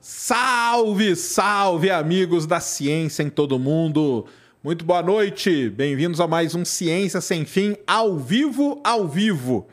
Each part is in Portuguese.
Salve, salve, amigos da ciência em todo mundo. Muito boa noite. Bem-vindos a mais um Ciência Sem Fim, ao vivo, ao vivo.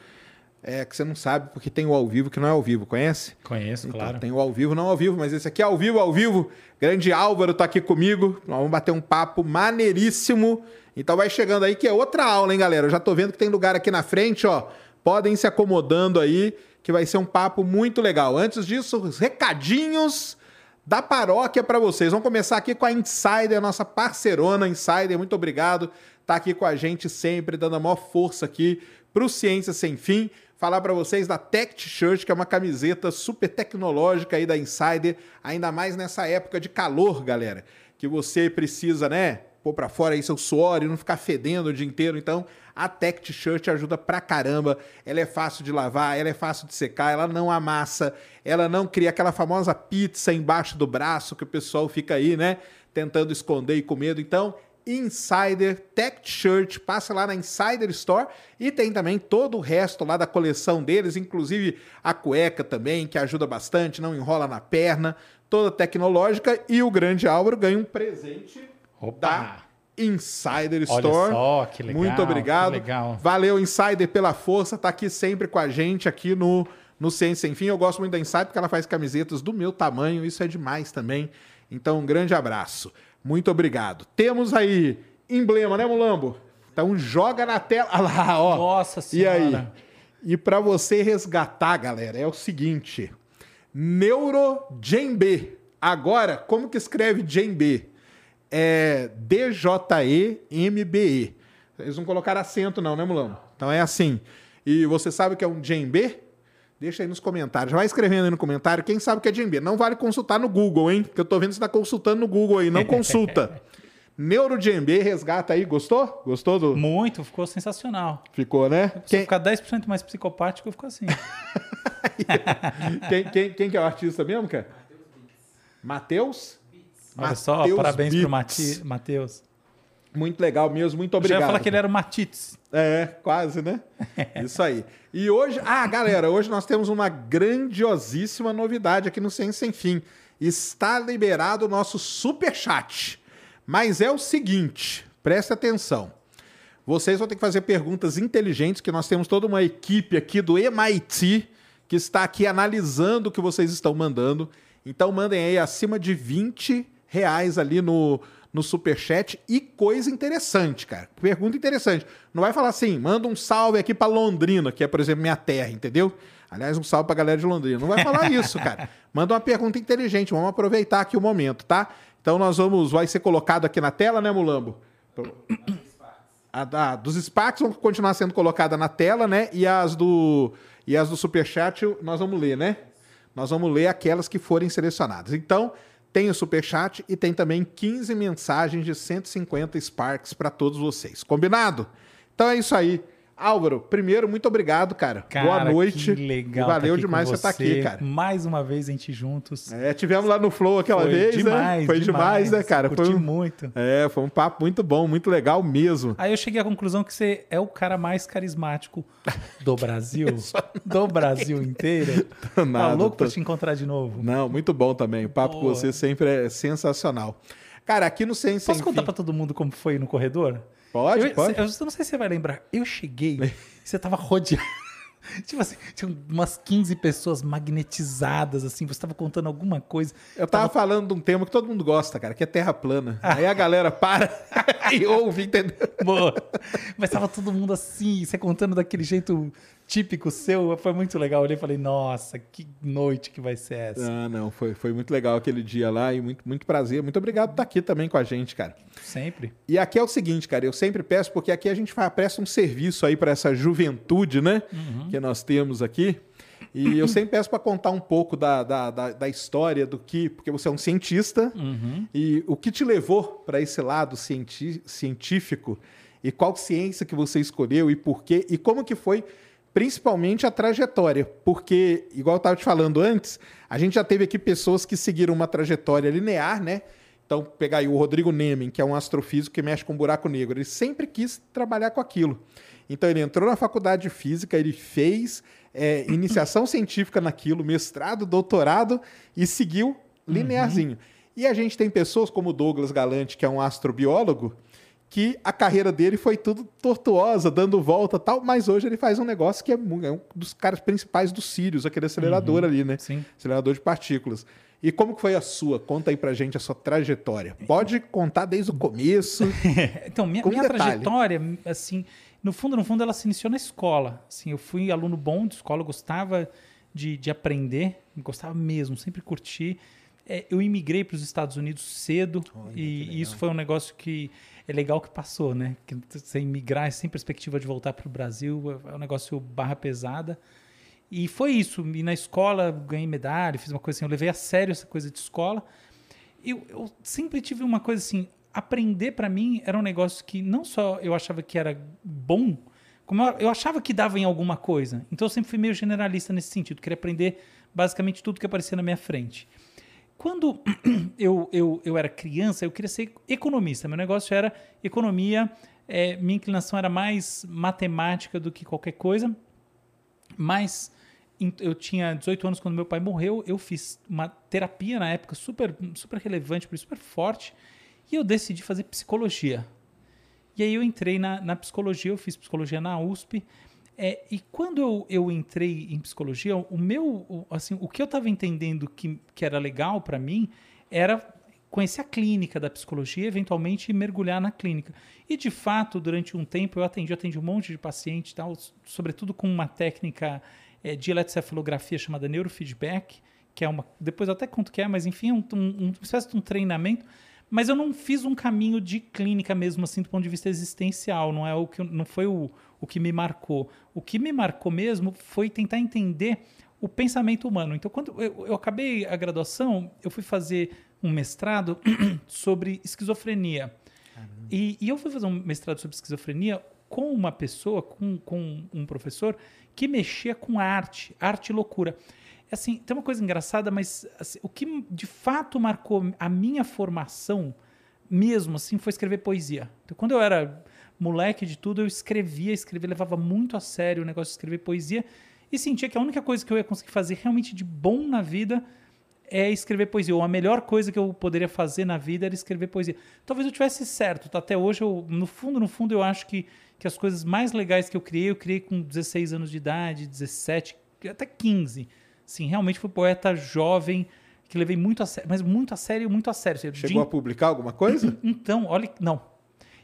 É que você não sabe porque tem o ao vivo que não é ao vivo, conhece? Conheço, Então, claro. tem o ao vivo, não ao vivo, mas esse aqui é ao vivo, ao vivo. Grande Álvaro tá aqui comigo. Nós vamos bater um papo maneiríssimo. Então vai chegando aí que é outra aula, hein, galera? Eu já tô vendo que tem lugar aqui na frente, ó. Podem se acomodando aí, que vai ser um papo muito legal. Antes disso, os recadinhos da paróquia para vocês. Vamos começar aqui com a Insider, nossa parceirona Insider. Muito obrigado. Tá aqui com a gente sempre, dando a maior força aqui pro Ciência Sem Fim. Falar para vocês da Tech T-shirt, que é uma camiseta super tecnológica aí da Insider, ainda mais nessa época de calor, galera, que você precisa, né, pôr para fora aí seu suor e não ficar fedendo o dia inteiro. Então, a Tech T-shirt ajuda pra caramba. Ela é fácil de lavar, ela é fácil de secar, ela não amassa, ela não cria aquela famosa pizza embaixo do braço que o pessoal fica aí, né, tentando esconder e com medo. Então, Insider Tech Shirt, passa lá na Insider Store e tem também todo o resto lá da coleção deles, inclusive a cueca também, que ajuda bastante, não enrola na perna, toda tecnológica e o grande Álvaro ganha um presente Opa! da Insider Olha Store. só, que legal, Muito obrigado. legal. Valeu, Insider, pela força, tá aqui sempre com a gente aqui no, no Ciência Sem Fim. Eu gosto muito da Insider porque ela faz camisetas do meu tamanho, isso é demais também. Então, um grande abraço. Muito obrigado. Temos aí emblema, né, Mulambo? Então, joga na tela. Olha lá, ó. Nossa E aí? Senhora. E para você resgatar, galera, é o seguinte: NeuroGenB. Agora, como que escreve GenB? É D-J-E-M-B-E. Eles não colocaram acento, não, né, Mulambo? Então é assim. E você sabe o que é um GenB? Deixa aí nos comentários. Vai escrevendo aí no comentário. Quem sabe o que é GenB? Não vale consultar no Google, hein? Porque eu tô vendo que você tá consultando no Google aí. Não consulta. NeuroGenB, resgata aí. Gostou? Gostou do. Muito, ficou sensacional. Ficou, né? Se Quem, ficar 10% mais psicopático, eu fico assim. quem, quem, quem que é o artista mesmo, cara? Matheus? Olha só, Matheus parabéns pro Beats. Mati- Matheus. Muito legal mesmo, muito Eu já obrigado. ia falar que ele era o Matits. É, quase, né? Isso aí. E hoje, ah, galera, hoje nós temos uma grandiosíssima novidade aqui no Ciência Sem Fim. Está liberado o nosso super chat. Mas é o seguinte, preste atenção. Vocês vão ter que fazer perguntas inteligentes, que nós temos toda uma equipe aqui do MIT que está aqui analisando o que vocês estão mandando. Então mandem aí acima de 20 reais ali no, no superchat e coisa interessante, cara. Pergunta interessante. Não vai falar assim, manda um salve aqui para Londrina, que é, por exemplo, minha terra, entendeu? Aliás, um salve pra galera de Londrina. Não vai falar isso, cara. Manda uma pergunta inteligente. Vamos aproveitar aqui o momento, tá? Então nós vamos, vai ser colocado aqui na tela, né, Mulambo? A da- dos SPACs vão continuar sendo colocada na tela, né? E as do e as do Superchat nós vamos ler, né? Nós vamos ler aquelas que forem selecionadas. Então, tem o Superchat e tem também 15 mensagens de 150 Sparks para todos vocês. Combinado? Então é isso aí. Álvaro, primeiro, muito obrigado, cara. Cara, Boa noite. Que legal. Valeu tá demais com você estar aqui, cara. Mais uma vez a gente juntos. É, tivemos lá no Flow aquela Foi vez, né? demais, Foi demais, né, cara? Curti Foi um, muito. é, foi um papo muito bom, muito legal mesmo. Aí eu cheguei à conclusão que você é o cara mais carismático do Brasil. do Brasil inteiro. Tá Nada, louco pra tô- te encontrar de novo. Não, muito bom também. O papo com Boa. você sempre é sensacional. Cara, aqui no Ciência Posso Sem contar pra todo mundo como foi no corredor? Pode, eu, pode. Eu, eu não sei se você vai lembrar. Eu cheguei e você tava rodeado. tipo assim, tinha umas 15 pessoas magnetizadas, assim. Você tava contando alguma coisa. Eu tava falando de um tema que todo mundo gosta, cara, que é terra plana. Aí a galera para e ouve, entendeu? Boa. Mas tava todo mundo assim, você contando daquele jeito típico seu, foi muito legal. Eu olhei e falei, nossa, que noite que vai ser essa. Ah, não, foi, foi muito legal aquele dia lá e muito, muito prazer. Muito obrigado por estar aqui também com a gente, cara. Sempre. E aqui é o seguinte, cara, eu sempre peço, porque aqui a gente faz, presta um serviço aí para essa juventude, né? Que nós temos aqui. E eu sempre peço para contar um pouco da, da, da, da história do que, porque você é um cientista, e o que te levou para esse lado científico, e qual ciência que você escolheu e por quê, e como que foi principalmente a trajetória, porque, igual eu estava te falando antes, a gente já teve aqui pessoas que seguiram uma trajetória linear, né? Então, pegar aí o Rodrigo Nemen, que é um astrofísico que mexe com buraco negro, ele sempre quis trabalhar com aquilo. Então, ele entrou na faculdade de física, ele fez é, iniciação científica naquilo, mestrado, doutorado e seguiu linearzinho. E a gente tem pessoas como o Douglas Galante, que é um astrobiólogo, que a carreira dele foi tudo tortuosa, dando volta e tal, mas hoje ele faz um negócio que é, é um dos caras principais do Sirius, aquele acelerador ali, né? Sim. Acelerador de partículas. E como que foi a sua? Conta aí pra gente a sua trajetória. Pode contar desde o começo. Então, minha, minha trajetória, assim, no fundo, no fundo, ela se iniciou na escola. Assim, eu fui aluno bom de escola, eu gostava de, de aprender, gostava mesmo, sempre curti. É, eu imigrei para os Estados Unidos cedo e isso foi um negócio que é legal que passou, né? Que você imigrar sem perspectiva de voltar para o Brasil é um negócio barra pesada. E foi isso. E na escola ganhei medalha, fiz uma coisa assim. Eu levei a sério essa coisa de escola. Eu, eu sempre tive uma coisa assim. Aprender para mim era um negócio que não só eu achava que era bom, como eu, eu achava que dava em alguma coisa. Então eu sempre fui meio generalista nesse sentido. Queria aprender basicamente tudo que aparecia na minha frente. Quando eu, eu, eu era criança, eu queria ser economista. Meu negócio era economia. é, minha inclinação era mais matemática do que qualquer coisa. Mas eu tinha 18 anos quando meu pai morreu. Eu fiz uma terapia na época super, super relevante, super forte. E eu decidi fazer psicologia. E aí eu entrei na, na psicologia, eu fiz psicologia na USP. É, e quando eu, eu entrei em psicologia, o meu, o, assim, o que eu estava entendendo que, que era legal para mim era conhecer a clínica da psicologia, eventualmente mergulhar na clínica. E de fato, durante um tempo eu atendi, atendi um monte de paciente, tal, sobretudo com uma técnica é, de eletrocefalografia chamada neurofeedback, que é uma. Depois eu até conto que é, mas enfim, é um, um, uma espécie de um treinamento. Mas eu não fiz um caminho de clínica mesmo, assim, do ponto de vista existencial. Não é o que não foi o, o que me marcou. O que me marcou mesmo foi tentar entender o pensamento humano. Então, quando eu, eu acabei a graduação, eu fui fazer um mestrado sobre esquizofrenia. E, e eu fui fazer um mestrado sobre esquizofrenia com uma pessoa, com, com um professor, que mexia com arte, arte e loucura. Assim, tem uma coisa engraçada, mas assim, o que de fato marcou a minha formação mesmo assim foi escrever poesia. Então, quando eu era moleque de tudo, eu escrevia, escrevia, levava muito a sério o negócio de escrever poesia e sentia que a única coisa que eu ia conseguir fazer realmente de bom na vida é escrever poesia. Ou a melhor coisa que eu poderia fazer na vida era escrever poesia. Talvez eu tivesse certo. tá? Até hoje, eu, no fundo, no fundo, eu acho que, que as coisas mais legais que eu criei, eu criei com 16 anos de idade, 17, até 15. Sim, realmente fui poeta jovem, que levei muito a sério, mas muito a sério, muito a sério. Chegou a publicar alguma coisa? então, olha, não.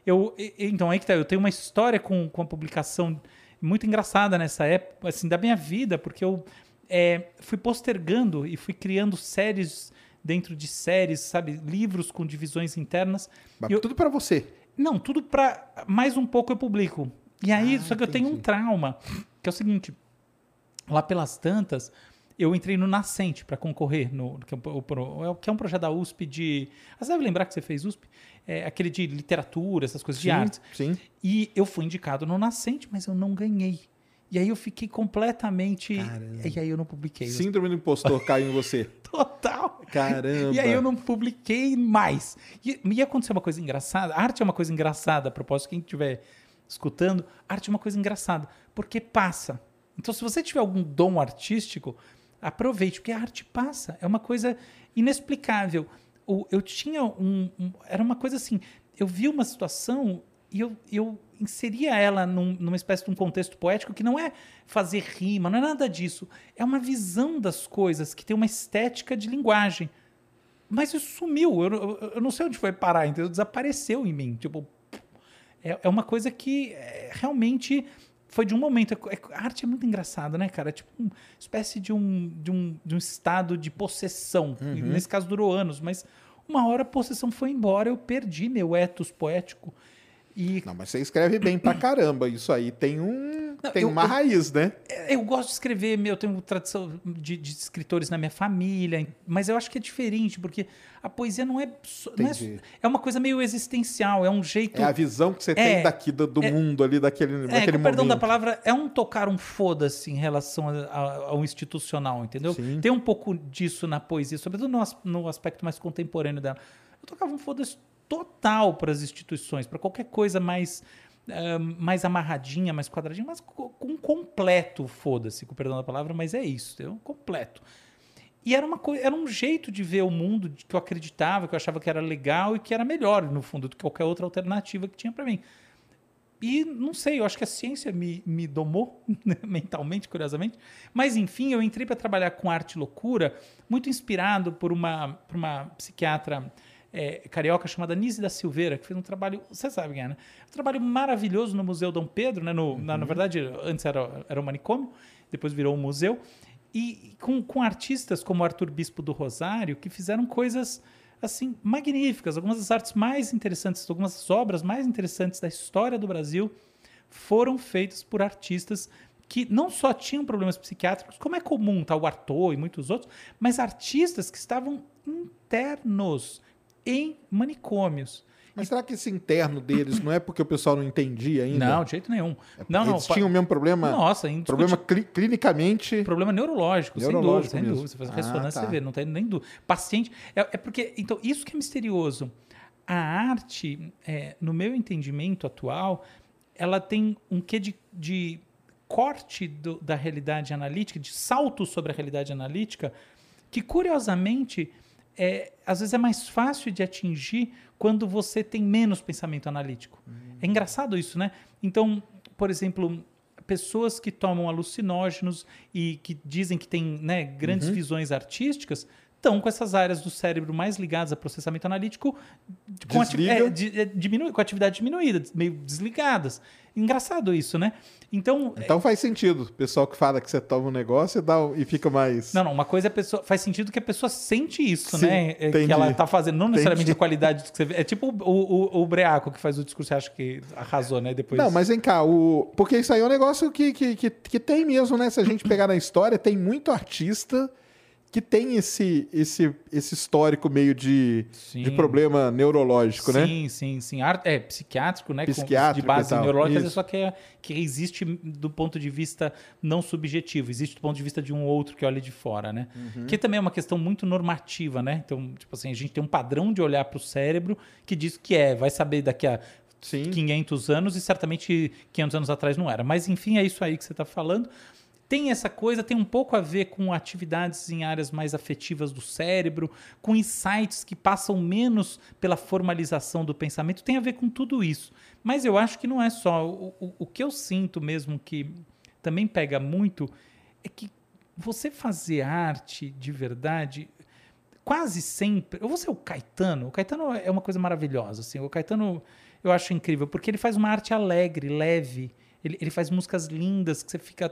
Eu, então, aí que tá. Eu tenho uma história com, com a publicação muito engraçada nessa época, assim, da minha vida, porque eu é, fui postergando e fui criando séries dentro de séries, sabe? Livros com divisões internas. Mas E eu- Tudo pra você. não, tudo pra. Mais um pouco eu publico. E aí, Ah, só que eu tenho um entendi. trauma, que é o seguinte: lá pelas tantas, eu entrei no Nascente para concorrer, no, que, é pro- é que é um projeto da USP de. Você deve lembrar que você fez USP? É aquele de literatura, essas coisas de arte. Sim. E eu fui indicado no Nascente, mas eu não ganhei. E aí eu fiquei completamente. Caramba. E aí eu não publiquei. Síndrome do impostor caiu em você. Total. Caramba. E aí eu não publiquei mais. E e ia acontecer uma coisa engraçada. A arte é uma coisa engraçada, a propósito, quem estiver escutando, arte é uma coisa engraçada, porque passa. Então, se você tiver algum dom artístico, aproveite, porque a arte passa. É uma coisa inexplicável. Eu tinha um, um- Era uma coisa assim. Eu vi uma situação e eu, eu inseria ela num- numa espécie de um contexto poético que não é fazer rima, não é nada disso. É uma visão das coisas que tem uma estética de linguagem. Mas isso sumiu. Eu, eu- eu não sei onde foi parar, entendeu? Desapareceu em mim. Tipo, é, é uma coisa que é, realmente foi de um momento. é- é- a arte é muito engraçada, né, cara? É tipo uma espécie de um, de um, de um estado de possessão. E Nesse caso durou anos, mas uma hora a possessão foi embora, eu perdi meu ethos poético. E Não, mas você escreve bem pra caramba. Isso aí tem um. Não, tem eu- uma eu- raiz, né? eu gosto de escrever, meu, eu tenho tradição de, de escritores na minha família, mas eu acho que é diferente, porque a poesia não é. não é, é uma coisa meio existencial, é um jeito. É a visão que você É, tem daqui do, do mundo ali, daquele, É, daquele com perdão da palavra, é um tocar um foda-se em relação a- a- ao institucional, entendeu? Sim. Tem um pouco disso na poesia, sobretudo no, no aspecto mais contemporâneo dela. Eu tocava um foda-se total para as instituições, para qualquer coisa mais, ah, mais amarradinha, mais quadradinha, mas co- com completo foda-se, com perdão da palavra, mas é isso, é um completo. E era, uma era um jeito de ver o mundo que eu acreditava, que eu achava que era legal e que era melhor, no fundo, do que qualquer outra alternativa que tinha para mim. E não sei, eu acho que a ciência me, me domou né, mentalmente, curiosamente. Mas enfim, eu entrei para trabalhar com arte e loucura, muito inspirado por uma, por uma psiquiatra é, carioca chamada Nise da Silveira, que fez um trabalho, você sabe quem é, né? Um trabalho maravilhoso no Museu Dom Pedro, né? No, na, na verdade, antes era, era um manicômio, depois virou um museu. E com, com artistas como Arthur Bispo do Rosário, que fizeram coisas assim magníficas, algumas das artes mais interessantes, algumas das obras mais interessantes da história do Brasil foram feitas por artistas que não só tinham problemas psiquiátricos, como é comum, tá, o Arthur e muitos outros, mas artistas que estavam internos em manicômios. Mas será que esse interno deles não é porque o pessoal não entendia ainda? Não, de jeito nenhum. não, não. Eles tinham o mesmo problema? Nossa, problema cli- clinicamente. Problema neurológico, Neurológico sem dúvida, mesmo. sem dúvida. Você faz Ah, ressonância, tá. você vê, não tem nem dúvida. Paciente. É, é porque. Então, isso que é misterioso. A arte, é, no meu entendimento atual, ela tem um quê de, de corte do- da realidade analítica, de salto sobre a realidade analítica, que curiosamente. É, às vezes é mais fácil de atingir quando você tem menos pensamento analítico. É engraçado isso, né? Então, por exemplo, pessoas que tomam alucinógenos e que dizem que têm né, grandes Uhum. visões artísticas estão com essas áreas do cérebro mais ligadas a processamento analítico com, ati- é, é, diminu- com atividade diminuída, meio desligadas. Engraçado isso, né? Então, Então faz sentido. O pessoal que fala que você toma um negócio e, dá, e fica mais. Não, não, uma coisa é a pessoa. Faz sentido que a pessoa sente isso, Sim, né? É, entendi. Que ela tá fazendo, não necessariamente Entendi. a qualidade que você vê. É tipo o, o, o Breaco que faz o discurso, você acha que arrasou, né? Depois. Não, mas vem cá, o... porque isso aí é um negócio que, que, que, que tem mesmo, né? Se a gente pegar na história, tem muito artista que tem esse, esse, esse histórico meio de, Sim. de problema neurológico, né? Sim, sim, sim. É psiquiátrico, né? Psiquiátrico de base neurológica, isso. só que, é, que existe do ponto de vista não subjetivo, existe do ponto de vista de um outro que olha de fora, né? Uhum. Que também é uma questão muito normativa, né? Então, tipo assim, a gente tem um padrão de olhar para o cérebro que diz que é, vai saber daqui a Sim. 500 anos e certamente 500 anos atrás não era. Mas enfim, é isso aí que você está falando. Tem essa coisa, tem um pouco a ver com atividades em áreas mais afetivas do cérebro, com insights que passam menos pela formalização do pensamento, tem a ver com tudo isso. Mas eu acho que não é só. O, o, o que eu sinto mesmo que também pega muito é que você fazer arte de verdade, quase sempre. Eu vou ser o Caetano. O Caetano é uma coisa maravilhosa. Assim. O Caetano eu acho incrível, porque ele faz uma arte alegre, leve. Ele, ele faz músicas lindas que você fica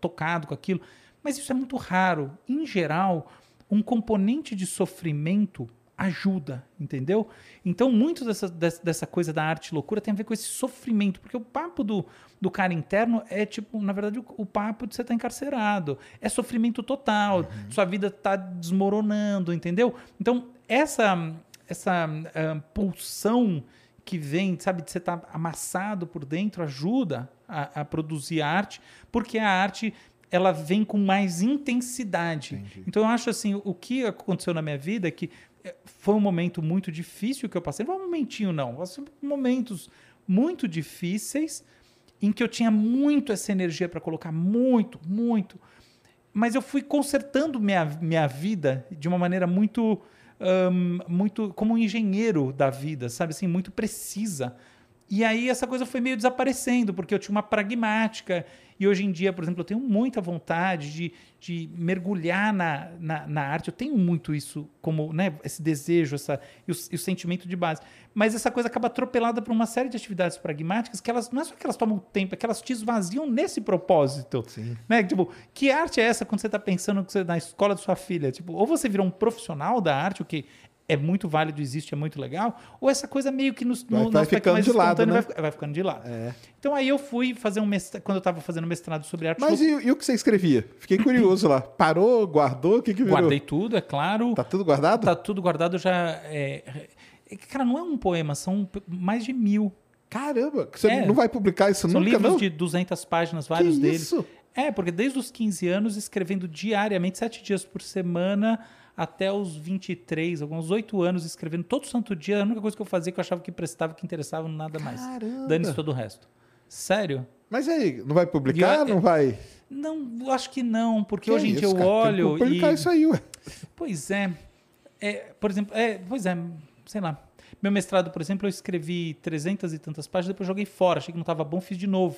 tocado com aquilo. Mas isso é muito raro. Em geral, um componente de sofrimento ajuda, entendeu? Então, muito dessa, dessa, coisa da arte loucura tem a ver com esse sofrimento, porque o papo do, do cara interno é tipo, na verdade, o, o papo de você estar encarcerado. É sofrimento total, sua vida está desmoronando, entendeu? Então, essa, essa ah, pulsão que vem, sabe, de você estar amassado por dentro, ajuda a, a produzir arte, porque a arte ela vem com mais intensidade. Entendi. Então eu acho assim, o que aconteceu na minha vida é que eh, foi um momento muito difícil que eu passei. Não foi um momentinho, não. Momentos muito difíceis em que eu tinha muito essa energia para colocar, muito, muito. Mas eu fui consertando minha, minha vida de uma maneira muito, hum, muito como um engenheiro da vida, sabe assim, muito precisa. E aí essa coisa foi meio desaparecendo, porque eu tinha uma pragmática E hoje em dia, por exemplo, eu tenho muita vontade de, de mergulhar na, na, na arte. Eu tenho muito isso como, né, esse desejo, essa, e o, e o sentimento de base. Mas essa coisa acaba atropelada por uma série de atividades pragmáticas que elas não é só que elas tomam tempo, é que elas te esvaziam nesse propósito. Sim. Né? Tipo, que arte é essa quando você está pensando que você na escola de sua filha? Tipo, ou você vira um profissional da arte, o que é muito válido, existe, é muito legal, ou essa coisa meio que nos, Vai- no, vai ficando de lado, né? vai, vai ficando de lado. É. Então aí eu fui fazer um mestrado, quando eu estava fazendo mestrado sobre arte, Mas e, e o que você escrevia? Fiquei curioso lá. Parou, guardou, o que que virou? guardei tudo, é claro. Tá tudo guardado? Tá tudo guardado já. É, é, cara, não é um poema, são mais de mil. Caramba, você É. não vai publicar isso São nunca, livros não? de 200 páginas, Que vários deles. isso? É, porque desde os 15 anos, escrevendo diariamente, sete dias por semana, até os 23, alguns 8 anos, escrevendo todo santo dia. A única coisa que eu fazia que eu achava que prestava, que interessava, nada mais. Dane-se todo o resto. Sério? Mas aí, não vai publicar? Eu- Não vai? Não, acho que não, porque Que hoje em dia eu cara? Tem que olho publicar e... isso aí, ué. Pois é. É, Por exemplo, é, pois é, sei lá. Meu mestrado, por exemplo, eu escrevi 300 e tantas páginas, depois joguei fora, achei que não estava bom, fiz de novo.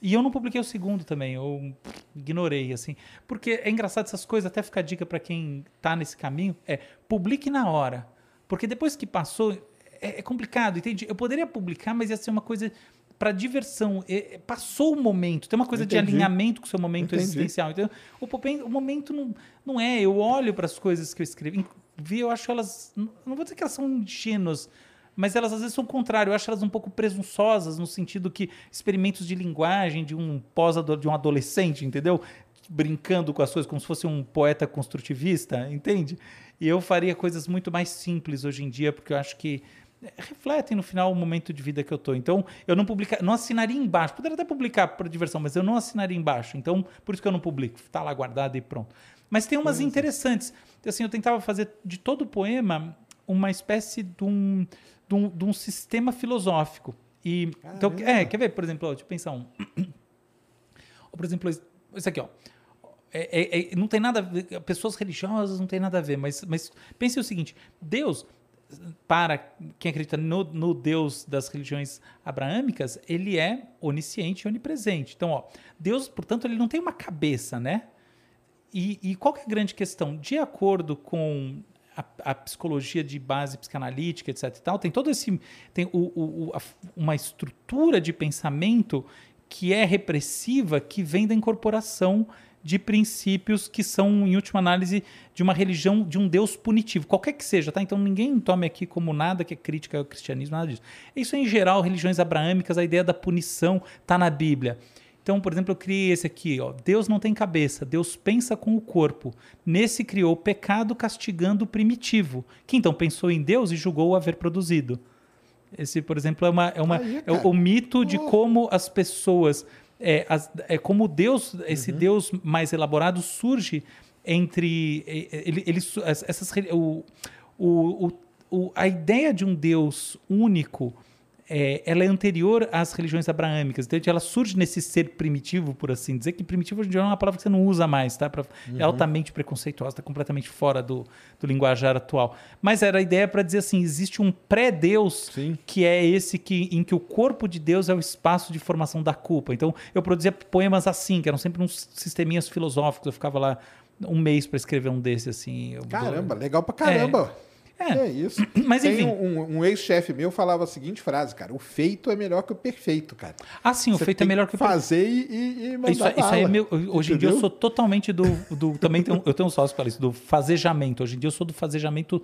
E eu não publiquei o segundo também, eu ignorei, assim. Porque é engraçado essas coisas, até fica a dica para quem tá nesse caminho, é publique na hora. Porque depois que passou, é, é complicado, entende? Eu poderia publicar, mas ia ser uma coisa para diversão. É, é, passou o momento, tem uma coisa de Entendi. alinhamento com o seu momento Entendi. existencial. Então, o, o momento não, não é. Eu olho para as coisas que eu escrevi, vi, eu acho elas. Não vou dizer que elas são ingênuas, mas elas às vezes são o contrário. Eu acho elas um pouco presunçosas, no sentido que experimentos de linguagem de um pós de um adolescente, entendeu? Brincando com as coisas como se fosse um poeta construtivista, entende? E eu faria coisas muito mais simples hoje em dia, porque eu acho que eh, refletem no final o momento de vida que eu tô. Então, eu não publicar, não assinaria embaixo. Poderia até publicar por diversão, mas eu não assinaria embaixo. Então, por isso que eu não publico. Tá lá guardado e pronto. Mas tem umas interessantes. Assim, eu tentava fazer de todo o poema uma espécie de um, de um, de um sistema filosófico. E, então, é, quer ver, por exemplo, ó, deixa eu pensar um. Ou, por exemplo, isso aqui, ó. É- é- é- não tem nada a ver, pessoas religiosas não tem nada a ver, mas, mas pense o seguinte: Deus, para quem acredita no, no Deus das religiões abraâmicas, ele é onisciente e onipresente. Então, ó, Deus, portanto, ele não tem uma cabeça, né? E, e qual é a grande questão? De acordo com a, a psicologia de base psicanalítica, etc. E tal, tem todo esse. Tem o, o- a- uma estrutura de pensamento que é repressiva, que vem da incorporação de princípios que são, em última análise, de uma religião, de um Deus punitivo, qualquer que seja, tá? Então ninguém tome aqui como nada que é crítica ao cristianismo, nada disso. Isso é, em geral, religiões abraâmicas, a ideia da punição está na Bíblia. Então, por exemplo, eu criei esse aqui, ó. Deus não tem cabeça, Deus pensa com o corpo. Nesse criou o pecado castigando o primitivo, que então pensou em Deus e julgou o haver produzido. Esse, por exemplo, é, uma, é, uma, Aí, é o, o mito de como as pessoas. É, as- é como Deus, esse Uhum. Deus mais elaborado surge entre. Ele, ele, essas, o, o, o- a ideia de um Deus único. É, ela é anterior às religiões abraâmicas. Então, ela surge nesse ser primitivo, por assim dizer, que primitivo hoje em dia é uma palavra que você não usa mais, tá? Pra- É altamente preconceituosa, está completamente fora do, do linguajar atual. Mas era a ideia para dizer assim: existe um pré-Deus que é esse que, em que o corpo de Deus é o espaço de formação da culpa. Então, eu produzia poemas assim, que eram sempre uns sisteminhas filosóficos. Eu ficava lá um mês para escrever um desse, assim. Eu- Caramba, legal pra caramba. É. É isso. Mas, Tem enfim. um, um ex-chefe meu falava a seguinte frase, cara: o feito é melhor que o perfeito, cara. Ah, sim, o Você feito é melhor que o fazer e, e, mandar Isso, isso aí é meu. Hoje em dia eu Entendeu? sou totalmente do. do também tenho, eu tenho um sócio que fala isso, do fazejamento. Hoje em dia eu sou do fazejamento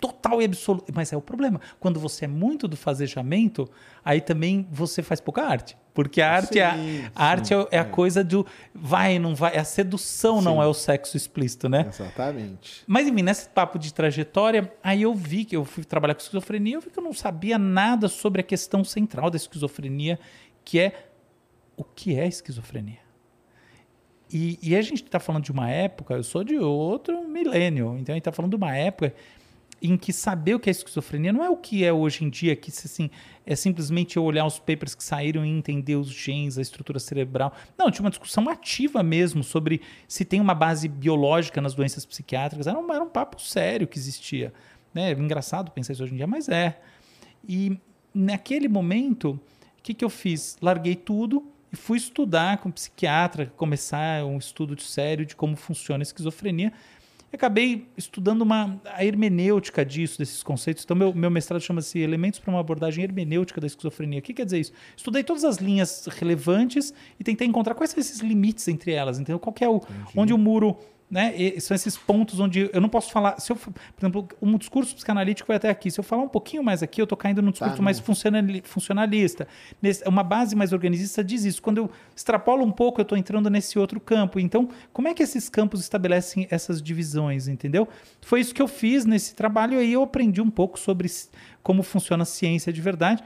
total e absoluto. Mas é o problema. Quando você é muito do fazejamento, aí também você faz pouca arte. Porque a arte, é, a- Sim, a arte é, é a sim. coisa do vai, não vai. É a sedução, não Sim. é o sexo explícito, né? Exatamente. Mas enfim, nesse papo de trajetória, aí eu vi que eu fui trabalhar com esquizofrenia, eu vi que eu não sabia nada sobre a questão central da esquizofrenia, que é o que é esquizofrenia. E, e a gente está falando de uma época, eu sou de outro milênio, então a gente está falando de uma época em que saber o que é esquizofrenia não é o que é hoje em dia, que assim, é simplesmente eu olhar os papers que saíram e entender os genes, a estrutura cerebral. Não, tinha uma discussão ativa mesmo sobre se tem uma base biológica nas doenças psiquiátricas. Era um, era um papo sério que existia. Né? É engraçado pensar isso hoje em dia, mas é. E naquele momento, o que, que eu fiz? Larguei tudo e fui estudar com um psiquiatra, começar um estudo sério de como funciona a esquizofrenia. E acabei estudando uma, a hermenêutica disso, desses conceitos. Então, meu, meu mestrado chama-se Elementos para uma abordagem hermenêutica da esquizofrenia. O que quer dizer isso? Estudei todas as linhas relevantes e tentei encontrar quais são esses limites entre elas. Entendeu? Qual é o, onde o muro né? E são esses pontos onde eu não posso falar. Se eu, por exemplo, um discurso psicanalítico vai até aqui. Se eu falar um pouquinho mais aqui, eu estou caindo num discurso tá, mais funcionalista. Nesse, uma base mais organizista diz isso. Quando eu extrapolo um pouco, eu estou entrando nesse outro campo. Então, como é que esses campos estabelecem essas divisões, entendeu? Foi isso que eu fiz nesse trabalho e aí eu aprendi um pouco sobre como funciona a ciência de verdade.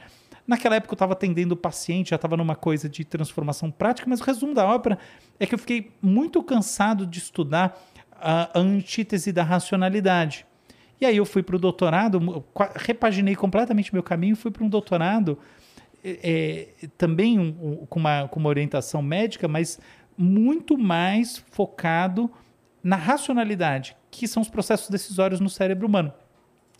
Naquela época eu estava atendendo o paciente, já estava numa coisa de transformação prática, mas o resumo da ópera é que eu fiquei muito cansado de estudar a, a antítese da racionalidade. E aí eu fui para o doutorado, repaginei completamente meu caminho, fui para um doutorado é, é, também um, um, com, uma, com uma orientação médica, mas muito mais focado na racionalidade, que são os processos decisórios no cérebro humano.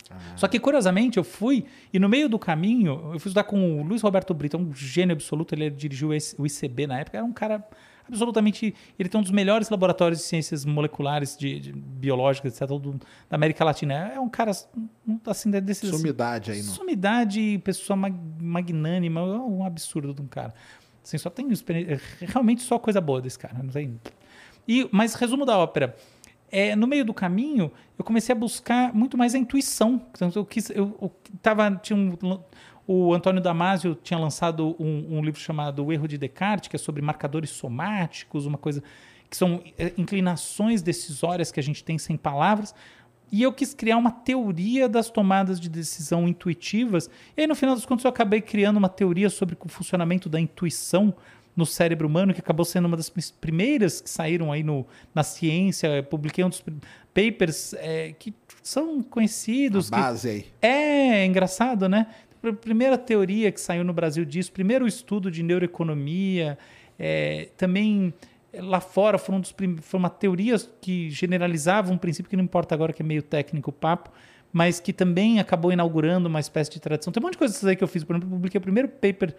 Ah. Só que, curiosamente, eu fui e no meio do caminho, eu fui estudar com o Luiz Roberto Brito, um gênio absoluto, ele dirigiu o ICB na época, era um cara absolutamente. Ele tem um dos melhores laboratórios de ciências moleculares, de, de biológicas, etc., do, da América Latina. É um cara assim, desses. Sumidade aí, não? Sumidade, pessoa mag, magnânima, é um absurdo de um cara. Assim, só tem realmente só coisa boa desse cara. Não tem. E, mas resumo da ópera é, no meio do caminho, eu comecei a buscar muito mais a intuição. Eu, quis, eu, eu tava, tinha um, o Antônio Damasio tinha lançado um, um, livro chamado O Erro de Descartes, que é sobre marcadores somáticos, uma coisa que são é, inclinações decisórias que a gente tem sem palavras. E eu quis criar uma teoria das tomadas de decisão intuitivas. E aí, no final dos contos, eu acabei criando uma teoria sobre o funcionamento da intuição no cérebro humano, que acabou sendo uma das primeiras que saíram aí no, na ciência. Eu publiquei um dos papers é, que são conhecidos. A base aí. É, é engraçado, né? A primeira teoria que saiu no Brasil disso, primeiro estudo de neuroeconomia, é, também lá fora foram, dos foram uma teorias que generalizavam um princípio que não importa agora, que é meio técnico o papo, mas que também acabou inaugurando uma espécie de tradição. Tem um monte de coisas aí que eu fiz. Por exemplo, eu publiquei o primeiro paper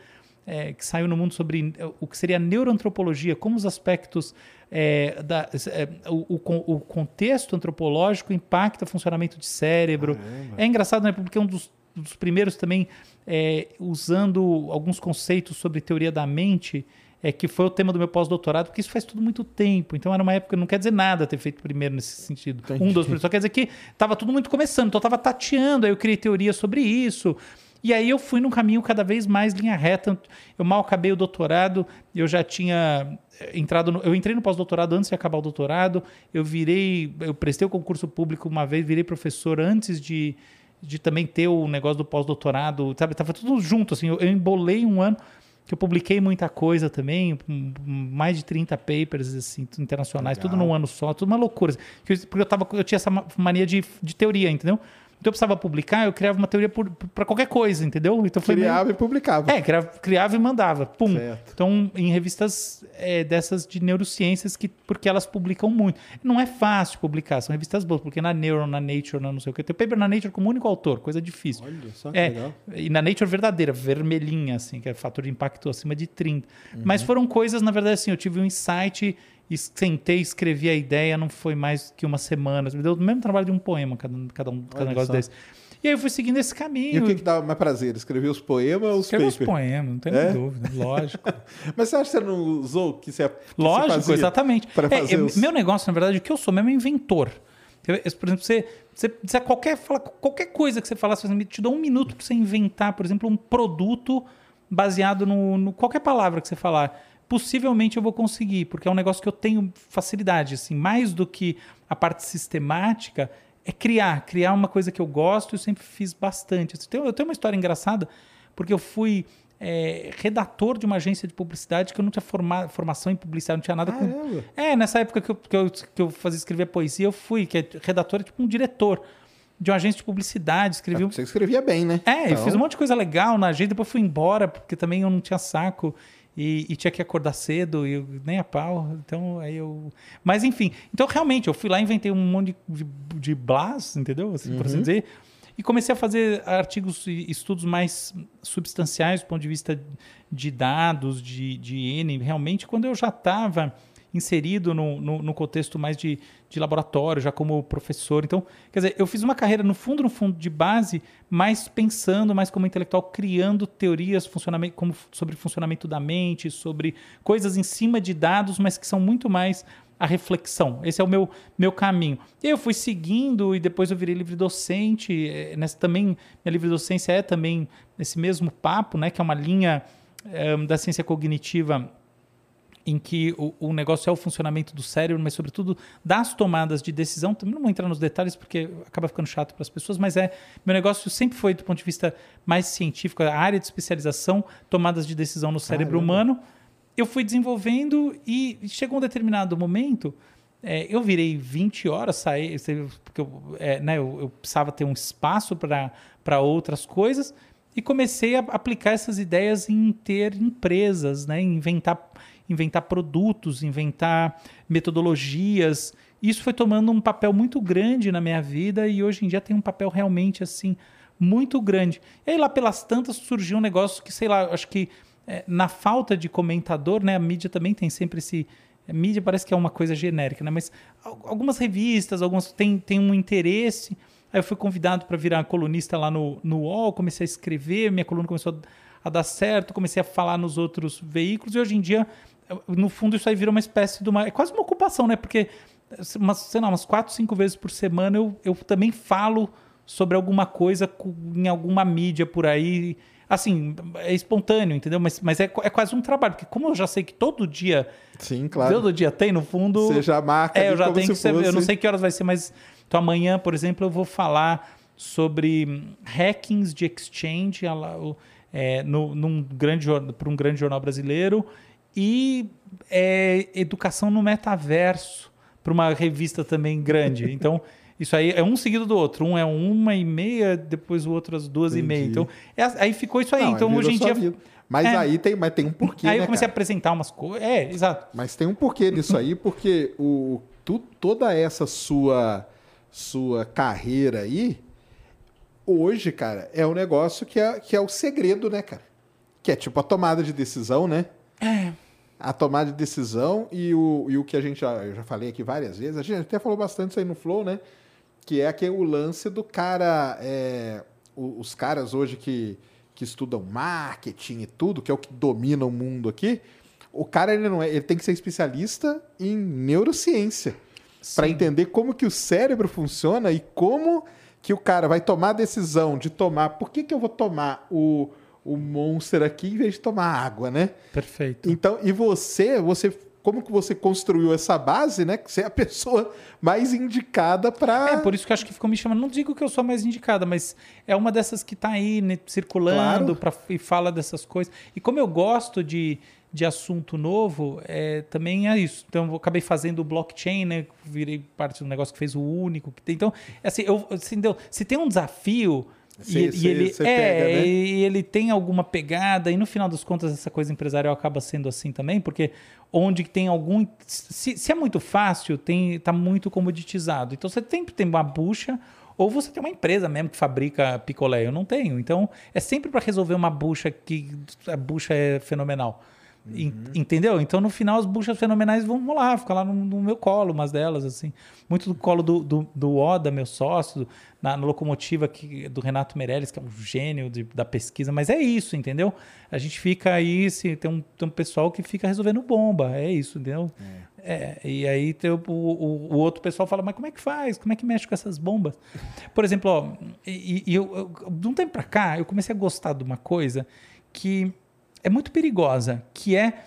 é, que saiu no mundo sobre é, o que seria a neuroantropologia, como os aspectos é, da, é, o, o, o, contexto antropológico impacta o funcionamento de cérebro. Caramba. É engraçado, né? Porque é um dos, dos primeiros também é, usando alguns conceitos sobre teoria da mente. É, que foi o tema do meu pós-doutorado, porque isso faz tudo muito tempo. Então era uma época, não quer dizer nada ter feito primeiro nesse sentido. Entendi. Um dos primeiros, só quer dizer que estava tudo muito começando, então eu estava tateando, aí eu criei teoria sobre isso. E aí eu fui num caminho cada vez mais linha reta. Eu mal acabei o doutorado, eu já tinha eh, entrado no, eu entrei no pós-doutorado antes de acabar o doutorado, eu virei, eu prestei o concurso público uma vez, virei professor antes de, de também ter o negócio do pós-doutorado, sabe? Tava tudo junto assim, eu, eu embolei um ano que eu publiquei muita coisa também, mais de 30 papers assim, internacionais, Legal. tudo num ano só, tudo uma loucura. Porque eu, tava, eu tinha essa mania de, de teoria, entendeu? Então eu precisava publicar, eu criava uma teoria para qualquer coisa, entendeu? Então foi criava meio... e publicava. É, criava, criava e mandava. Pum. Certo. Então, em revistas é, dessas de neurociências, que, porque elas publicam muito. Não é fácil publicar, são revistas boas, porque na Neuro, na Nature, na não sei o que. Tem paper na Nature como único autor, coisa difícil. Olha só que é, legal. E na Nature verdadeira, vermelhinha, assim, que é fator de impacto acima de 30. Uhum. Mas foram coisas, na verdade, assim, eu tive um insight sentei, escrevi a ideia, não foi mais que uma semana. Me deu o mesmo trabalho de um poema, cada, cada, um, cada negócio só. desse. E aí eu fui seguindo esse caminho. E o que, que dá mais prazer? Escrever os poemas ou os Escrever os poemas, não tem é? dúvida, lógico. Mas você acha que você não usou que você, que Lógico, você exatamente. É, os... Meu negócio, na verdade, o que eu sou mesmo é inventor. Por exemplo, você, você, você qualquer, fala, qualquer coisa que você falasse, você te dou um minuto para você inventar, por exemplo, um produto baseado no, no qualquer palavra que você falar possivelmente eu vou conseguir, porque é um negócio que eu tenho facilidade, assim, mais do que a parte sistemática, é criar, criar uma coisa que eu gosto, eu sempre fiz bastante. Eu tenho uma história engraçada, porque eu fui é, redator de uma agência de publicidade que eu não tinha forma, formação em publicidade, não tinha nada com. É, nessa época que eu, que eu, que eu fazia escrever poesia, eu fui, que é redator, é tipo um diretor de uma agência de publicidade. Escrevi é, Você escrevia bem, né? É, então... eu fiz um monte de coisa legal na agência, depois fui embora, porque também eu não tinha saco. E, e, tinha que acordar cedo, e eu, nem a pau. Então, aí eu. Mas enfim, então realmente, eu fui lá e inventei um monte de, de, de blas, entendeu? Assim, uhum. por assim uhum. dizer. E comecei a fazer artigos e estudos mais substanciais do ponto de vista de dados, de, de N, realmente, quando eu já estava inserido no, no, no, contexto mais de, de laboratório, já como professor. Então, quer dizer, eu fiz uma carreira no fundo, no fundo, de base, mais pensando, mais como intelectual, criando teorias funcionamento, como, sobre funcionamento da mente, sobre coisas em cima de dados, mas que são muito mais a reflexão. Esse é o meu, meu caminho. E eu fui seguindo e depois eu virei livre docente. É, nessa também minha livre docência é também nesse mesmo papo, né, que é uma linha é, da ciência cognitiva em que o, o, negócio é o funcionamento do cérebro, mas sobretudo das tomadas de decisão. Também não vou entrar nos detalhes porque acaba ficando chato para as pessoas, mas é meu negócio sempre foi do ponto de vista mais científico, a área de especialização, tomadas de decisão no cérebro Caramba. humano. Eu fui desenvolvendo e chegou um determinado momento, é, eu virei 20 horas, saí, porque eu, é, né, eu, eu precisava ter um espaço para outras coisas e comecei a aplicar essas ideias em ter empresas, né, inventar inventar produtos, inventar metodologias. Isso foi tomando um papel muito grande na minha vida e hoje em dia tem um papel realmente assim muito grande. E aí lá pelas tantas surgiu um negócio que, sei lá, acho que é, na falta de comentador, né, a mídia também tem sempre esse a mídia parece que é uma coisa genérica, né? Mas algumas revistas, algumas têm, têm um interesse. Aí eu fui convidado para virar colunista lá no, no UOL, comecei a escrever, minha coluna começou a dar certo, comecei a falar nos outros veículos, e hoje em dia no fundo isso aí vira uma espécie de uma. É quase uma ocupação, né? Porque, umas, sei lá, umas quatro, cinco vezes por semana eu, eu também falo sobre alguma coisa em alguma mídia por aí. Assim, é espontâneo, entendeu? Mas, mas é, é quase um trabalho, porque como eu já sei que todo dia. Sim, claro. Todo dia tem, no fundo. Você já marca. É, eu já tenho que ser, Eu não sei que horas vai ser, mas. Então amanhã, por exemplo, eu vou falar sobre hackings de exchange é, no, num grande, para um grande jornal brasileiro e é, educação no metaverso para uma revista também grande. Então, isso aí é um seguido do outro. Um é uma e meia, depois o outro às duas Entendi. e meia. Então, é, aí ficou isso aí. Não, então, hoje em dia. Vida. Mas é. aí tem, mas tem um porquê. Aí né, eu comecei cara? a apresentar umas coisas. É, exato. Mas tem um porquê disso aí, porque o, tu, toda essa sua, sua carreira aí, hoje, cara, é um negócio que é, que é o segredo, né, cara? Que é tipo a tomada de decisão, né? É a tomada de decisão e o, e o que a gente já, eu já falei aqui várias vezes, a gente até falou bastante isso aí no Flow, né? Que é aquele, o lance do cara. É, os caras hoje que, que estudam marketing e tudo, que é o que domina o mundo aqui, o cara ele não é, ele tem que ser especialista em neurociência para entender como que o cérebro funciona e como que o cara vai tomar a decisão de tomar. Por que, que eu vou tomar o o monster aqui em vez de tomar água, né? Perfeito. Então, e você, você como que você construiu essa base, né? Que você é a pessoa mais indicada para. É, por isso que eu acho que ficou me chamando. Não digo que eu sou a mais indicada, mas é uma dessas que está aí né, circulando claro. pra, e fala dessas coisas. E como eu gosto de, de assunto novo, é, também é isso. Então, eu acabei fazendo o blockchain, né? Virei parte do negócio que fez o único que tem. Então, assim, eu, assim, deu, se tem um desafio Cê, e, cê, e, ele é, pega, né? e ele tem alguma pegada, e no final das contas essa coisa empresarial acaba sendo assim também, porque onde tem algum. Se, se é muito fácil, tem tá muito comoditizado. Então você sempre tem uma bucha, ou você tem uma empresa mesmo que fabrica picolé. Eu não tenho. Então é sempre para resolver uma bucha que a bucha é fenomenal. Uhum. Entendeu? Então, no final, as buchas fenomenais vão lá, ficar lá no, no, meu colo, umas delas, assim. Muito do colo do, do, do Oda, meu sócio, na, na, locomotiva que, do Renato Meirelles, que é um gênio de, da pesquisa. Mas é isso, entendeu? A gente fica aí, se, tem, um, tem um pessoal que fica resolvendo bomba. É isso, entendeu? É. é e aí tem o, o, o, outro pessoal fala, mas como é que faz? Como é que mexe com essas bombas? Por exemplo, ó, e, e eu, eu, de um tempo pra cá, eu comecei a gostar de uma coisa que é muito perigosa, que é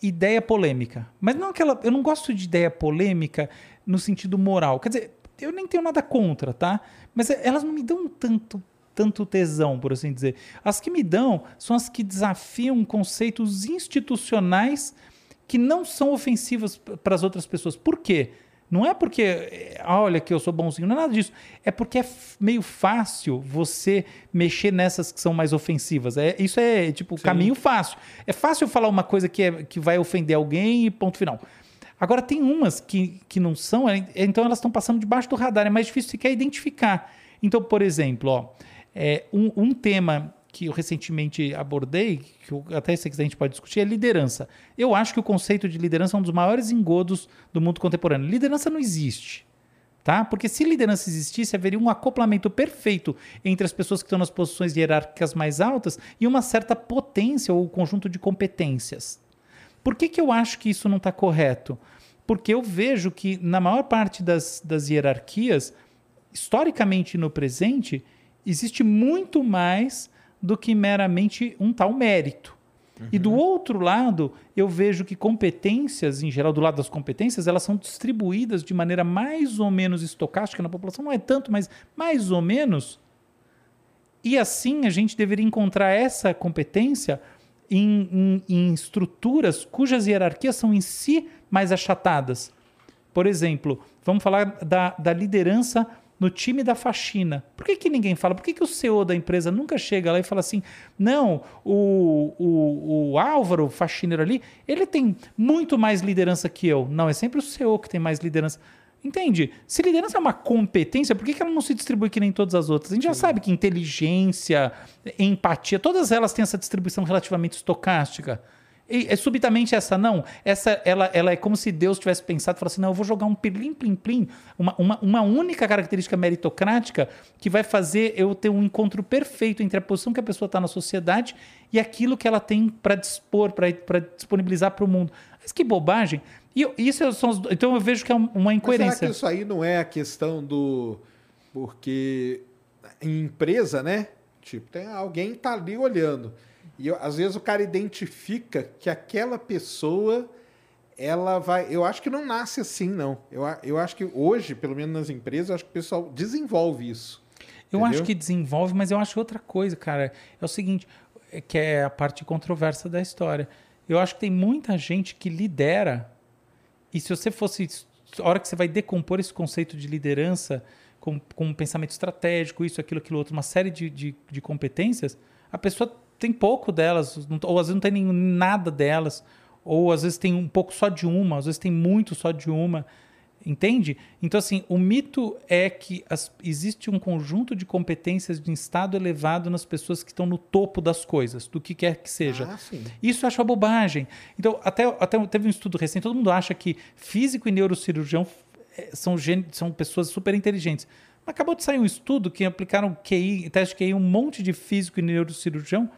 ideia polêmica. Mas não aquela. Eu não gosto de ideia polêmica no sentido moral. Quer dizer, eu nem tenho nada contra, tá? Mas elas não me dão tanto tanto tesão, por assim dizer. As que me dão são as que desafiam conceitos institucionais que não são ofensivas para as outras pessoas. Por quê? Não é porque, eh, olha que eu sou bonzinho, não é nada disso. É porque é meio fácil você mexer nessas que são mais ofensivas. É, isso é tipo Sim. caminho fácil. É fácil falar uma coisa que, é, que vai ofender alguém e ponto final. Agora, tem umas que, que não são, é, então elas estão passando debaixo do radar, é mais difícil sequer identificar. Então, por exemplo, ó, é, um, um tema que eu recentemente abordei, que eu, até sei que a gente pode discutir, é liderança. Eu acho que o conceito de liderança é um dos maiores engodos do mundo contemporâneo. Liderança não existe. Tá? Porque se liderança existisse, haveria um acoplamento perfeito entre as pessoas que estão nas posições hierárquicas mais altas e uma certa potência ou conjunto de competências. Por que, que eu acho que isso não está correto? Porque eu vejo que, na maior parte das, das hierarquias, historicamente no presente, existe muito mais do que meramente um tal mérito. Uhum. E do outro lado, eu vejo que competências, em geral, do lado das competências, elas são distribuídas de maneira mais ou menos estocástica na população, não é tanto, mas mais ou menos. E assim a gente deveria encontrar essa competência em, em, em estruturas cujas hierarquias são em si mais achatadas. Por exemplo, vamos falar da, da liderança no time da faxina. Por que, que ninguém fala? Por que, que o CEO da empresa nunca chega lá e fala assim: não, o, o, o Álvaro, o faxineiro ali, ele tem muito mais liderança que eu. Não, é sempre o CEO que tem mais liderança. Entende? Se liderança é uma competência, por que, que ela não se distribui que nem todas as outras? A gente Sim. já sabe que inteligência, empatia, todas elas têm essa distribuição relativamente estocástica. É subitamente essa não. Essa ela, ela é como se Deus tivesse pensado e falado assim: não, eu vou jogar um plim, plim, plim, uma, uma, uma única característica meritocrática que vai fazer eu ter um encontro perfeito entre a posição que a pessoa está na sociedade e aquilo que ela tem para dispor, para disponibilizar para o mundo. Mas que bobagem. E eu, isso são os, então eu vejo que é uma incoerência. Mas será que isso aí não é a questão do. Porque em empresa, né? Tipo, tem alguém tá ali olhando. E eu, às vezes o cara identifica que aquela pessoa ela vai. Eu acho que não nasce assim, não. Eu, eu acho que hoje, pelo menos nas empresas, eu acho que o pessoal desenvolve isso. Eu entendeu? acho que desenvolve, mas eu acho outra coisa, cara. É o seguinte, é que é a parte controversa da história. Eu acho que tem muita gente que lidera, e se você fosse. A hora que você vai decompor esse conceito de liderança com, com um pensamento estratégico, isso, aquilo, aquilo outro, uma série de, de, de competências, a pessoa tem pouco delas, ou às vezes não tem nem, nada delas, ou às vezes tem um pouco só de uma, às vezes tem muito só de uma. Entende? Então, assim, o mito é que as, existe um conjunto de competências de estado elevado nas pessoas que estão no topo das coisas, do que quer que seja. Ah, Isso eu acho uma bobagem. Então, até, até teve um estudo recente, todo mundo acha que físico e neurocirurgião eh, são, são pessoas super inteligentes. Mas acabou de sair um estudo que aplicaram QI, teste de QI, um monte de físico e neurocirurgião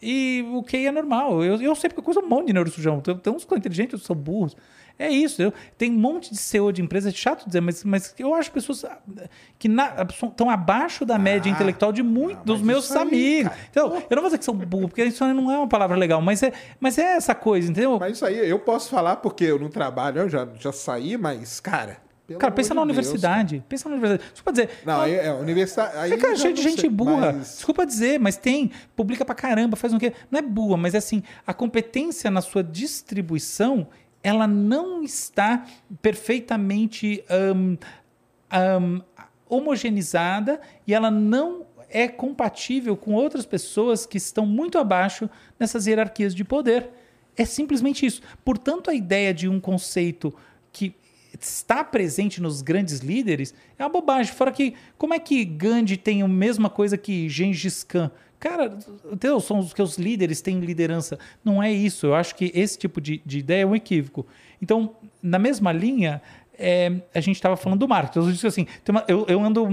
e o QI é normal. Eu, eu sei porque eu conheço um monte de neurocirurgião. Tem, tem uns que são inteligentes, outros são burros. É isso. Eu, tem um monte de CEO de empresa, é chato dizer, mas, mas eu acho pessoas ah, que estão abaixo da média ah, intelectual de muitos dos meus amigos. Então, eu não vou dizer que são burros, porque isso não é uma palavra legal, mas é, mas é essa coisa, entendeu? Mas isso aí eu posso falar porque eu não trabalho, eu já, já saí, mas, cara, pelo cara, pensa na Deus, universidade. Cara. Pensa na universidade. Desculpa dizer. Não, aí é, universidade. Aí é cheio de gente sei, burra. Mas... Desculpa dizer, mas tem. Publica pra caramba, faz um quê? Não é burra, mas é assim, a competência na sua distribuição, ela não está perfeitamente um, um, homogeneizada e ela não é compatível com outras pessoas que estão muito abaixo nessas hierarquias de poder. É simplesmente isso. Portanto, a ideia de um conceito que está presente nos grandes líderes é uma bobagem. Fora que, como é que Gandhi tem a mesma coisa que Gengis Khan? Cara, entendeu? são os que os líderes têm liderança. Não é isso. Eu acho que esse tipo de, de ideia é um equívoco. Então, na mesma linha, é, a gente estava falando do marketing. Eu disse assim, uma, eu, eu, ando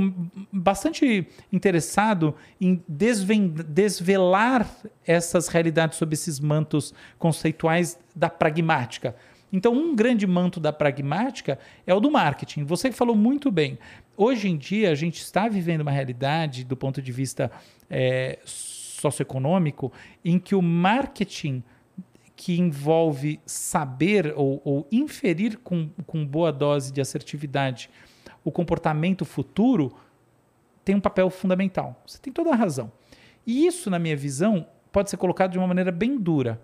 bastante interessado em desven, desvelar essas realidades sobre esses mantos conceituais da pragmática. Então, um grande manto da pragmática é o do marketing. Você falou muito bem. Hoje em dia, a gente está vivendo uma realidade, do ponto de vista é, socioeconômico, em que o marketing que envolve saber ou, ou inferir com, com boa dose de assertividade o comportamento futuro tem um papel fundamental. Você tem toda a razão. E isso, na minha visão, pode ser colocado de uma maneira bem dura.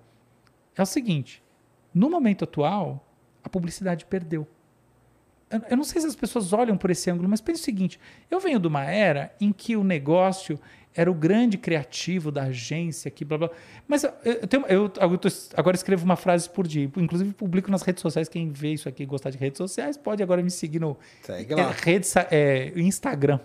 É o seguinte: no momento atual, a publicidade perdeu. Eu não sei se as pessoas olham por esse ângulo, mas pense o seguinte: eu venho de uma era em que o negócio era o grande criativo da agência, que blá blá. Mas eu, tenho, eu, eu tô, agora escrevo uma frase por dia, inclusive publico nas redes sociais. Quem vê isso aqui e gostar de redes sociais pode agora me seguir no Segue. É, é, Instagram.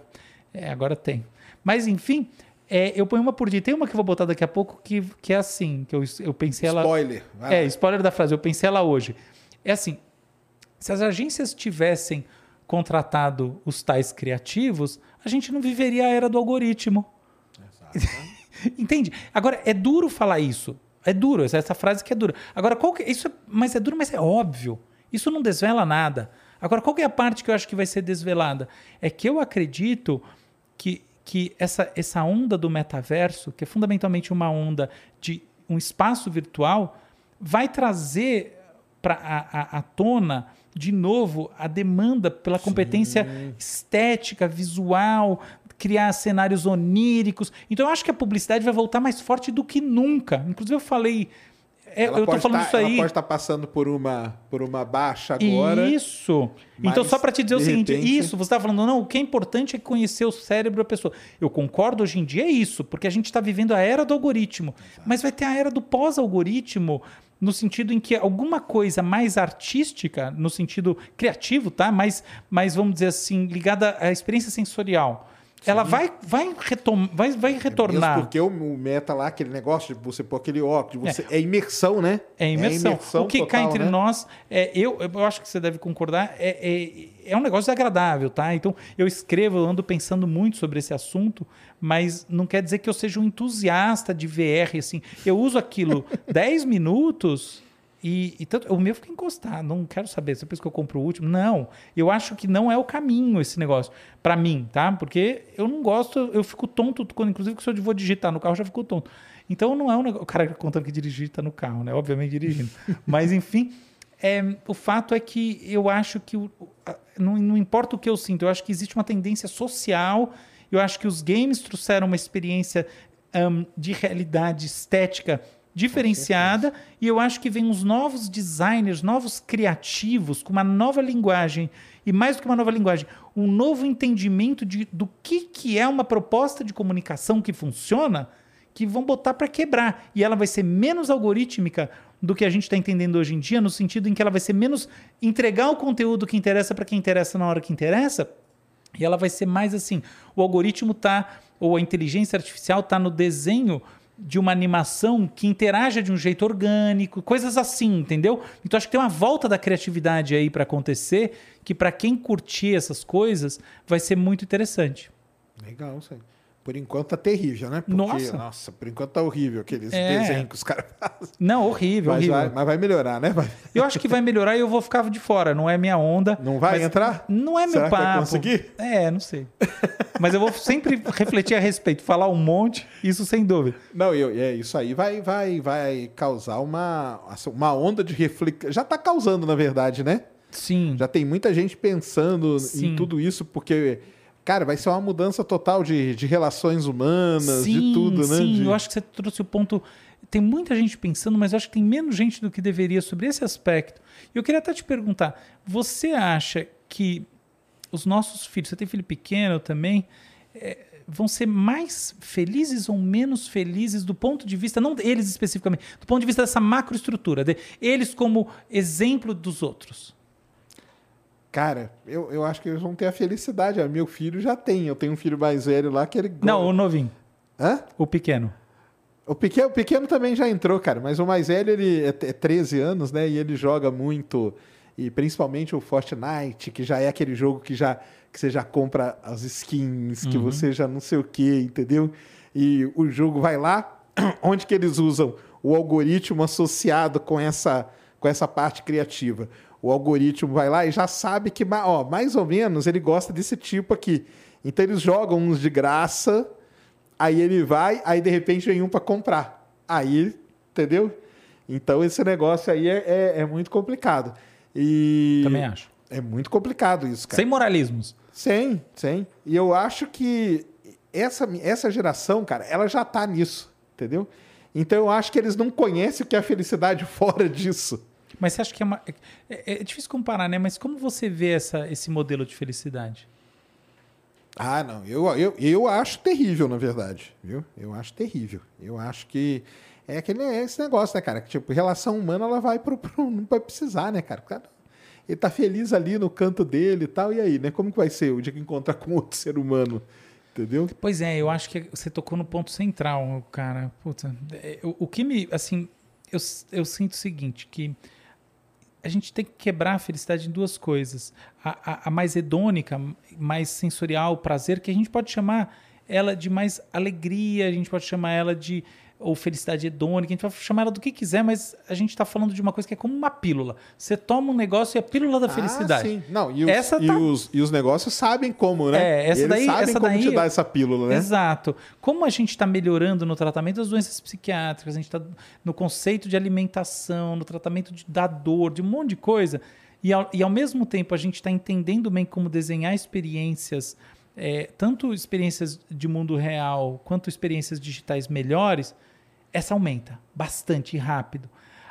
É, agora tem. Mas, enfim, é, eu ponho uma por dia. Tem uma que eu vou botar daqui a pouco que, que é assim, que eu, eu pensei ela... Spoiler. vai É, lá. spoiler da frase, eu pensei ela hoje. É assim, se as agências tivessem contratado os tais criativos, a gente não viveria a era do algoritmo. Entende? Agora, é duro falar isso. É duro, essa, essa frase que é dura. Agora, qual que, isso é, mas é duro, mas é óbvio. Isso não desvela nada. Agora, qual que é a parte que eu acho que vai ser desvelada? É que eu acredito que, que essa, essa onda do metaverso, que é fundamentalmente uma onda de um espaço virtual, vai trazer para a, a, à tona de novo a demanda pela competência estética, visual, criar cenários oníricos. Então eu acho que a publicidade vai voltar mais forte do que nunca. Inclusive eu falei, é, Ela eu tô falando tá- isso Ela aí. pode estar passando por uma, por uma baixa agora. Isso. mas, Então, só para te dizer o seguinte: repente- isso, você está falando, não, o que é importante é conhecer o cérebro da pessoa. Eu concordo, hoje em dia é isso, porque a gente está vivendo a era do algoritmo. Mas vai ter a era do pós-algoritmo, no sentido em que alguma coisa mais artística, no sentido criativo, tá? Mais, mais vamos dizer assim, ligada à experiência sensorial. Ela vai, vai, retom vai, vai retornar. Mesmo porque o, o meta lá, aquele negócio de você pôr aquele óculos, você, é. imersão, né? É imersão. o que total, entre né? nós, é, eu, eu acho que você deve concordar, é, é, é um negócio desagradável, tá? Então, eu escrevo, eu ando pensando muito sobre esse assunto, mas não quer dizer que eu seja um entusiasta de VR, assim. Eu uso aquilo 10 minutos e, e tanto, o meu fica encostado, não quero saber, depois que eu compro o último. Não, eu acho que não é o caminho esse negócio, para mim, tá? Porque eu não gosto, eu fico tonto, quando, inclusive, se eu vou digitar no carro, eu já fico tonto. Então, não é um negócio. O cara contando que digita no carro, né? Obviamente dirigindo. Mas, enfim, é, o fato é que eu acho que não, não importa o que eu sinto, eu acho que existe uma tendência social. Eu acho que os games trouxeram uma experiência ahn, de realidade estética diferenciada e eu acho que vem uns novos designers, novos criativos com uma nova linguagem e mais do que uma nova linguagem, um novo entendimento de, do que, que é uma proposta de comunicação que funciona que vão botar para quebrar. E ela vai ser menos algorítmica do que a gente está entendendo hoje em dia, no sentido em que ela vai ser menos entregar o conteúdo que interessa para quem interessa na hora que interessa. E ela vai ser mais assim: o algoritmo tá, ou a inteligência artificial está no desenho de uma animação que interaja de um jeito orgânico, coisas assim, entendeu? Então acho que tem uma volta da criatividade aí para acontecer, que para quem curtir essas coisas vai ser muito interessante. Legal, aí. Por enquanto tá terrível, né? Porque, Nossa. nossa, por enquanto tá horrível aqueles É. desenhos que os caras fazem. Não, horrível, Mas horrível. vai, mas vai melhorar, né? Vai- Eu acho que vai melhorar e eu vou ficar de fora. Não é minha onda. Não vai entrar? Não é meu Será vai papo. conseguir? É, não sei. Mas eu vou sempre refletir a respeito, falar um monte, isso sem dúvida. Não, eu, é, isso aí vai, vai, vai causar uma, assim, uma onda de reflexão. Já tá causando, na verdade, né? Sim. Já tem muita gente pensando Sim. em tudo isso, porque, cara, vai ser uma mudança total de, de relações humanas, de tudo, né? Sim, De- eu acho que você trouxe o ponto. Tem muita gente pensando, mas eu acho que tem menos gente do que deveria sobre esse aspecto. E eu queria até te perguntar: você acha que os nossos filhos, você tem filho pequeno também, é, vão ser mais felizes ou menos felizes do ponto de vista, não eles especificamente, do ponto de vista dessa macroestrutura, de eles como exemplo dos outros? Cara, eu, eu acho que eles vão ter a felicidade. Ah, Meu filho já tem. Eu tenho um filho mais velho lá que ele. Não, o novinho, Hã? o pequeno. O pequeno, o pequeno também já entrou, cara, mas o mais velho, ele é é 13 anos, né? E ele joga muito, e principalmente o Fortnite, que já é aquele jogo que já que você já compra as skins, que você já não sei o que, entendeu? E o jogo vai lá, onde que eles usam o algoritmo associado com essa, com essa parte criativa. O algoritmo vai lá e já sabe que, ó, mais ou menos, ele gosta desse tipo aqui. Então eles jogam uns de graça, Aí ele vai, aí de repente vem um para comprar. Aí, entendeu? Então esse negócio aí é, é, é muito complicado. E Também acho. é muito complicado isso, cara. Sem moralismos. Sem, sem. E eu acho que essa, essa geração, cara, ela já tá nisso, entendeu? Então eu acho que eles não conhecem o que é a felicidade fora disso. Mas você acha que é uma. É, é difícil comparar, né? Mas como você vê essa, esse modelo de felicidade? Ah, não. Eu, eu, eu acho terrível, na verdade. Viu? Eu acho terrível. Eu acho que é aquele é esse negócio, né, cara? Que, tipo, relação humana, ela vai pro, pro- Não vai precisar, né, cara? Cara- Ele tá feliz ali no canto dele e tal. E aí, né? Como que vai ser o dia que encontrar com outro ser humano? Entendeu? Pois é, eu acho que você tocou no ponto central, cara. Puta, é, o, o que me. Assim, eu, eu sinto o seguinte: que a gente tem que quebrar a felicidade em duas coisas. A, a, a mais hedônica, mais sensorial, prazer, que a gente pode chamar ela de mais alegria, a gente pode chamar ela de ou felicidade hedônica, a gente vai chamar ela do que quiser, mas a gente está falando de uma coisa que é como uma pílula. Você toma um negócio e é a pílula da felicidade. Ah, sim. Não, e os, essa e, tá... os, e os negócios sabem como, né? É, essa Eles daí, sabem essa como daí, te dar essa pílula, né? Exato. Como a gente está melhorando no tratamento das doenças psiquiátricas, a gente está no conceito de alimentação, no tratamento de, da dor, de um monte de coisa, e ao, e ao mesmo tempo a gente está entendendo bem como desenhar experiências, é, tanto experiências de mundo real quanto experiências digitais melhores, essa aumenta bastante rápido.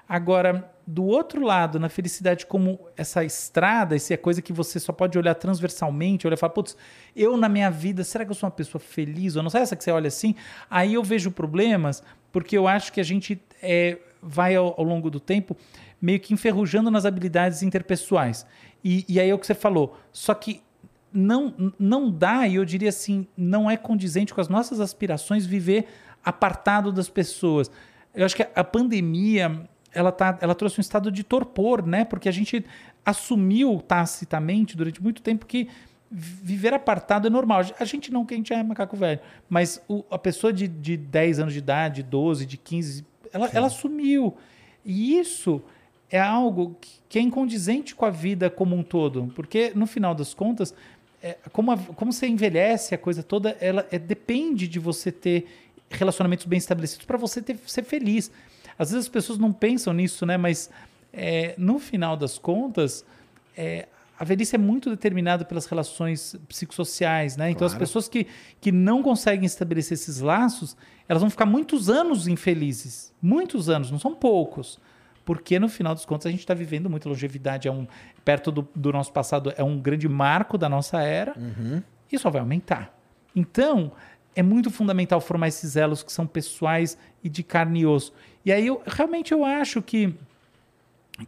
Agora, do outro lado, na felicidade como essa estrada, essa é coisa que você só pode olhar transversalmente, olhar e falar, putz, eu na minha vida, será que eu sou uma pessoa feliz? Ou não sei essa que você olha assim? Aí eu vejo problemas, porque eu acho que a gente é, vai ao, ao, longo do tempo meio que enferrujando nas habilidades interpessoais. E, e aí é o que você falou. Só que não, não dá, e eu diria assim, não é condizente com as nossas aspirações viver apartado das pessoas. Eu acho que a pandemia ela, tá, ela trouxe um estado de torpor, né? Porque a gente assumiu tacitamente durante muito tempo que viver apartado é normal. A gente não, que a gente é macaco velho, mas o, a pessoa de, de 10 anos de idade, 12, de 15, ela, ela assumiu. E isso é algo que é incondizente com a vida como um todo, porque no final das contas, é, como, a, como você envelhece a coisa toda, ela é, depende de você ter relacionamentos bem estabelecidos para você ter, ser feliz. Às vezes as pessoas não pensam nisso, né? Mas é, no final das contas, é, a velhice é muito determinada pelas relações psicossociais, né? Então claro. as pessoas que, que não conseguem estabelecer esses laços, elas vão ficar muitos anos infelizes. Muitos anos, não são poucos. Porque no final dos contos a gente está vivendo muito longevidade, é um perto do, do, nosso passado, é um grande marco da nossa era uhum. e só vai aumentar. Então, é muito fundamental formar esses elos que são pessoais e de carne e osso. E aí eu realmente eu acho que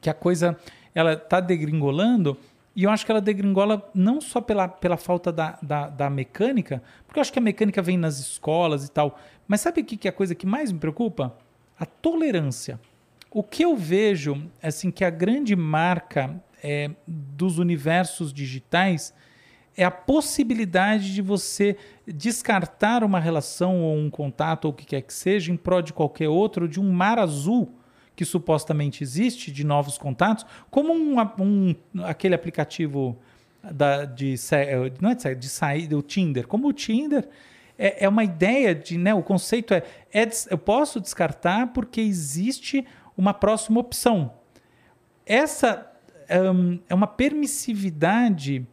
que a coisa ela está degringolando e eu acho que ela degringola não só pela, pela falta da, da, da, mecânica, porque eu acho que a mecânica vem nas escolas e tal, mas sabe o que, que é a coisa que mais me preocupa? A tolerância. O que eu vejo, assim, que a grande marca é, dos universos digitais é a possibilidade de você descartar uma relação ou um contato ou o que quer que seja em prol de qualquer outro, de um mar azul que supostamente existe de novos contatos, como um, um aquele aplicativo da, de não é de, de sair do Tinder, como o Tinder é, é, uma ideia de, né, o conceito é, é eu posso descartar porque existe uma próxima opção. Essa um, é uma permissividade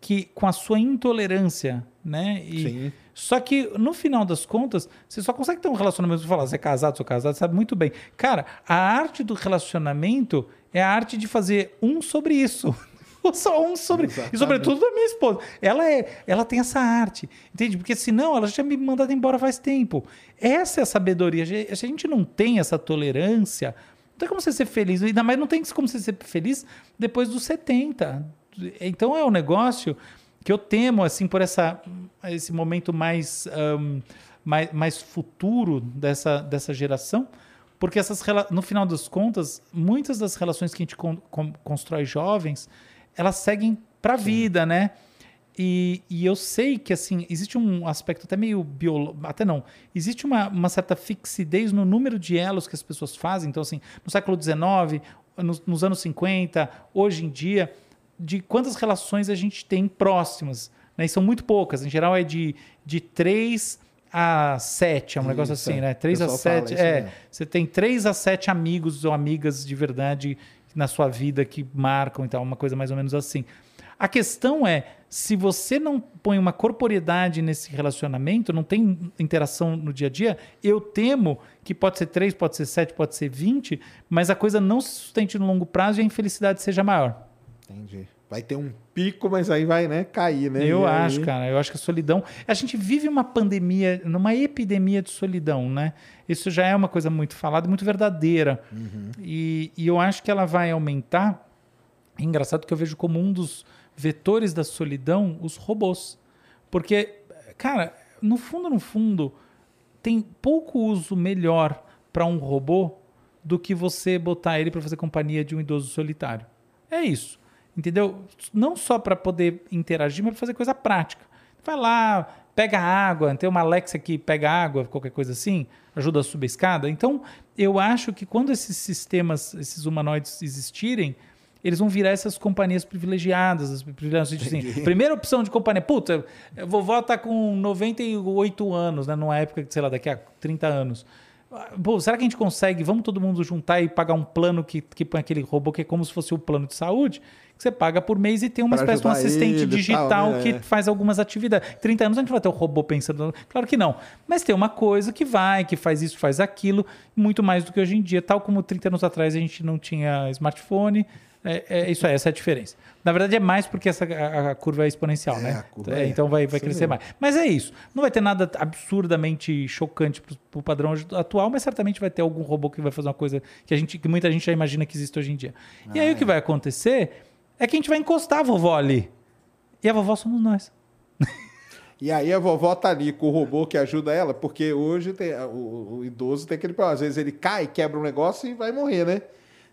que com a sua intolerância, né? E, Sim. Só que no final das contas, você só consegue ter um relacionamento. Você fala, você é casado, sou casado, sabe muito bem. Cara, a arte do relacionamento é a arte de fazer um sobre isso. só um sobre. Exatamente. E sobretudo da minha esposa. Ela é, ela tem essa arte. Entende? Porque senão ela já tinha me mandado embora faz tempo. Essa é a sabedoria. Se a gente não tem essa tolerância, não tem como você ser feliz. Ainda mais não tem como você ser feliz depois dos 70, então é um negócio que eu temo assim por essa esse momento mais um, mais, mais futuro dessa, dessa geração, porque essas no final das contas muitas das relações que a gente con, con, constrói jovens elas seguem para a vida, né? E, e, eu sei que assim existe um aspecto até meio biológico, até não, existe uma, uma certa fixidez no número de elos que as pessoas fazem. Então, assim, no século XIX, nos, nos anos 50, hoje em dia, de quantas relações a gente tem próximas. Né? E são muito poucas. Em geral é de, de 3 a 7, é um isso, negócio assim, é. né? 3 a 7. É, você tem 3 a 7 amigos ou amigas de verdade na sua vida que marcam e tal, uma coisa mais ou menos assim. A questão é, se você não põe uma corporeidade nesse relacionamento, não tem interação no dia a dia, eu temo que pode ser 3, pode ser 7, pode ser 20, mas a coisa não se sustente no longo prazo e a infelicidade seja maior. Entendi. Vai ter um pico, mas aí vai, né, cair, né? Eu e acho, aí... cara. Eu acho que a solidão. A gente vive uma pandemia, numa epidemia de solidão, né? Isso já é uma coisa muito falada, muito verdadeira. Uhum. E, e eu acho que ela vai aumentar. É engraçado que eu vejo como um dos vetores da solidão os robôs. Porque cara, no fundo, no fundo, tem pouco uso melhor para um robô do que você botar ele para fazer companhia de um idoso solitário. É isso. Entendeu? Não só para poder interagir, mas para fazer coisa prática. Vai lá, pega água, tem uma Alexa que pega água, qualquer coisa assim, ajuda a subir a escada. Então, eu acho que quando esses sistemas, esses humanoides existirem, eles vão virar essas companhias privilegiadas. As privilegiadas assim, primeira opção de companhia. Puta, a vovó tá com 98 anos, né? Numa época, sei lá, daqui a 30 anos. Pô, será que a gente consegue? Vamos todo mundo juntar e pagar um plano que, que põe aquele robô que é como se fosse o plano de saúde? Que você paga por mês e tem uma Pra espécie de um assistente ele digital tal, né? que É. faz algumas atividades. 30 anos a gente vai ter o robô pensando. Claro que não. Mas tem uma coisa que vai, que faz isso, faz aquilo, muito mais do que hoje em dia. Tal como 30 anos atrás a gente não tinha smartphone. É, é isso aí, essa é a diferença. Na verdade, é mais porque essa, a, a curva é exponencial, É, né? curva É, é. então vai, vai crescer mais. Mas é isso. Não vai ter nada absurdamente chocante para o padrão atual, mas certamente vai ter algum robô que vai fazer uma coisa que, a gente, que muita gente já imagina que existe hoje em dia. e Ah, aí o que vai acontecer é que a gente vai encostar a vovó ali. E a vovó somos nós. E aí a vovó tá ali com o robô que ajuda ela, porque hoje tem- o, o idoso tem aquele problema. Às vezes ele cai, quebra um negócio e vai morrer, né?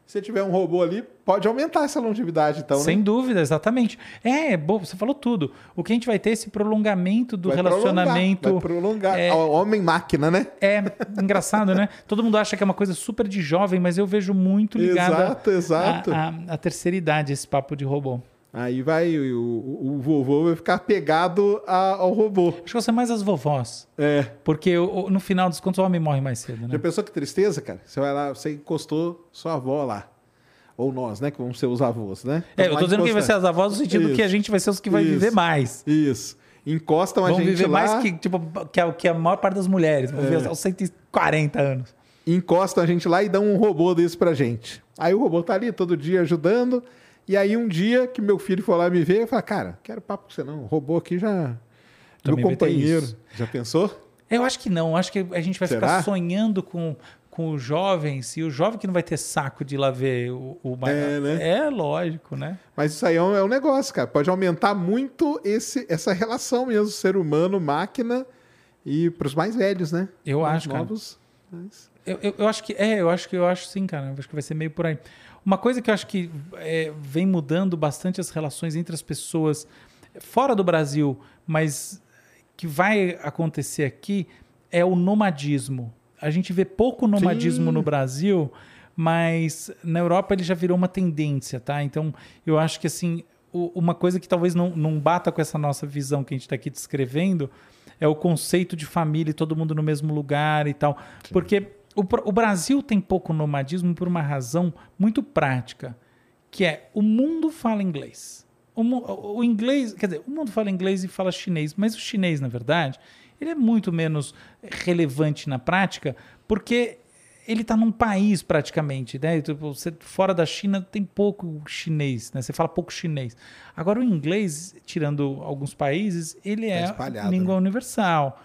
Se tiver um robô ali, pode aumentar essa longevidade, então, Sem né? dúvida, exatamente. É, bom, você falou tudo. O que a gente vai ter é esse prolongamento do Vai relacionamento. Prolongar, vai prolongar. é, Homem-máquina, né? É engraçado, né? Todo mundo acha que é uma coisa super de jovem, mas eu vejo muito ligada Exato, exato. À, à- à terceira idade esse papo de robô. Aí vai, o, o- o vovô vai ficar pegado a- ao robô. Acho que você é mais as vovós. É. Porque o- no final dos contos o homem morre mais cedo, né? Já pensou que tristeza, cara? Você vai lá, você encostou sua avó lá. Ou nós, né? Que vamos ser os avós, né? É, eu tô dizendo que vai ser encostar. as avós no sentido Isso. que a gente vai ser os que vai Isso. viver mais. Isso. Encostam a Vão gente viver lá. mais que, tipo, que, a, que a maior parte das mulheres. Vão viver aos 140 anos. encostam a gente lá e dão um robô desse pra gente. Aí o robô tá ali todo dia ajudando. E aí um dia que meu filho for lá me ver, eu falo, cara, quero papo com você não. O robô aqui já. Também meu companheiro. Já pensou? Eu acho que não. Acho que a gente vai Será? ficar sonhando com, com os jovens e o jovem que não vai ter saco de ir lá ver o, o É, né? É lógico, né? Mas isso aí é um, é um negócio, cara. Pode aumentar muito esse, essa relação mesmo, ser humano, máquina, e pros mais velhos, né? Eu Os acho, cara. novos. mas- Eu, eu, eu acho que é, eu acho que eu acho sim, cara. Eu acho que vai ser meio por aí. Uma coisa que eu acho que é, vem mudando bastante as relações entre as pessoas fora do Brasil, mas que vai acontecer aqui é o nomadismo. A gente vê pouco nomadismo Sim. no Brasil, mas na Europa ele já virou uma tendência, tá? Então eu acho que assim uma coisa que talvez não, não bata com essa nossa visão que a gente está aqui descrevendo é o conceito de família e todo mundo no mesmo lugar e tal. Porque o, o Brasil tem pouco nomadismo por uma razão muito prática, que é o mundo fala inglês. O, o inglês, quer dizer, o mundo fala inglês e fala chinês, mas o chinês, na verdade, ele é muito menos relevante na prática, porque ele está num país praticamente, né? Tipo, você, fora da China tem pouco chinês, né? Você fala pouco chinês. Agora o inglês, tirando alguns países, ele é espalhado, língua né? universal.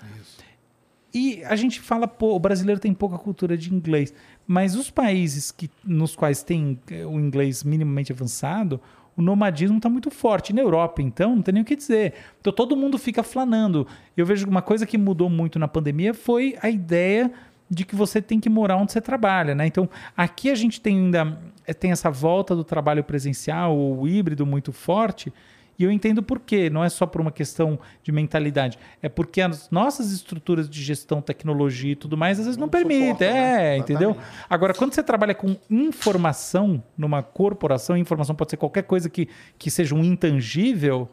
E a gente fala, pô, o brasileiro tem pouca cultura de inglês, mas os países que, nos quais tem eh, o inglês minimamente avançado, o nomadismo está muito forte. Na Europa, então, não tem nem o que dizer. Então todo mundo fica flanando. Eu vejo uma coisa que mudou muito na pandemia foi a ideia de que você tem que morar onde você trabalha, né? Então, aqui a gente tem ainda eh, tem essa volta do trabalho presencial ou híbrido muito forte, e eu entendo por quê. Não é só por uma questão de mentalidade. É porque as nossas estruturas de gestão, tecnologia e tudo mais, às vezes não, Não permitem. suportam, é, né? entendeu? Exatamente. Agora, quando você trabalha com informação numa corporação, informação pode ser qualquer coisa que, que seja um intangível,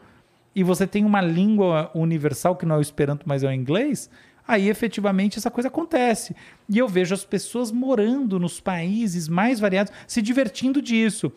e você tem uma língua universal que não é o esperanto, mas é o inglês, aí efetivamente essa coisa acontece. E eu vejo as pessoas morando nos países mais variados, se divertindo disso.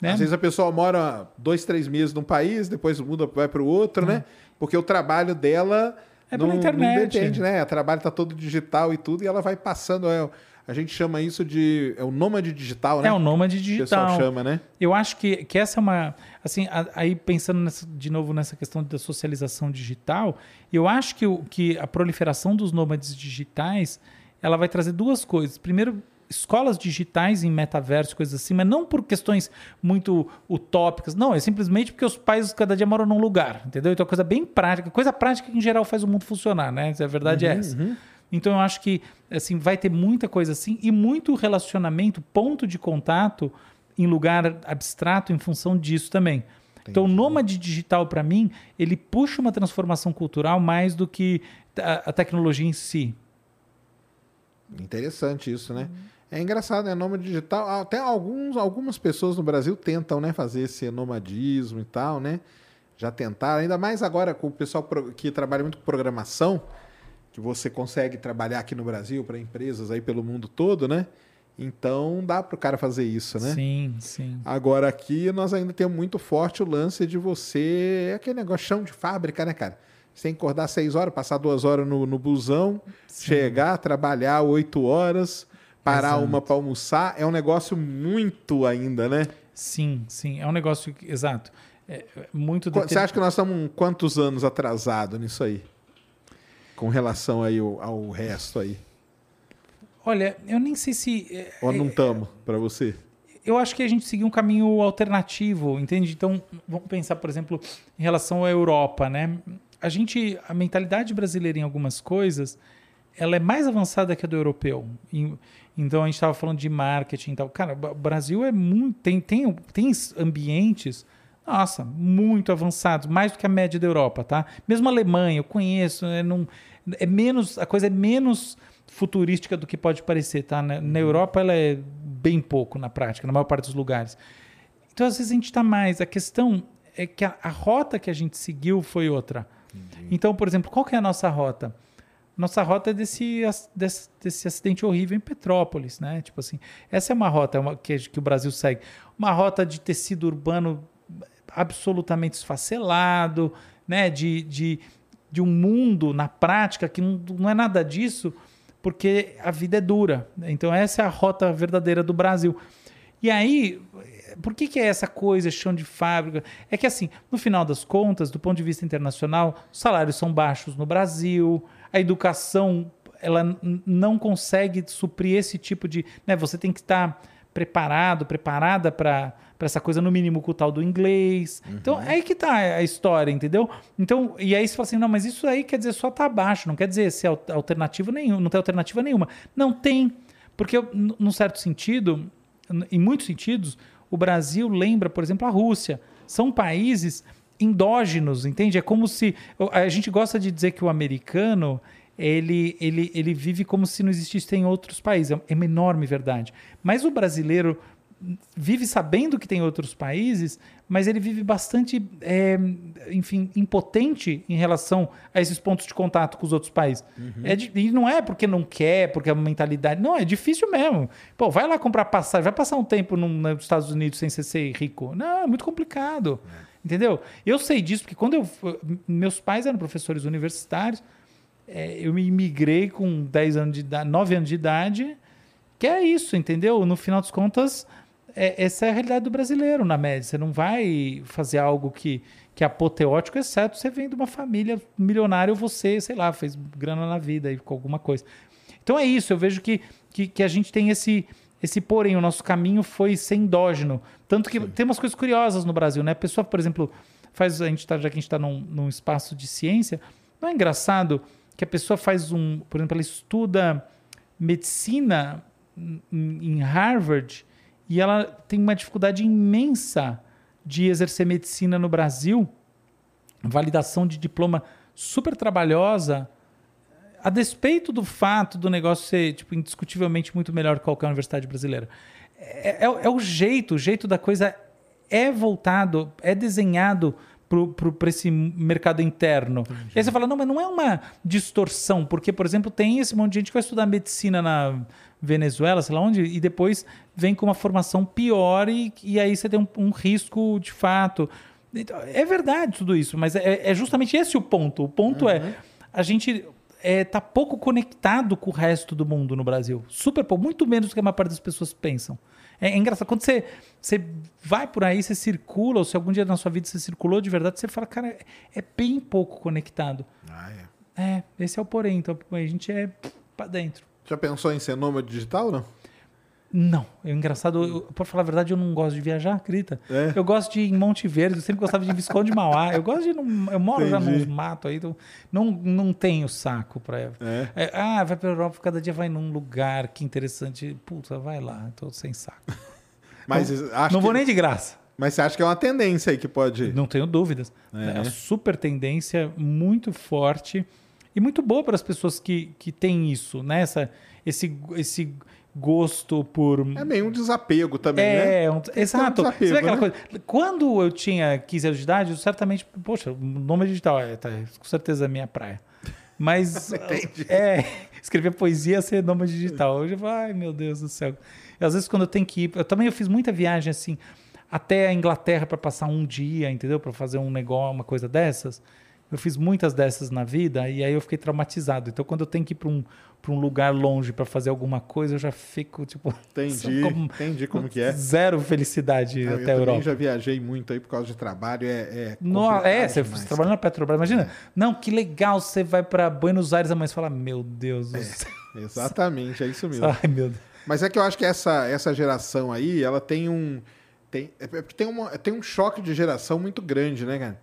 Né? Às vezes a pessoa mora dois, três meses num país, depois muda, vai para o outro, né? Porque o trabalho dela Hum. É pela internet. não depende, né? O trabalho tá todo digital e tudo, e ela vai passando. é, a gente chama isso de. É o nômade digital, né? É o nômade O digital. pessoal chama, né? Eu acho que, que essa é uma. Assim, a- aí pensando nessa- de novo nessa questão da socialização digital, eu acho que, o, que a proliferação dos nômades digitais ela vai trazer duas coisas. Primeiro, escolas digitais em metaverso, coisas assim, mas não por questões muito utópicas. Não, é simplesmente porque os pais cada dia moram num lugar, entendeu? Então é coisa bem prática, coisa prática que em geral faz o mundo funcionar, né? A verdade é essa. Então eu acho que assim vai ter muita coisa assim e muito relacionamento, ponto de contato em lugar abstrato em função disso também. Então, o nômade digital, para mim, ele puxa uma transformação cultural mais do que a, a tecnologia em si. Interessante isso, né? É engraçado, né? Nômade digital. Até alguns, algumas pessoas no Brasil tentam né, fazer esse nomadismo e tal, né? Já tentaram, ainda mais agora com o pessoal que trabalha muito com programação, que você consegue trabalhar aqui no Brasil para empresas aí pelo mundo todo, né? Então dá para o cara fazer isso, né? Sim, sim. Agora aqui nós ainda temos muito forte o lance de você. É aquele negócio chão de fábrica, né, cara? Você tem que acordar seis horas, passar duas horas no, no busão, chegar, trabalhar oito horas, parar Exato. uma para almoçar. É um negócio muito ainda, né? Sim, sim. É um negócio. Exato. É é muito Qu- Você deter- acha que nós estamos quantos anos atrasado nisso aí? Com relação aí ao, ao resto aí. Olha, eu nem sei se. é, Ou não estamos, para você? eu acho que a gente seguiu um caminho alternativo, entende? Então, vamos pensar, por exemplo, em relação à Europa, né? A gente, a mentalidade brasileira em algumas coisas, ela é mais avançada que a do europeu. Então, a gente estava falando de marketing e tal. Cara, o Brasil é muito, tem, tem, tem ambientes, nossa, muito avançados, mais do que a média da Europa, tá? Mesmo a Alemanha, eu conheço, é, não, é menos, a coisa é menos futurística do que pode parecer, tá? Na, na Europa ela é bem pouco na prática, na maior parte dos lugares. Então, às vezes a gente está mais. A questão é que a, a rota que a gente seguiu foi outra. Então, por exemplo, qual que é a nossa rota? Nossa rota é desse, desse, desse acidente horrível em Petrópolis, né? Tipo assim, essa é uma rota uma- que, que o Brasil segue. Uma rota de tecido urbano absolutamente esfacelado, né? De, de, de um mundo na prática que não, não é nada disso, porque a vida é dura. Então, essa é a rota verdadeira do Brasil. E aí, por que, que é essa coisa, chão de fábrica? É que, assim, no final das contas, do ponto de vista internacional, os salários são baixos no Brasil, a educação ela não consegue suprir esse tipo de. Né, você tem que estar preparado, preparada para essa coisa, no mínimo, com o tal do inglês. Então, é aí que tá a história, entendeu? Então, e aí você fala assim: não, mas isso aí quer dizer só tá abaixo, não quer dizer ser al- alternativa nenhuma, não tem alternativa nenhuma. Não tem. Porque, num certo sentido, em muitos sentidos, o Brasil lembra, por exemplo, a Rússia. São países endógenos, entende? É como se. A gente gosta de dizer que o americano. Ele, ele, ele vive como se não existissem outros países. É uma enorme verdade. Mas o brasileiro vive sabendo que tem outros países, mas ele vive bastante, é, enfim, impotente em relação a esses pontos de contato com os outros países. É di- e não é porque não quer, porque é uma mentalidade. Não, é difícil mesmo. Pô, vai lá comprar passagem, vai passar um tempo num- nos Estados Unidos sem ser rico. Não, é muito complicado. Entendeu? Eu sei disso porque quando eu. Meus pais eram professores universitários, é, eu me imigrei com 10 anos de idade, 9 anos de idade, que é isso, entendeu? No final das contas, é- essa é a realidade do brasileiro, na média. Você não vai fazer algo que, que é apoteótico, exceto você vem de uma família milionária ou você, sei lá, fez grana na vida e com alguma coisa. Então é isso, eu vejo que, que, que a gente tem esse, esse porém, o nosso caminho foi ser endógeno. Tanto que tem umas coisas curiosas no Brasil, né? A pessoa, por exemplo, faz, a gente tá, já que a gente está num, num espaço de ciência, não é engraçado que a pessoa faz um, por exemplo, ela estuda medicina em em Harvard e ela tem uma dificuldade imensa de exercer medicina no Brasil, validação de diploma super trabalhosa, a despeito do fato do negócio ser tipo, indiscutivelmente muito melhor que qualquer universidade brasileira. É, é- é o jeito, o jeito da coisa é voltado, é desenhado para esse mercado interno. E aí você fala, não, mas não é uma distorção, porque, por exemplo, tem esse monte de gente que vai estudar medicina na Venezuela, sei lá onde, e depois vem com uma formação pior e, e aí você tem um, um risco de fato. Então, é verdade tudo isso, mas é, é justamente esse o ponto. O ponto é, a gente é, tá pouco conectado com o resto do mundo no Brasil. Super pouco, muito menos do que a maior parte das pessoas pensam. É, é engraçado, quando você, você vai por aí, você circula, ou se algum dia na sua vida você circulou de verdade, você fala, cara, é, é bem pouco conectado. Ah, é. É, esse é o porém. Então, a gente é pra dentro. Já pensou em ser nômade digital, não? Não, é engraçado. Eu, por falar a verdade, eu não gosto de viajar, acredita? É? Eu gosto de ir em Monte Verde, eu sempre gostava de Visconde de Mauá. Eu gosto de num, Eu moro já Entendi. nos matos aí, então não, não tenho saco pra. É? É, ah, vai pra Europa, cada dia vai num lugar, que interessante. Puta, vai lá, tô sem saco. Mas acho não vou que- nem de graça. Mas você acha que é uma tendência aí que pode. Não tenho dúvidas. É. É uma super tendência, muito forte e muito boa para as pessoas que, que têm isso, né? Essa, esse, esse gosto por. É meio um desapego também, né? É, um- ter um exato. desapego, Você vê aquela né? coisa. Quando eu tinha 15 anos de idade, eu certamente, poxa, o nome digital é, tá, com certeza é minha praia. Mas é, escrever poesia ser nome digital. Hoje eu falo, ai meu Deus do céu. E às vezes quando eu tenho que ir, eu também eu fiz muita viagem assim até a Inglaterra para passar um dia, entendeu? Para fazer um negócio, uma coisa dessas. Eu fiz muitas dessas na vida e aí eu fiquei traumatizado. Então quando eu tenho que ir para um um lugar longe para fazer alguma coisa, eu já fico tipo Entendi. como- Entendi como que é. Zero felicidade Ah, eu até a Europa. já viajei muito aí por causa de trabalho. É, é, No, é, você demais, trabalhando na Petrobras. Imagina, não, que legal, você vai para Buenos Aires amanhã e fala, meu Deus do céu. cara. Exatamente, é isso mesmo. Ai, meu Deus. Mas é que eu acho que essa, essa geração aí, ela tem um. Tem, é porque tem, uma, tem um choque de geração muito grande, né, cara?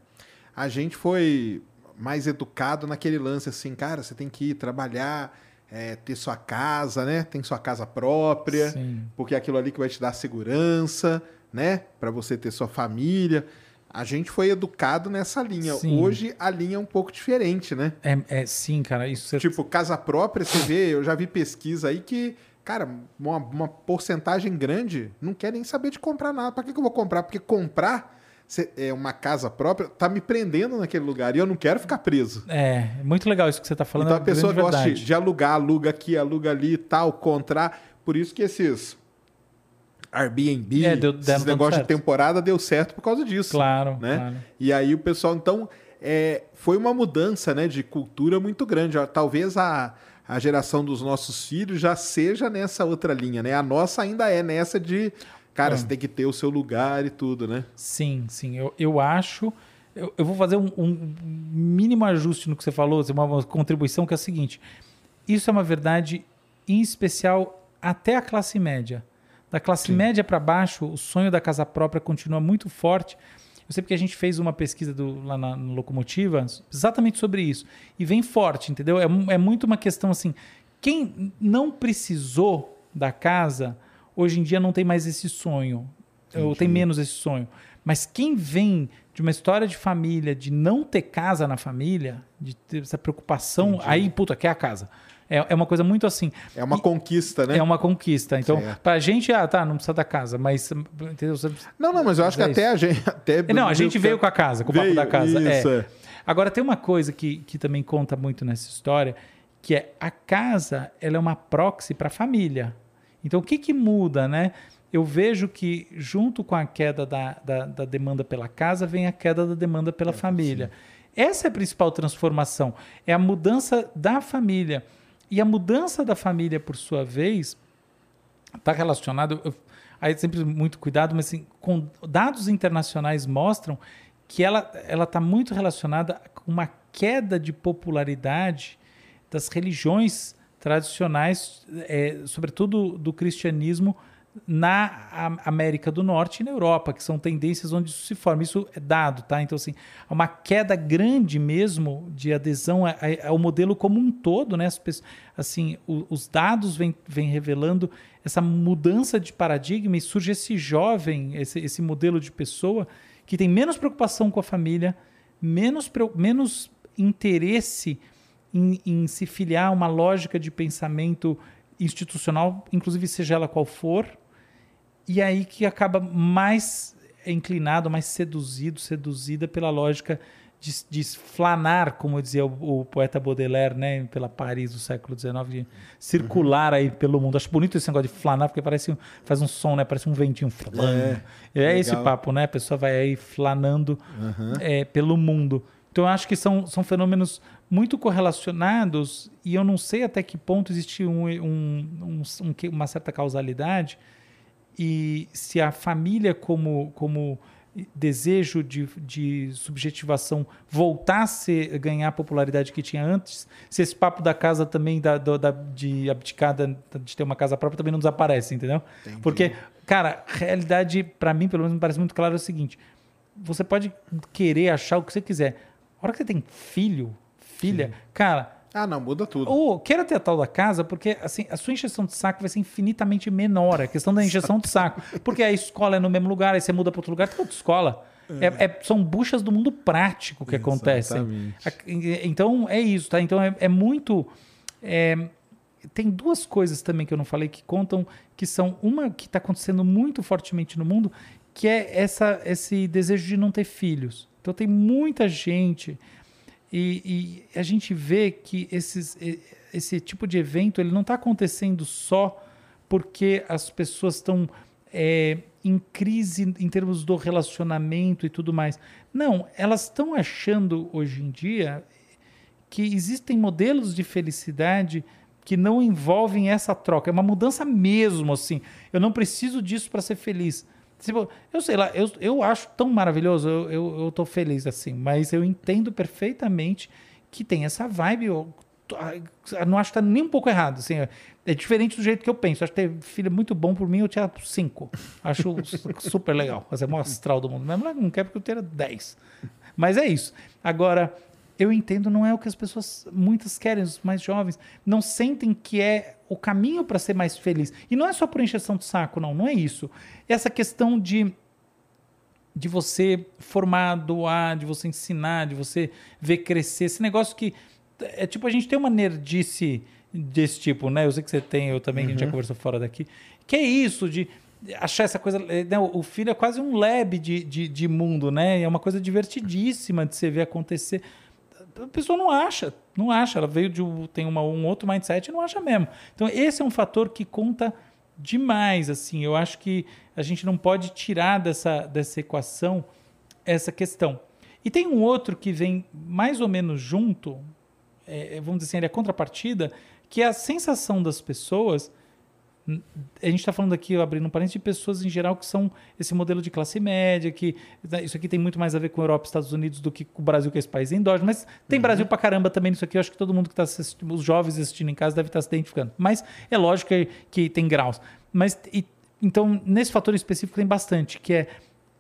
A gente foi mais educado naquele lance assim, cara, você tem que ir trabalhar, é, ter sua casa, né? Tem sua casa própria, Sim. porque é aquilo ali que vai te dar segurança, né? Pra você ter sua família. A gente foi educado nessa linha. Sim. Hoje a linha é um pouco diferente, né? É, é, sim, cara, isso. Tipo, casa própria, você vê, eu já vi pesquisa aí que, cara, uma, uma porcentagem grande não quer nem saber de comprar nada. Pra que, que eu vou comprar? Porque comprar é uma casa própria tá me prendendo naquele lugar e eu não quero ficar preso. É, muito legal isso que você tá falando. então é a pessoa grande gosta de, verdade. de alugar, aluga aqui, aluga ali e tal, comprar. Por isso que esses Airbnb, É, deu- esses negócios de temporada deu certo por causa disso. Claro, né? claro. E aí o pessoal, então, é, foi uma mudança né, de cultura muito grande. Talvez a, a geração dos nossos filhos já seja nessa outra linha, né? A nossa ainda é nessa de, cara, Ah. você tem que ter o seu lugar e tudo, né? Sim, sim. Eu, eu acho. Eu, eu vou fazer um, um mínimo ajuste no que você falou, assim, uma, uma contribuição que é a seguinte: isso é uma verdade, em especial, até a classe média. Da classe média para baixo, o sonho da casa própria continua muito forte. Eu sei porque a gente fez uma pesquisa do- lá na, no Locomotiva exatamente sobre isso. E vem forte, entendeu? É, é muito uma questão assim: quem não precisou da casa, hoje em dia não tem mais esse sonho. Ou tem menos esse sonho. Mas quem vem de uma história de família, de não ter casa na família, de ter essa preocupação, aí, puta, quer a casa. É, é uma coisa muito assim. É uma E- conquista, né? É uma conquista. Então, Certo. pra gente, ah, tá, não precisa da casa, mas. Entendeu? Não, não, mas eu acho que É até a gente. Até Não, a gente veio com a casa, com o papo da casa. Isso, é. é. Agora, tem uma coisa que, que também conta muito nessa história, que é a casa, ela é uma proxy para a família. Então, o que, que muda, né? Eu vejo que, junto com a queda da, da, da demanda pela casa, vem a queda da demanda pela família. Essa é a principal transformação. É a mudança da família. E a mudança da família, por sua vez, está relacionado. eu- aí sempre muito cuidado, mas assim, com dados internacionais mostram que ela ela está muito relacionada com uma queda de popularidade das religiões tradicionais, é, sobretudo do cristianismo na América do Norte e na Europa, que são tendências onde isso se forma. Isso é dado, tá? Então, assim, há uma queda grande mesmo de adesão ao modelo como um todo, né? As pessoas, assim, os dados vêm revelando essa mudança de paradigma e surge esse jovem, esse, esse modelo de pessoa que tem menos preocupação com a família, menos, menos interesse em, em se filiar a uma lógica de pensamento institucional, inclusive seja ela qual for, e aí que acaba mais inclinado, mais seduzido, seduzida pela lógica de, de flanar, como dizia o, o poeta Baudelaire, né, pela Paris do século XIX, de circular aí pelo mundo. Acho bonito esse negócio de flanar, porque parece faz um som, né, parece um ventinho flanando. É, legal. esse papo, né? A pessoa vai aí flanando é, pelo mundo. Então, eu acho que são, são fenômenos muito correlacionados e eu não sei até que ponto existe um, um- um- um uma certa causalidade e se a família como, como desejo de, de subjetivação voltar a ganhar a popularidade que tinha antes, se esse papo da casa também, da, da, de abdicada, de ter uma casa própria, também não desaparece, entendeu? Entendi. Porque, cara, realidade, para mim, pelo menos, me parece muito claro é o seguinte: você pode querer achar o que você quiser. A hora que você tem filho, filha, cara. Ah, não, muda tudo. Ou queira ter a tal da casa, porque assim, a sua injeção de saco vai ser infinitamente menor. A questão da injeção de saco. Porque a escola é no mesmo lugar, aí você muda para outro lugar, tem outra escola. É, é- são buchas do mundo prático que acontecem. Então é isso, tá? Então é, é muito. é, tem duas coisas também que eu não falei que contam, que são uma que está acontecendo muito fortemente no mundo, que é essa, esse desejo de não ter filhos. Então tem muita gente e, e a gente vê que esses, esse tipo de evento ele não está acontecendo só porque as pessoas estão é, em crise em termos do relacionamento e tudo mais. Não, elas estão achando hoje em dia que existem modelos de felicidade que não envolvem essa troca. É uma mudança mesmo, assim. Eu não preciso disso para ser feliz. Tipo, eu sei lá, eu, eu acho tão maravilhoso, eu, eu, eu tô feliz assim, mas eu entendo perfeitamente que tem essa vibe. Eu, eu não acho que tá nem um pouco errado. Assim, é- é diferente do jeito que eu penso. Acho que ter filho é muito bom por mim, eu tinha cinco. Acho su- super legal. Fazer o maior astral do mundo. Mas não quer porque eu teria dez. Mas é isso. Agora, eu entendo, não é o que as pessoas, muitas querem, os mais jovens, não sentem que é o caminho para ser mais feliz. E não é só por encheção de saco, não, não é isso. Essa questão de de você formar, doar, de você ensinar, de você ver crescer, esse negócio que é tipo a gente tem uma nerdice desse tipo, né? Eu sei que você tem, eu também, que a gente já conversou fora daqui. Que é isso de achar essa coisa, eh, né? o filho é quase um lab de, de, de mundo, né? É uma coisa divertidíssima de você ver acontecer. A pessoa não acha, não acha. Ela veio de tem uma, um outro mindset e não acha mesmo. Então esse é um fator que conta demais, assim. Eu acho que a gente não pode tirar dessa, dessa equação essa questão. E tem um outro que vem mais ou menos junto, é, vamos dizer assim, ele é contrapartida, que é a sensação das pessoas. A gente está falando aqui, abrindo um parênteses, de pessoas em geral que são esse modelo de classe média, que né, isso aqui tem muito mais a ver com a Europa e Estados Unidos do que com o Brasil, que é esse país endógeno, mas tem Brasil pra caramba também nisso aqui. Eu acho que todo mundo que está assistindo, os jovens assistindo em casa deve estar se identificando. Mas é lógico que, que tem graus. Mas e- então, nesse fator específico tem bastante, que é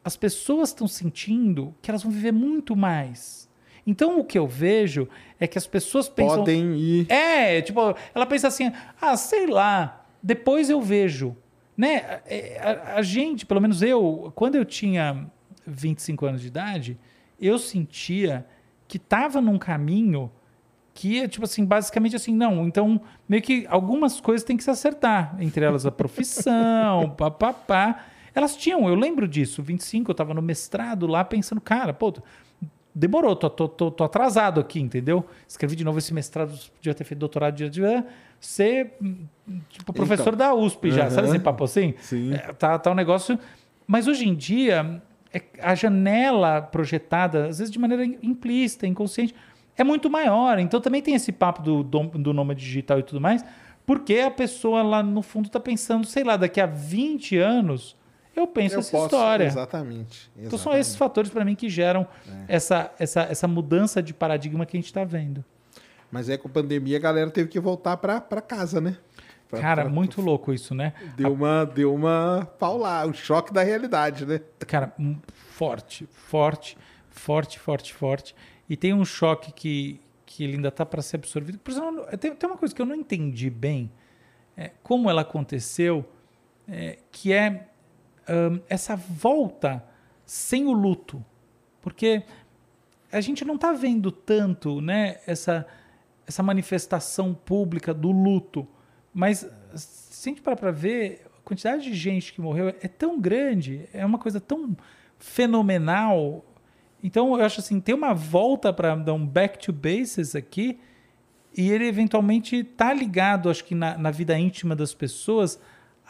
as pessoas estão sentindo que elas vão viver muito mais. Então, o que eu vejo é que as pessoas pensam. Podem ir. É, tipo, ela pensa assim, ah, sei lá, depois eu vejo. Né? É, A, a gente, pelo menos eu, quando eu tinha 25 anos de idade, eu sentia que estava num caminho que é, tipo assim, basicamente assim, não, então, meio que algumas coisas têm que se acertar, entre elas a profissão, papapá. Elas tinham, eu lembro disso, 25, eu estava no mestrado lá pensando, cara, pô, demorou, tô, tô, tô, tô atrasado aqui, entendeu? Escrevi de novo esse mestrado, podia ter feito doutorado, de ser hum, tipo professor da USP já, sabe Aham. esse papo assim? Sim. É, tá, tá um negócio. Mas hoje em dia, é- a janela projetada, às vezes de maneira implícita, inconsciente, é muito maior. Então também tem esse papo do, do nome digital e tudo mais, porque a pessoa lá no fundo está pensando, sei lá, daqui a 20 anos eu penso Eu essa posso, história. Exatamente. Então são exatamente. esses fatores para mim que geram É. essa, essa, essa mudança de paradigma que a gente está vendo. Mas é com a pandemia a galera teve que voltar pra casa, né? Pra- Cara, pra- muito louco isso, né? Deu uma, deu uma paulada, um choque da realidade, né? Cara, forte, forte, forte, forte, forte. E tem um choque que, que ele ainda tá para ser absorvido. Por exemplo, tem, tem uma coisa que eu não entendi bem, é, como ela aconteceu, é, que é hum, essa volta sem o luto. Porque a gente não está vendo tanto né, essa, essa manifestação pública do luto. Mas se a gente para ver, a quantidade de gente que morreu é tão grande, é uma coisa tão fenomenal. Então eu acho assim, tem uma volta para dar um back to bases aqui, e ele eventualmente está ligado, acho que na, na vida íntima das pessoas,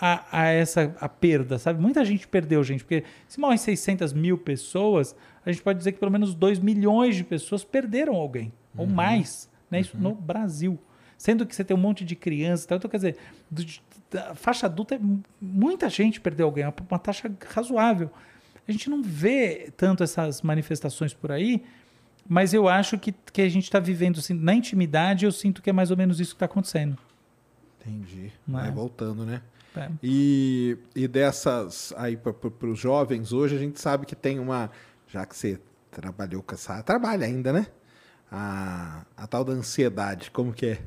a, a essa a perda, sabe? Muita gente perdeu, gente, porque se morrem 600 mil pessoas, a gente pode dizer que pelo menos 2 milhões de pessoas perderam alguém, ou mais, né? Isso no Brasil. Sendo que você tem um monte de crianças, e tal. então quer dizer, do- da faixa adulta, é mu- muita gente perdeu alguém, é uma, uma taxa razoável. a gente não vê tanto essas manifestações por aí, mas eu acho que, que a gente está vivendo assim, na intimidade, eu sinto que é mais ou menos isso que está acontecendo. Entendi. É? Vai voltando, né? É. E, e dessas aí para os jovens hoje, a gente sabe que tem uma. Já que você trabalhou com essa. Trabalha ainda, né? A, a tal da ansiedade, como que é?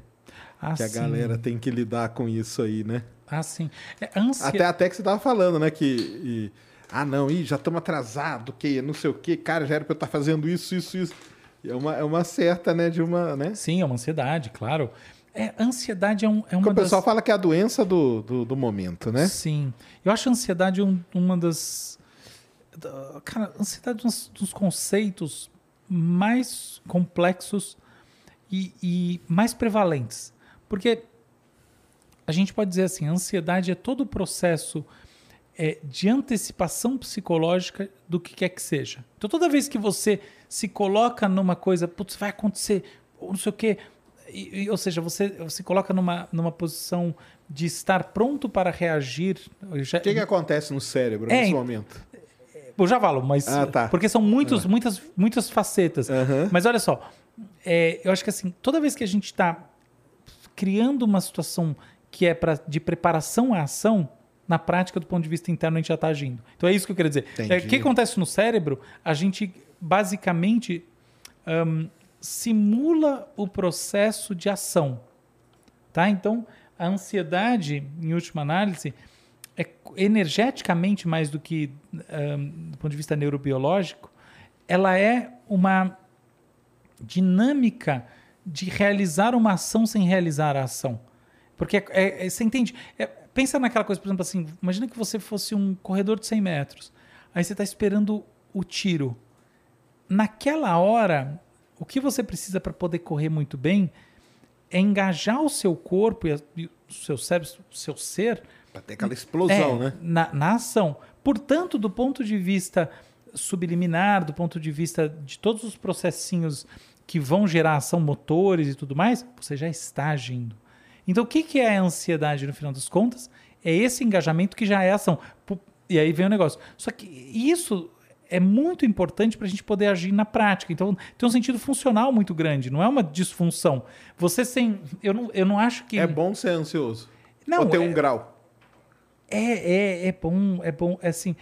Ah, que a sim. galera tem que lidar com isso aí, né? Ah, sim. É, ansia... Até, até que você tava falando, né? Que. e- ah, não, ih, já estamos atrasados, que não sei o que, cara, já era para eu estar fazendo isso, isso, isso. E é uma, é uma certa, né? De uma. Né? Sim, é uma ansiedade, claro. É, ansiedade é, um, é Porque uma o das... pessoal fala que é a doença do, do, do momento, né? Sim. Eu acho a ansiedade um- uma das. da- Cara, ansiedade é um dos- dos conceitos mais complexos e, e mais prevalentes. Porque a gente pode dizer assim: a ansiedade é todo o processo é, de antecipação psicológica do que quer que seja. Então, toda vez que você se coloca numa coisa, putz, vai acontecer, ou não sei o quê, e- ou seja, você se coloca numa, numa posição de estar pronto para reagir. Já, O que, que acontece no cérebro É, nesse ent- momento? eu já falo, mas. Ah, tá. Porque são muitos, muitas, muitas facetas. Aham. Mas olha só, é, eu acho que assim, toda vez que a gente está criando uma situação que é pra, de preparação à ação, na prática, do ponto de vista interno, a gente já está agindo. Então é isso que eu queria dizer. É, O que acontece no cérebro? A gente basicamente hum, simula o processo de ação. Tá? Então, a ansiedade, em última análise, é energeticamente mais do que hum, do ponto de vista neurobiológico, ela é uma dinâmica de realizar uma ação sem realizar a ação. Porque é- é- você entende? É, pensa naquela coisa, por exemplo, assim, imagina que você fosse um corredor de 100 metros, aí você está esperando o tiro. Naquela hora, o que você precisa para poder correr muito bem é engajar o seu corpo e, a- e o seu cérebro, o seu ser Pra ter aquela explosão, é, né? Na, na ação. Portanto, do ponto de vista subliminar, do ponto de vista de todos os processinhos que vão gerar ação, motores e tudo mais, você já está agindo. Então, o que, que é a ansiedade no final das contas? É esse engajamento que já é ação. E aí vem o negócio. Só que isso é muito importante para a gente poder agir na prática. Então, tem um sentido funcional muito grande, não é uma disfunção. Você sem. Eu não, eu não acho que. É bom ser ansioso. Não, Ou ter é- um grau. É, é, é bom, é bom, é assim.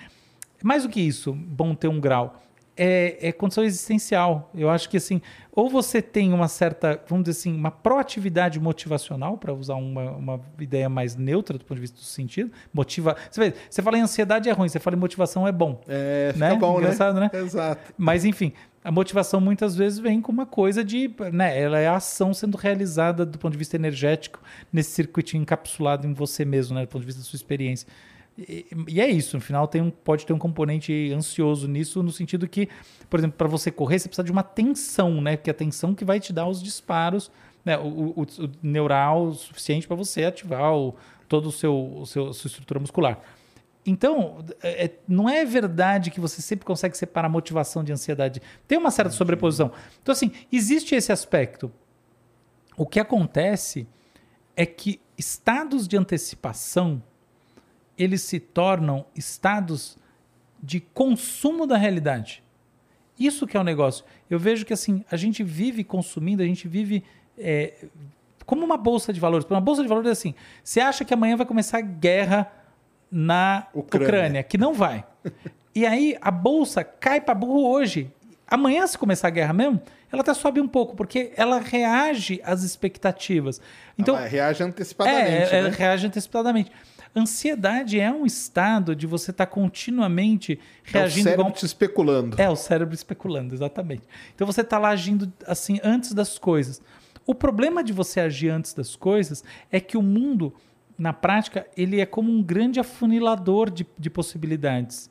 Mais do que isso, bom ter um grau. É, é condição existencial. Eu acho que assim, ou você tem uma certa, vamos dizer assim, uma proatividade motivacional, para usar uma, uma ideia mais neutra do ponto de vista do sentido. Motiva. Você, vê, você fala em ansiedade é ruim, você fala em motivação é bom. É, fica Né? bom, Engraçado, né? Exato. Mas enfim, a motivação muitas vezes vem com uma coisa de, né, ela é a ação sendo realizada do ponto de vista energético nesse circuitinho encapsulado em você mesmo, né, do ponto de vista da sua experiência. E, e é isso, no final tem um, pode ter um componente ansioso nisso, no sentido que, por exemplo, para você correr, você precisa de uma tensão, né? Porque a tensão que vai te dar os disparos, né? O, o- o neural suficiente para você ativar o, todo o seu, o seu a sua estrutura muscular. Então, é- é- não é verdade que você sempre consegue separar motivação de ansiedade. Tem uma certa sobreposição. Então, assim, existe esse aspecto. O que acontece é que estados de antecipação eles se tornam estados de consumo da realidade. Isso que é o negócio. Eu vejo que assim a gente vive consumindo, a gente vive é, como uma bolsa de valores. Uma bolsa de valores é assim: você acha que amanhã vai começar a guerra na Ucrânia. Ucrânia, que não vai. e aí a bolsa cai para burro hoje. Amanhã, se começar a guerra mesmo, ela até sobe um pouco, porque ela reage às expectativas. Então, Ela reage antecipadamente, é, é, né? reage antecipadamente. Ansiedade é um estado de você estar continuamente É o reagindo cérebro igual... te especulando. É, o cérebro especulando, exatamente. Então você está lá agindo assim antes das coisas. O problema de você agir antes das coisas é que o mundo, na prática, ele é como um grande afunilador de, de possibilidades.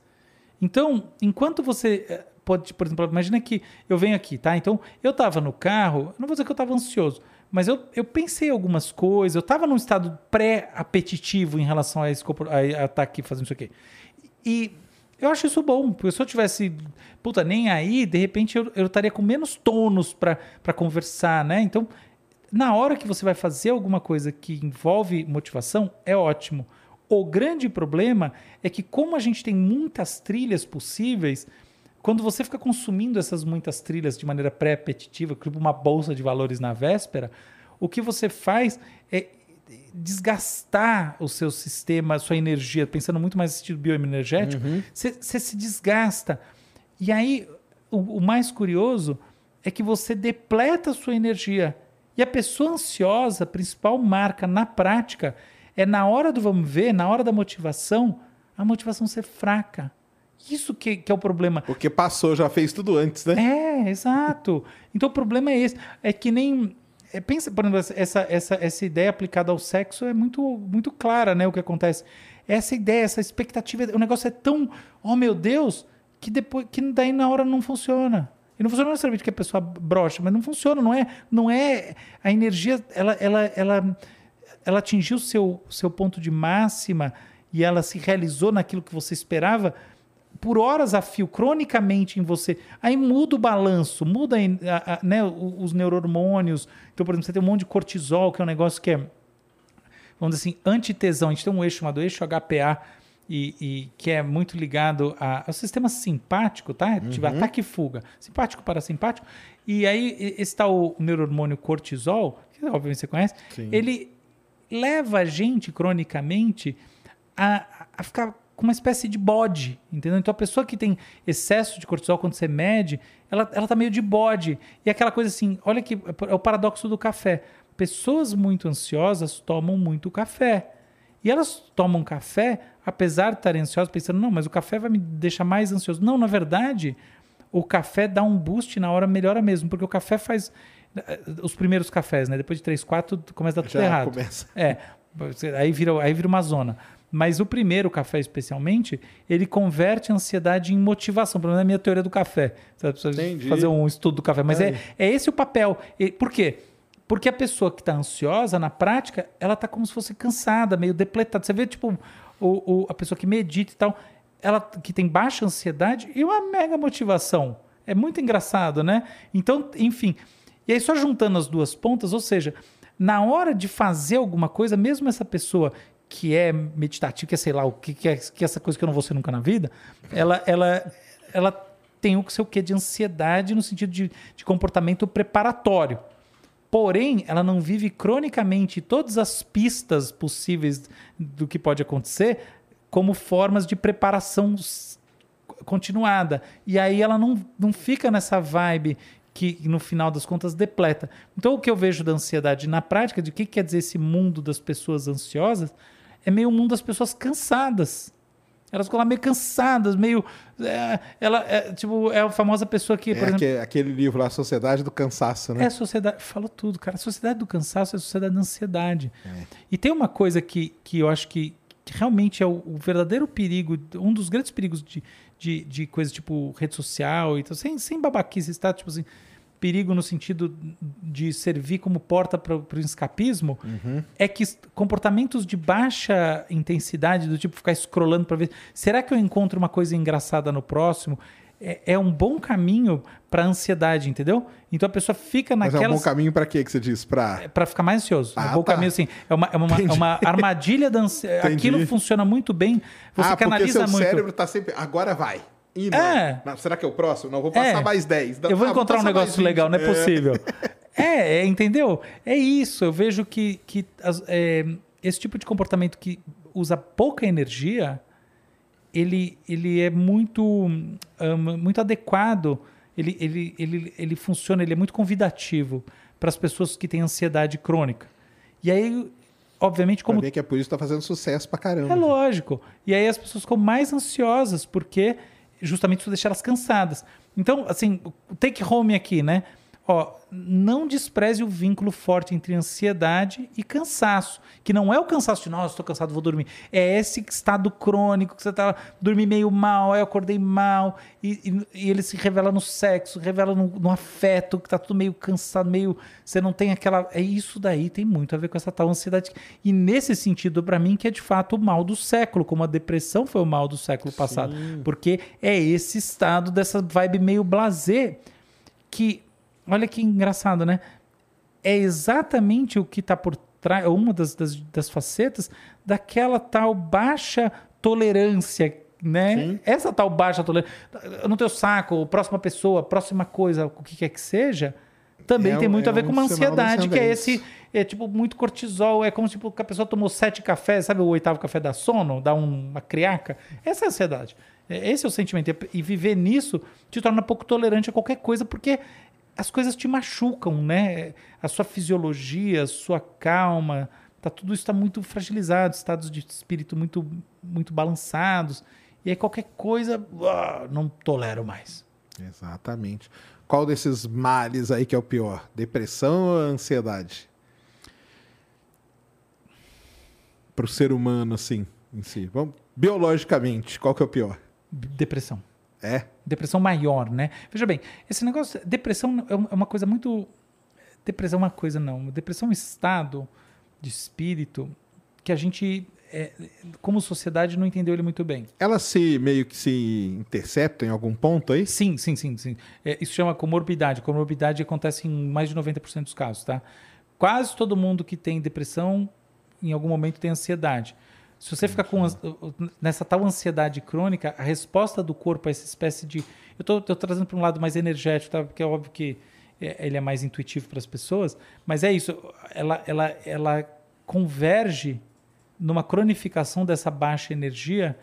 Então, enquanto você eh, pode, por exemplo, imagina que eu venho aqui, tá? Então, eu estava no carro, não vou dizer que eu estava ansioso, mas eu, eu pensei algumas coisas, eu estava num estado pré-apetitivo em relação a corpo- a a estar aqui fazendo isso aqui. E eu acho isso bom, porque se eu tivesse, puta, nem aí, de repente eu, eu estaria com menos tônus para conversar, né? Então, na hora que você vai fazer alguma coisa que envolve motivação, é ótimo. O grande problema é que, como a gente tem muitas trilhas possíveis, quando você fica consumindo essas muitas trilhas de maneira pré-apetitiva, tipo uma bolsa de valores na véspera, o que você faz é desgastar o seu sistema, a sua energia, pensando muito mais no sentido bioenergético, você uhum. se desgasta. E aí, o, o mais curioso é que você depleta a sua energia. E a pessoa ansiosa, a principal marca na prática, é na hora do vamos ver, na hora da motivação, a motivação ser fraca. Isso que, que, é o problema. Porque passou, já fez tudo antes, né? É, exato. Então o problema é esse. É que nem. É, pensa, por exemplo, essa, essa, essa ideia aplicada ao sexo é muito, muito clara, né? O que acontece. Essa ideia, essa expectativa, o negócio é tão, oh meu Deus, que depois que daí na hora não funciona. E não funciona necessariamente que a pessoa brocha, mas não funciona, não é, não é a energia, ela, ela, ela, ela atingiu o seu, seu ponto de máxima e ela se realizou naquilo que você esperava por horas a fio, cronicamente em você. Aí muda o balanço, muda a, a, né, os neurohormônios. Então, por exemplo, você tem um monte de cortisol, que é um negócio que é, vamos dizer assim, antitesão. A gente tem um eixo chamado eixo HPA, e, e, que é muito ligado a, ao sistema simpático, tá? Uhum. Tive ataque e fuga, simpático para simpático. E aí está o neurohormônio cortisol, que obviamente você conhece, Sim. ele leva a gente cronicamente a, a ficar com uma espécie de bode, entendeu? Então a pessoa que tem excesso de cortisol quando você mede, ela, ela tá meio de bode. E aquela coisa assim, olha que é o paradoxo do café. Pessoas muito ansiosas tomam muito café. E elas tomam café, apesar de estarem ansiosas, pensando, não, mas o café vai me deixar mais ansioso. Não, na verdade, o café dá um boost na hora, melhora mesmo, porque o café faz. Eh, os primeiros cafés, né? Depois de três, quatro, começa a dar tudo Já errado. Começa. É. Aí vira, aí vira uma zona. Mas o primeiro café, especialmente, ele converte a ansiedade em motivação. Pelo menos é a minha teoria do café. Você precisa fazer um estudo do café. Mas é, é esse o papel. Por quê? Porque a pessoa que está ansiosa, na prática, ela está como se fosse cansada, meio depletada. Você vê, tipo, o, o, a pessoa que medita e tal, ela que tem baixa ansiedade e uma mega motivação. É muito engraçado, né? Então, enfim. E aí, só juntando as duas pontas, ou seja, na hora de fazer alguma coisa, mesmo essa pessoa que é meditativo, que é sei lá, o que, que, é, que é essa coisa que eu não vou ser nunca na vida, ela, ela, ela tem o seu quê de ansiedade no sentido de, de comportamento preparatório. Porém, ela não vive cronicamente todas as pistas possíveis do que pode acontecer como formas de preparação continuada. E aí ela não, não fica nessa vibe que no final das contas depleta. Então o que eu vejo da ansiedade na prática, de o que quer dizer esse mundo das pessoas ansiosas, é meio mundo das pessoas cansadas. Elas ficam lá meio cansadas, meio. É, ela é, tipo, é a famosa pessoa que. É exemplo, aquele, aquele, livro lá, Sociedade do Cansaço, né? É a sociedade. Falou tudo, cara. A sociedade do cansaço é a sociedade da ansiedade. É. E tem uma coisa que, que eu acho que, que realmente é o, o, verdadeiro perigo, um dos grandes perigos de, de, de coisas tipo rede social e tal, sem, sem babaquice, está tipo assim perigo no sentido de servir como porta para o escapismo, uhum. é que comportamentos de baixa intensidade, do tipo ficar scrollando para ver, será que eu encontro uma coisa engraçada no próximo? É, é um bom caminho para ansiedade, entendeu? Então a pessoa fica naquela. Mas é um bom caminho para quê que você diz? Para é, ficar mais ansioso. Ah, é um bom tá. caminho, assim. É uma, é uma, é uma armadilha da ansiedade. Aquilo funciona muito bem. Você ah, canaliza porque seu muito. cérebro está sempre. Agora vai. É. Não, será que é o próximo? Não, vou passar é. mais 10. eu vou ah, encontrar vou um negócio legal, não é, é. possível. É. é, entendeu? É isso. Eu vejo que, que é, esse tipo de comportamento que usa pouca energia, ele, ele é muito, um, muito adequado, ele, ele, ele, ele funciona, ele é muito convidativo para as pessoas que têm ansiedade crônica. E aí, obviamente, como. Pra ver que é por isso que está fazendo sucesso pra caramba. É lógico. E aí as pessoas ficam mais ansiosas, porque justamente para deixar elas cansadas. Então, assim, o take home aqui, né? Ó, não despreze o vínculo forte entre ansiedade e cansaço, que não é o cansaço de, nossa, estou cansado, vou dormir. É esse estado crônico que você está dormindo meio mal, aí eu acordei mal, e, e, e, ele se revela no sexo, revela no, no afeto, que está tudo meio cansado, meio. Você não tem aquela. É isso daí, tem muito a ver com essa tal ansiedade. E nesse sentido, para mim, que é de fato o mal do século, como a depressão foi o mal do século passado. Sim. Porque é esse estado dessa vibe meio blazer que Olha que engraçado, né? É exatamente o que está por traz, uma das, das, das facetas daquela tal baixa tolerância né? Sim. Essa tal baixa tolerância. No teu saco, próxima pessoa, próxima coisa, o que quer que seja, também É tem muito é a ver com um uma sinal da ansiedade, que é esse. É tipo muito cortisol, é como tipo que a pessoa tomou sete cafés, sabe o oitavo café da sono, dá um- uma criaca. Essa é a ansiedade. É- Esse é o sentimento. E viver nisso te torna pouco tolerante a qualquer coisa, porque as coisas te machucam, né? A sua fisiologia, a sua calma, tá, tudo isso está muito fragilizado, estados de espírito muito, muito balançados. E aí qualquer coisa, não tolero mais. Exatamente. Qual desses males aí que é o pior? Depressão ou ansiedade? Pro ser humano, assim, em si. Vamos, biologicamente, qual que é o pior? Depressão. É? Depressão maior, né? Veja bem, esse negócio, depressão é é uma coisa muito. Depressão é uma coisa, não. Depressão é um estado de espírito que a gente, é, como sociedade, não entendeu ele muito bem. Ela se meio que se intercepta em algum ponto aí? Sim, sim, sim, sim. É, isso chama comorbidade. Comorbidade acontece em mais de 90% dos casos, tá? Quase todo mundo que tem depressão, em algum momento tem ansiedade. Se você ficar com nessa tal ansiedade crônica, a resposta do corpo a essa espécie de. Eu estou trazendo para um lado mais energético, tá? porque é óbvio que é, ele é mais intuitivo para as pessoas, mas é isso. Ela, ela, ela converge numa cronificação dessa baixa energia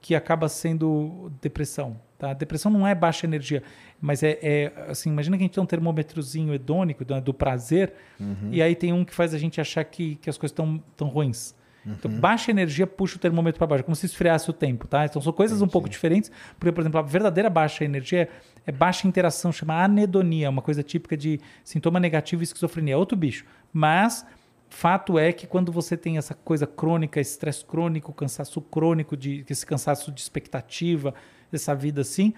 que acaba sendo depressão. Tá? Depressão não é baixa energia, mas é, é, assim, imagina que a gente tem um termômetrozinho hedônico do, do prazer, e aí tem um que faz a gente achar que, que as coisas estão tão ruins. Então, baixa energia puxa o termômetro para baixo, como se esfriasse o tempo, tá? Então, são coisas um pouco diferentes, porque, por exemplo, a verdadeira baixa energia é, é baixa interação, chama anedonia, uma coisa típica de sintoma negativo e esquizofrenia, é outro bicho. Mas, fato é que quando você tem essa coisa crônica, estresse crônico, cansaço crônico, de, esse cansaço de expectativa, essa vida assim,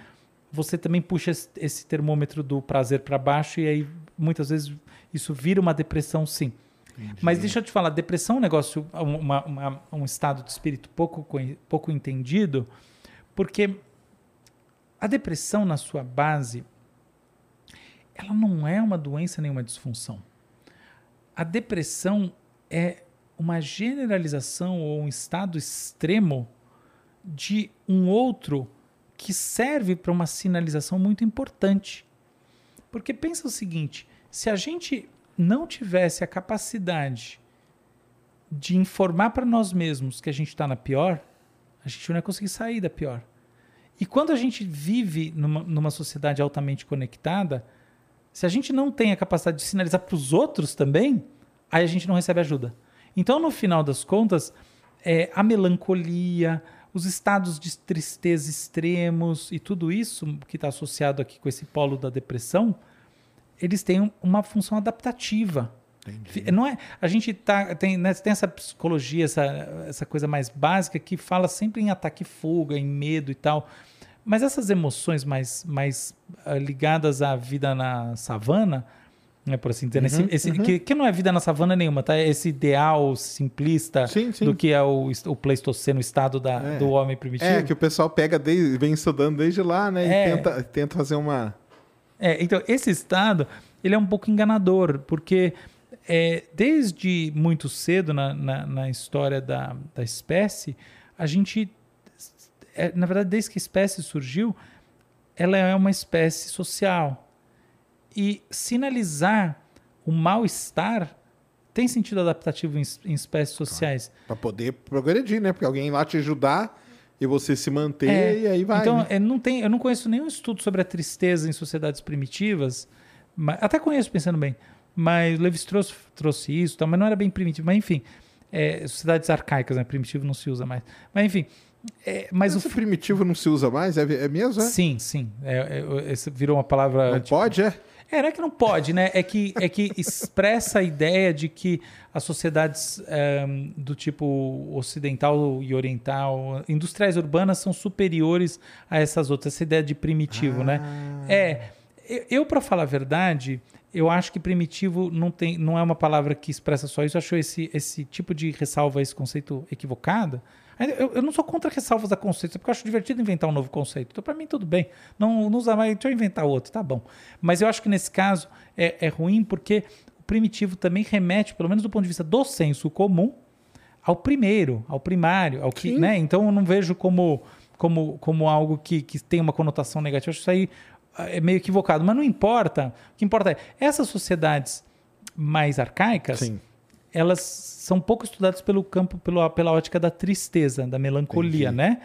você também puxa esse, esse termômetro do prazer para baixo e aí, muitas vezes, isso vira uma depressão, sim. Mas deixa eu te falar, depressão é um negócio, uma- uma- um estado de espírito pouco, pouco entendido, porque a depressão, na sua base, ela não é uma doença nem uma disfunção. A depressão é uma generalização ou um estado extremo de um outro que serve para uma sinalização muito importante. Porque pensa o seguinte: se a gente não tivesse a capacidade de informar para nós mesmos que a gente está na pior, a gente não ia conseguir sair da pior. E quando a gente vive numa, numa sociedade altamente conectada, se a gente não tem a capacidade de sinalizar para os outros também, aí a gente não recebe ajuda. Então, no final das contas, é, a melancolia, os estados de tristeza extremos e tudo isso que está associado aqui com esse polo da depressão, eles têm um- uma função adaptativa. Fi- Não é, a gente tá, tem, né, tem essa psicologia, essa, essa coisa mais básica que fala sempre em ataque e fuga, em medo e tal. Mas essas emoções mais, mais ah, ligadas à vida na savana, né, por assim dizer, Uhum, esse, esse- Que, que não é vida na savana nenhuma, tá? Esse ideal simplista Sim, sim. do que é o, o Pleistoceno, o estado da, É. do homem primitivo. É, que o pessoal pega, desde, vem estudando desde lá, né? É. E tenta, tenta fazer uma. É, então, esse estado, ele é um pouco enganador, porque é, desde muito cedo na, na, na história da, da espécie, a gente, é, na verdade, desde que a espécie surgiu, ela é uma espécie social. E sinalizar o mal-estar tem sentido adaptativo em, em espécies sociais. Pra poder progredir, né? Porque alguém lá te ajudar e você se manter É, e aí vai. Então, né? é, não tem, eu não conheço nenhum estudo sobre a tristeza em sociedades primitivas. mas- até conheço, pensando bem. Mas Levi-Strauss trouxe isso, tá, mas não era bem primitivo. Mas, enfim, é, sociedades arcaicas, né? Primitivo não se usa mais. Mas, enfim. é, mas Mas o primitivo não se usa mais? É, é mesmo? É? Sim, sim. É, é, esse virou uma palavra. Não tipo, pode, é? É, não é que não pode, né? É que, é que expressa a ideia de que as sociedades ehm, do tipo ocidental e oriental, industriais urbanas, são superiores a essas outras. Essa ideia de primitivo, né? É. eu- para falar a verdade, eu acho que primitivo não, tem, não é uma palavra que expressa só isso. Eu acho esse, esse tipo de ressalva esse conceito equivocado. Eu, eu não sou contra ressalvas a conceitos, porque eu acho divertido inventar um novo conceito. Então, para mim, tudo bem. Não, não usa mais, deixa eu inventar outro, tá bom. Mas eu acho que nesse caso é, é ruim porque o primitivo também remete, pelo menos do ponto de vista do senso comum, ao primeiro, ao primário, ao que, Sim. né? Então eu não vejo como como, como algo que, que tem uma conotação negativa. Acho isso aí ah, é meio equivocado, mas não importa. O que importa é essas sociedades mais arcaicas, Sim. Elas são pouco estudadas pelo campo, pela, pela ótica da tristeza, da melancolia, Entendi. né?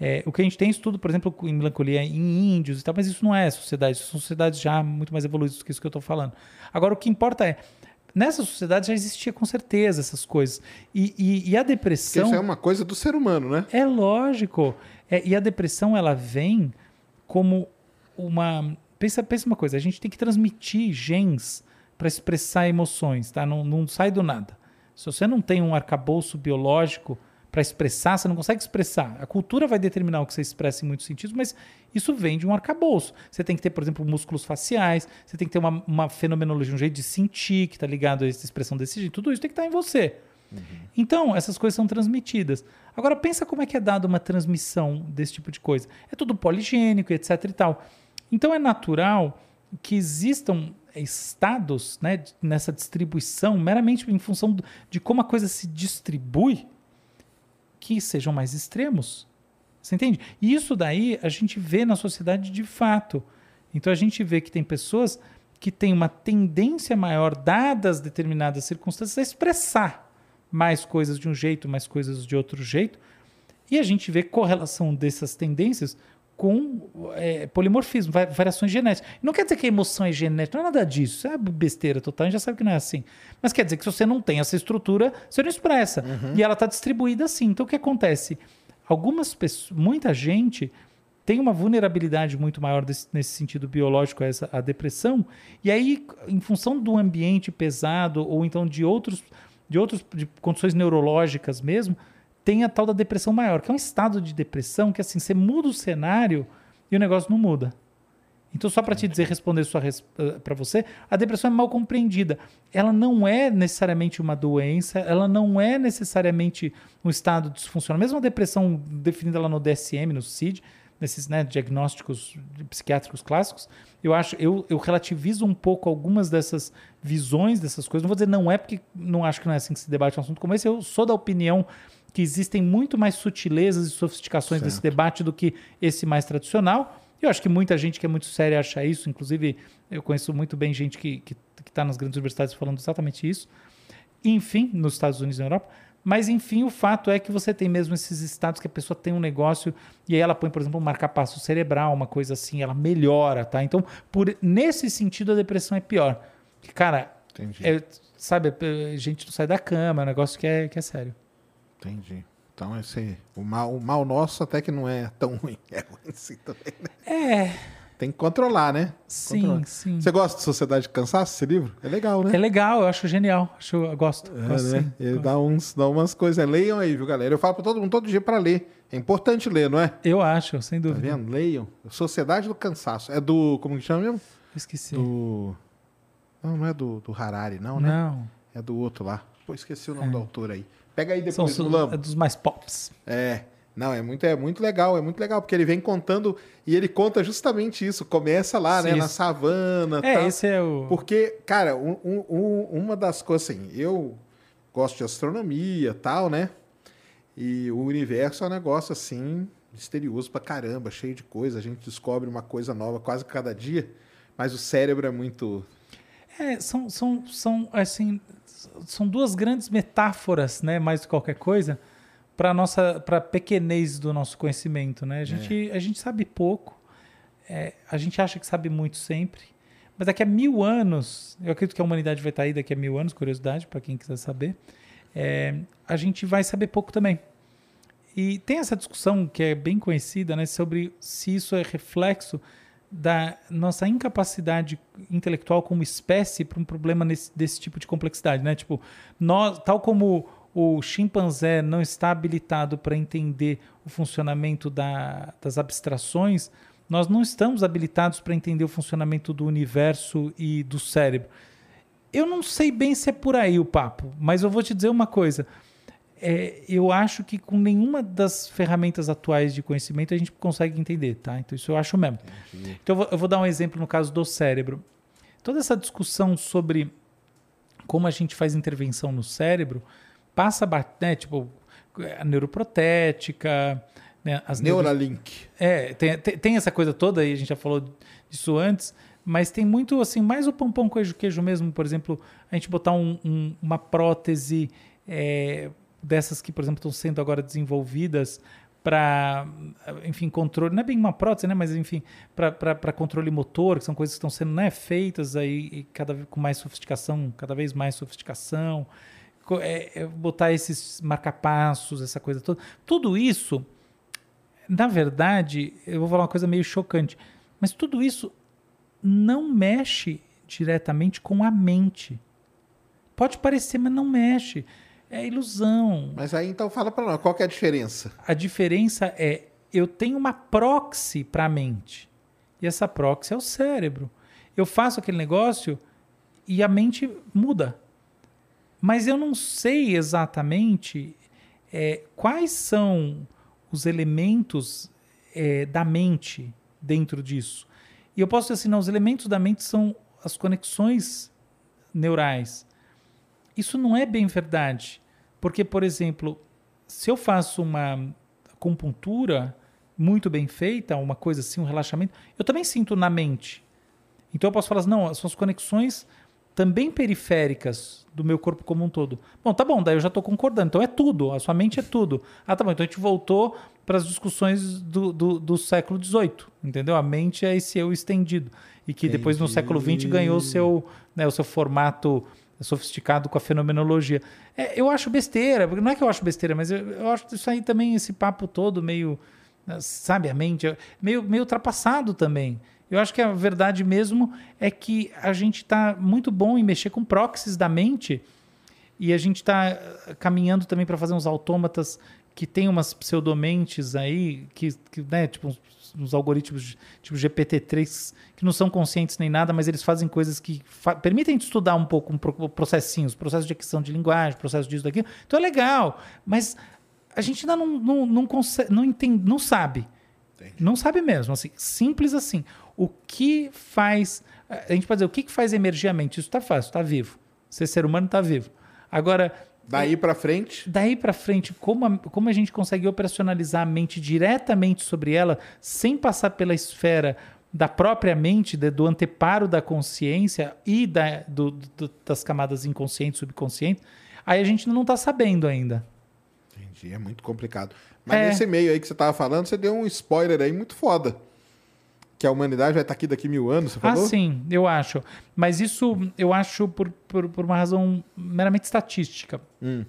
É, o que a gente tem estudo, por exemplo, em melancolia em índios e tal, mas isso não é sociedade, isso são sociedades já muito mais evoluídas do que isso que eu estou falando. Agora, o que importa é, nessa sociedade já existia com certeza essas coisas. E, e, e a Porque depressão. isso é uma coisa do ser humano, né? É lógico. É, e a depressão, ela vem como uma. Pensa, pensa uma coisa: a gente tem que transmitir genes para expressar emoções, tá? Não, não sai do nada. Se você não tem um arcabouço biológico para expressar, você não consegue expressar. A cultura vai determinar o que você expressa em muitos sentidos, mas isso vem de um arcabouço. Você tem que ter, por exemplo, músculos faciais, você tem que ter uma, uma fenomenologia, um jeito de sentir que está ligado a essa expressão desse jeito. Tudo isso tem que estar em você. Então, essas coisas são transmitidas. Agora, pensa como é que é dada uma transmissão desse tipo de coisa. É tudo poligênico, etc e tal. Então, é natural que existam estados né, nessa distribuição, meramente em função de como a coisa se distribui, que sejam mais extremos. Você entende? E isso daí a gente vê na sociedade de fato. Então, a gente vê que tem pessoas que têm uma tendência maior, dadas determinadas circunstâncias, a expressar mais coisas de um jeito, mais coisas de outro jeito. E a gente vê correlação dessas tendências com é, polimorfismo, va- variações genéticas. Não quer dizer que a emoção é genética, não é nada disso. Isso é besteira total, a gente já sabe que não é assim. Mas quer dizer que se você não tem essa estrutura, você não expressa. E ela está distribuída assim. Então o que acontece? Algumas pessoas, muita gente tem uma vulnerabilidade muito maior desse- nesse sentido biológico a, essa, a depressão. E aí, em função do ambiente pesado ou então de outros de outras de condições neurológicas mesmo, tem a tal da depressão maior, que é um estado de depressão que assim, você muda o cenário e o negócio não muda. Então, só para te dizer, responder para você, a depressão é mal compreendida. Ela não é necessariamente uma doença, ela não é necessariamente um estado disfuncional. Mesmo a depressão definida lá no DSM, no CID, nesses né, diagnósticos psiquiátricos clássicos, eu acho, eu, eu relativizo um pouco algumas dessas visões dessas coisas. Não vou dizer não é porque não acho que não é assim que se debate um assunto como esse. Eu sou da opinião que existem muito mais sutilezas e sofisticações desse debate do que esse mais tradicional. Eu acho que muita gente que é muito séria acha isso. Inclusive, eu conheço muito bem gente que está nas grandes universidades falando exatamente isso. Enfim, nos Estados Unidos e na Europa. Mas, enfim, o fato é que você tem mesmo esses estados que a pessoa tem um negócio e aí ela põe, por exemplo, um marcapasso cerebral, uma coisa assim, ela melhora, tá? Então, por, nesse sentido, a depressão é pior. Porque, cara, é, sabe, a gente não sai da cama, é um negócio que é, que é sério. Entendi. Então, esse, o, mal, o mal nosso até que não é tão ruim. É ruim sim também, né? É, Tem que controlar, né? sim, Controlar. sim. Você gosta de Sociedade de Cansaço, esse livro? É legal, né? É legal, eu acho genial. Acho, eu gosto. É, gosto né? Ele dá, uns, dá umas coisas. Leiam aí, viu, galera? Eu falo pra todo mundo todo dia pra ler. É importante ler, não é? Eu acho, sem Tá dúvida. vendo? Leiam. Sociedade do Cansaço. É do. Como que chama mesmo? Esqueci. Do. Não, não é do, do Harari, não, né? Não. É do outro lá. Pô, esqueci o nome do autor aí. Pega aí São depois, os- Mulamo. é dos mais pops. É. Não, é muito, é muito legal, é muito legal, porque ele vem contando, e ele conta justamente isso. Começa lá, né, Sim, na isso. savana É, tal. esse é o. Porque, cara, um- um- uma das coisas assim, eu gosto de astronomia tal, né? E o universo é um negócio assim, misterioso pra caramba, cheio de coisa. A gente descobre uma coisa nova quase cada dia, mas o cérebro é muito. É, são, são, são, assim, são duas grandes metáforas, né, mais do que qualquer coisa, para nossa, para pequenez do nosso conhecimento, né? A gente, a gente sabe pouco, é, a gente acha que sabe muito sempre, mas daqui a mil anos, eu acredito que a humanidade vai estar aí daqui a mil anos, curiosidade para quem quiser saber, é, a gente vai saber pouco também. E tem essa discussão que é bem conhecida, né, sobre se isso é reflexo da nossa incapacidade intelectual como espécie para um problema nesse, desse tipo de complexidade, né? Tipo, nós, tal como o chimpanzé não está habilitado para entender o funcionamento da, das abstrações, nós não estamos habilitados para entender o funcionamento do universo e do cérebro. Eu não sei bem se é por aí o papo, mas eu vou te dizer uma coisa. É, eu acho que com nenhuma das ferramentas atuais de conhecimento a gente consegue entender, tá? Então isso eu acho mesmo. Então eu vou, eu vou dar um exemplo no caso do cérebro. Toda essa discussão sobre como a gente faz intervenção no cérebro, passa, né, tipo, a neuroprotética, né, as neuro- Neuralink. é, tem, tem, tem essa coisa toda aí, a gente já falou disso antes, mas tem muito, assim, mais o pão pão queijo queijo mesmo, por exemplo, a gente botar um- um- uma prótese é, dessas que, por exemplo, estão sendo agora desenvolvidas para, enfim, controle, não é bem uma prótese, né, mas enfim, para controle motor, que são coisas que estão sendo né, feitas aí cada com mais sofisticação, cada vez mais sofisticação, é, é, botar esses marcapassos, essa coisa toda, tudo isso na verdade, eu vou falar uma coisa meio chocante, mas tudo isso não mexe diretamente com a mente. Pode parecer, mas não mexe. É ilusão. Mas aí então fala pra nós, qual que é a diferença? A diferença é eu tenho uma proxy para a mente. E essa proxy é o cérebro. Eu faço aquele negócio e a mente muda. Mas eu não sei exatamente é, quais são os elementos é, da mente dentro disso. E eu posso dizer assim, não, os elementos da mente são as conexões neurais. Isso não é bem verdade. Porque, por exemplo, se eu faço uma acupuntura muito bem feita, uma coisa assim, um relaxamento, eu também sinto na mente. Então eu posso falar assim, não, são as conexões também periféricas do meu corpo como um todo. Bom, tá bom, daí eu já estou concordando. Então é tudo, a sua mente é tudo. Ah, tá bom, então a gente voltou para as discussões do, do, do século XVIII, entendeu? A mente é esse eu estendido. E que depois no século XX ganhou seu, né, o seu formato sofisticado com a fenomenologia. É, eu acho besteira, não é que eu acho besteira, mas eu, eu acho isso aí também, esse papo todo meio, sabe, a mente, meio, meio ultrapassado também. Eu acho que a verdade mesmo é que a gente está muito bom em mexer com proxies da mente e a gente está caminhando também para fazer uns autômatas que tem umas pseudomentes aí, que, que né, tipo uns, algoritmos tipo GPT-3 que não são conscientes nem nada, mas eles fazem coisas que fa permitem estudar um pouco um pro processinhos, processo de aquisição de linguagem, processo disso, daquilo. Então é legal, mas a gente ainda não, não, não, consegue, não, entende, não sabe. Entendi. Não sabe mesmo, assim, simples assim. O que faz. A gente pode dizer, o que faz emergir a mente? Isso está fácil, está vivo. Ser ser humano está vivo. Agora. Daí para frente? Daí para frente, como a, como a gente consegue operacionalizar a mente diretamente sobre ela, sem passar pela esfera da própria mente, de, do anteparo da consciência e da, do, do, das camadas inconsciente, subconsciente, aí a gente não está sabendo ainda. Entendi, é muito complicado. Mas é. nesse meio aí que você estava falando, você deu um spoiler aí muito foda. Que a humanidade vai estar aqui daqui mil anos, você falou? Ah, sim, eu acho. Mas isso eu acho por, por, por uma razão meramente estatística. Hum.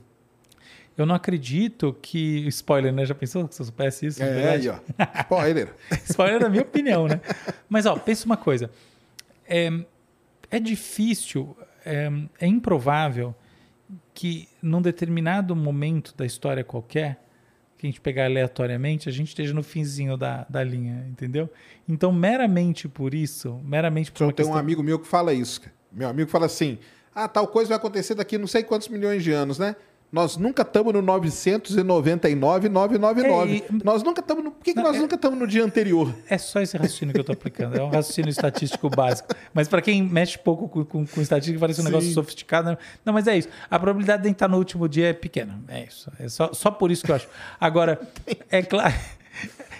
Eu não acredito que. Spoiler, né? Já pensou que você soubesse isso? É, aí, ó. Spoiler. Spoiler da minha opinião, né? Mas, ó, pensa uma coisa. É, é difícil, é, é improvável que num determinado momento da história qualquer, que a gente pegar aleatoriamente, a gente esteja no finzinho da, da linha, entendeu? Então, meramente por isso, meramente por Só tem um amigo meu que fala isso. Meu amigo fala assim: ah, tal coisa vai acontecer daqui não sei quantos milhões de anos, né? Nós nunca estamos no 999, 999. É, e... Nós nunca estamos no. Por que, que nós é... nunca estamos no dia anterior? É só esse raciocínio que eu estou aplicando. É um raciocínio estatístico básico. Mas para quem mexe pouco com, com, com estatística, parece um Sim. negócio sofisticado. Né? Não, mas é isso. A probabilidade de estar no último dia é pequena. É isso. É só, só por isso que eu acho. Agora, é claro.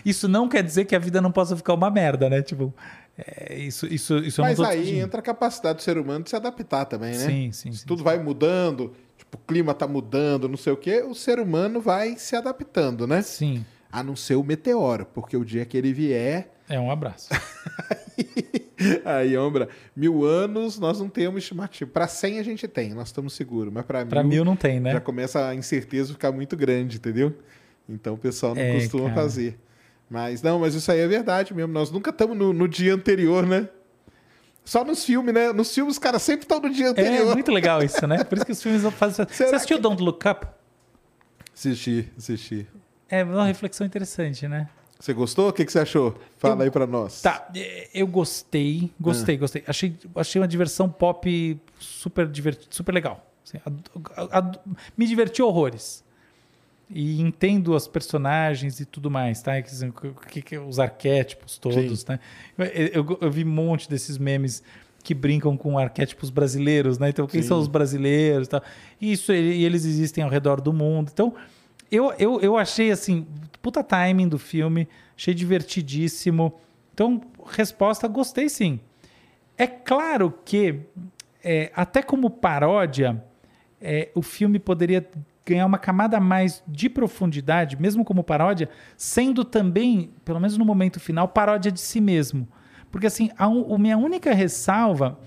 Isso não quer dizer que a vida não possa ficar uma merda, né? Tipo. É, isso, isso, isso Mas aí discutindo. entra a capacidade do ser humano de se adaptar também, né? Sim, sim. Se sim tudo sim. vai mudando, tipo, o clima tá mudando, não sei o quê, o ser humano vai se adaptando, né? Sim. A não ser o meteoro, porque o dia que ele vier. É um abraço. aí, ombra, mil anos nós não temos estimativa. Para 100 a gente tem, nós estamos seguros, mas para mil. Para mil não tem, né? Já começa a incerteza ficar muito grande, entendeu? Então o pessoal não é, costuma cara. fazer. Mas não, mas isso aí é verdade mesmo. Nós nunca estamos no, no, dia anterior, né? Só nos filmes, né? Nos filmes os caras sempre estão no dia anterior. É muito legal isso, né? Por isso que os filmes fazem. Será Você assistiu que... Don't Look Up? Assisti, assisti. É uma reflexão interessante, né? Você gostou? O que, que você achou? Fala eu... aí pra nós. Tá, eu gostei, gostei, ah. gostei. Achei, achei uma diversão pop super divertida, super legal. Assim, a, a, a, me diverti horrores e entendo as personagens e tudo mais, tá? Os arquétipos todos, Sim. né? Eu, eu, eu, vi um monte desses memes que brincam com arquétipos brasileiros, né? Então, quem Sim. são os brasileiros e tal. Isso, e eles existem ao redor do mundo. Então, eu, eu, eu achei, assim, puta timing do filme, achei divertidíssimo. Então, resposta, gostei sim. É claro que, é, até como paródia, é, o filme poderia ganhar uma camada a mais de profundidade, mesmo como paródia, sendo também, pelo menos no momento final, paródia de si mesmo. Porque, assim, a, a minha única ressalva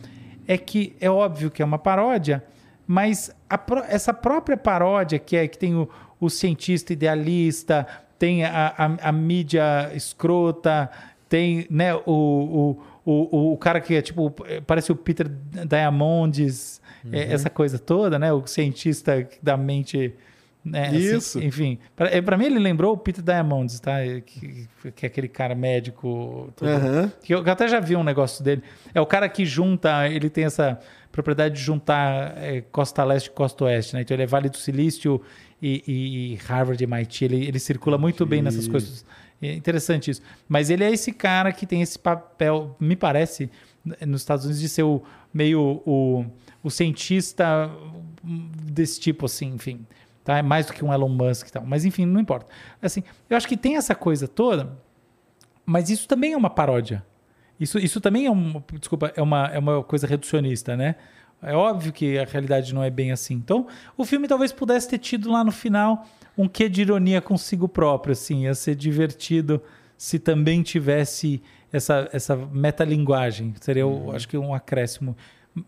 é que é óbvio que é uma paródia, mas a essa própria paródia, que é que tem o, o cientista idealista, tem a, a, a mídia escrota, tem né, o, o, o, o cara que é tipo, parece o Peter Diamandis, é, essa coisa toda, né? O cientista da mente. Né, assim, Isso. enfim, para mim ele lembrou o Peter Diamandis, tá? Que, que é aquele cara médico. todo- eu, que eu até já vi um negócio dele. É o cara que junta, ele tem essa propriedade de juntar é, costa leste e costa oeste, né? Então ele é Vale do Silício e, e- e Harvard e MIT. Ele, ele circula muito bem nessas coisas. É interessante isso. Mas ele é esse cara que tem esse papel, me parece, nos Estados Unidos, de ser o meio o, o cientista desse tipo, assim, enfim. Tá? É mais do que um Elon Musk e tal. Mas enfim, não importa. Assim, eu acho que tem essa coisa toda. Mas isso também é uma paródia. Isso, isso também é uma, desculpa, é uma, é uma coisa reducionista, né? É óbvio que a realidade não é bem assim. Então, o filme talvez pudesse ter tido lá no final um quê de ironia consigo próprio, assim, ia ser divertido se também tivesse essa, essa metalinguagem. Seria, eu acho que um acréscimo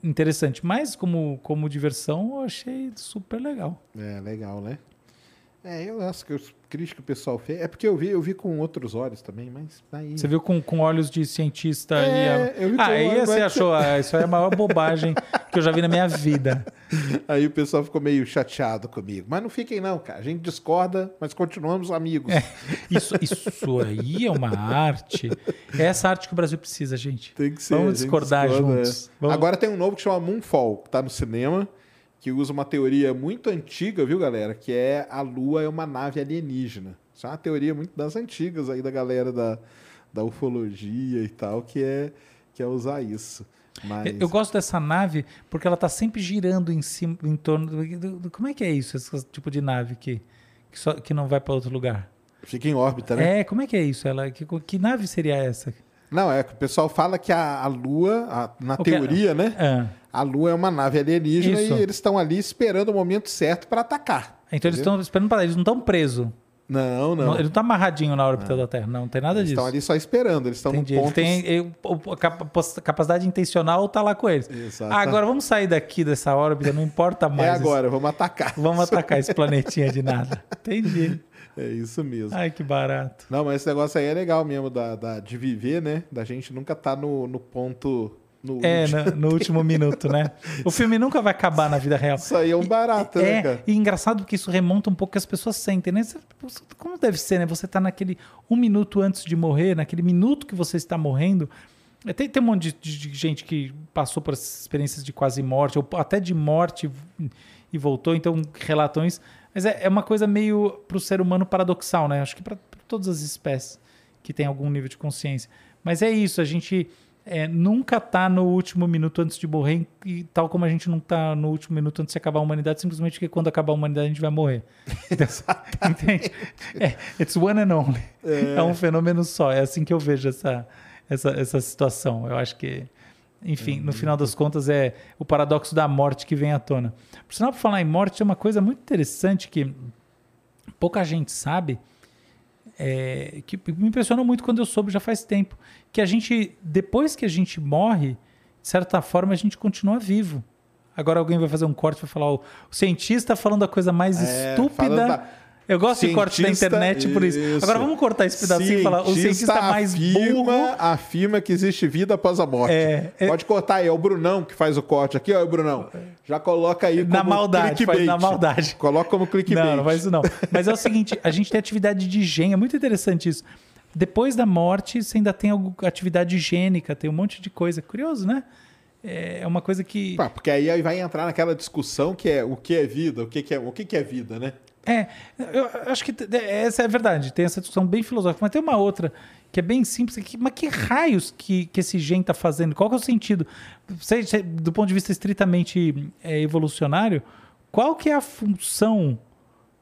interessante. Mas como, como diversão, eu achei super legal. É, legal, né? É, eu acho que os críticos que o pessoal fez. É porque eu vi, eu vi com outros olhos também, mas aí. Você viu com, com olhos de cientista É, e a... eu vi com Ah, aí olhos, você achou, ah, isso aí é a maior bobagem que eu já vi na minha vida. Aí o pessoal ficou meio chateado comigo. Mas não fiquem, não, cara. A gente discorda, mas continuamos amigos. Isso, isso aí é uma arte. É essa arte que o Brasil precisa, gente. Tem que ser. Vamos discordar discorda, juntos. é. Vamos- Agora tem um novo que chama Moonfall, que tá no cinema, que usa uma teoria muito antiga, viu, galera? Que é a Lua é uma nave alienígena. Isso é uma teoria muito das antigas aí da galera da, da ufologia e tal, que é, que é usar isso. Mas... Eu gosto dessa nave porque ela tá sempre girando em cima, em torno. Do, do- do- como é que é isso, esse tipo de nave que, que, só, que não vai para outro lugar? Fica em órbita, né? É, como é que é isso? Ela, que, que nave seria essa? Não, é que o pessoal fala que a, a Lua, a- na O que- teoria, né? Ah, A Lua é uma nave alienígena Isso. e eles estão ali esperando o momento certo para atacar. então eles Entendeu? estão esperando para eles não estão presos. Não, Não. não. Ele não tá amarradinho na órbita da Terra, não, não tem nada Eles disso. estão ali só esperando. Eles estão no Entendi. Ele ponto tem ele- o- a capa- capacidade intencional tá lá com eles. Exato. Ah, agora vamos sair daqui dessa órbita, não importa mais. É agora, vamos atacar. Vamos atacar esse planetinha de nada. Entendi. É isso mesmo. Ai, que barato. Não, mas esse negócio aí é legal mesmo, da, da- de viver, né? Da gente nunca tá no, no ponto. No É, último. no, no último minuto, né? O filme nunca vai acabar na vida real. Isso aí é um barato, né, É, cara? e engraçado porque isso remonta um pouco o que as pessoas sentem, né? Você- Como deve ser, né? Você tá naquele um minuto antes de morrer, naquele minuto que você está morrendo. É, Tem, tem um monte de, de gente que passou por experiências de quase morte, ou até de morte e voltou, então relatam isso. Mas é, é uma coisa meio para o ser humano paradoxal, né? Acho que para todas as espécies que têm algum nível de consciência. Mas é isso, a gente é, nunca tá no último minuto antes de morrer, e tal como a gente não tá no último minuto antes de acabar a humanidade, simplesmente porque quando acabar a humanidade a gente vai morrer. Entende? É, it's one and only. É. um fenômeno só. É assim que eu vejo essa, essa, essa situação. Eu acho que, enfim, no final das contas é o paradoxo da morte que vem à tona. Por sinal, por falar em morte, é uma coisa muito interessante que pouca gente sabe, é, que me impressionou muito quando eu soube já faz tempo, que a gente, depois que a gente morre, de certa forma a gente continua vivo. Agora alguém vai fazer um corte e vai falar, o, o cientista falando a coisa mais É, estúpida. da- Eu gosto de corte da Cientista, internet por isso. isso. Agora vamos cortar esse pedacinho e falar o cientista mais afirma, burro. afirma que existe vida após a morte. É, é- Pode cortar aí, é o Brunão que faz o corte aqui, ó, o Brunão. Já coloca aí Na como maldade, faz clickbait. na maldade. Coloca como clickbait. Não, não faz isso não. Mas é o seguinte, a gente tem atividade de gene, é muito interessante isso. Depois da morte, você ainda tem alguma atividade higiênica, tem um monte de coisa. Curioso, né? É uma coisa que... Pá, porque aí vai entrar naquela discussão que é o que é vida, o que, que é, o que, que é vida, né? É, eu acho que t- essa é a verdade, tem essa discussão bem filosófica, mas tem uma outra que é bem simples. Que, mas que raios que, que esse gene está fazendo? Qual é o sentido? Você, do ponto de vista estritamente é, evolucionário, qual que é a função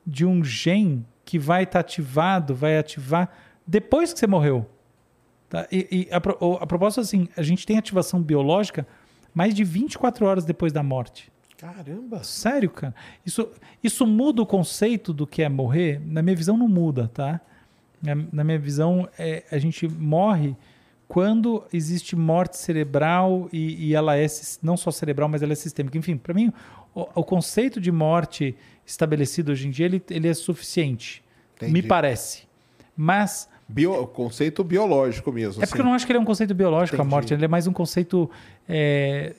de um gene que vai estar tá ativado, vai ativar depois que você morreu? Tá? E, e a, a propósito, assim, a gente tem ativação biológica mais de 24 horas depois da morte. Caramba! Sério, cara? Isso, isso muda o conceito do que é morrer? Na minha visão, não muda, tá? Na minha visão, é, a gente morre quando existe morte cerebral e, e, ela é não só cerebral, mas ela é sistêmica. Enfim, para mim, o, o, conceito de morte estabelecido hoje em dia, ele, ele é suficiente, Entendi. me parece. Mas Bio, conceito biológico mesmo. É porque assim. eu não acho que ele é um conceito biológico, Entendi. a morte. Ele é mais um conceito é,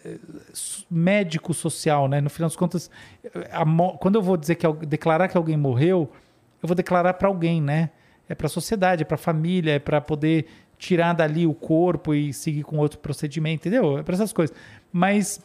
médico-social, né? No final das contas, quando eu vou dizer que declarar que alguém morreu, eu vou declarar para alguém, né? É para a sociedade, é para a família, é para poder tirar dali o corpo e seguir com outro procedimento, entendeu? É para essas coisas. Mas,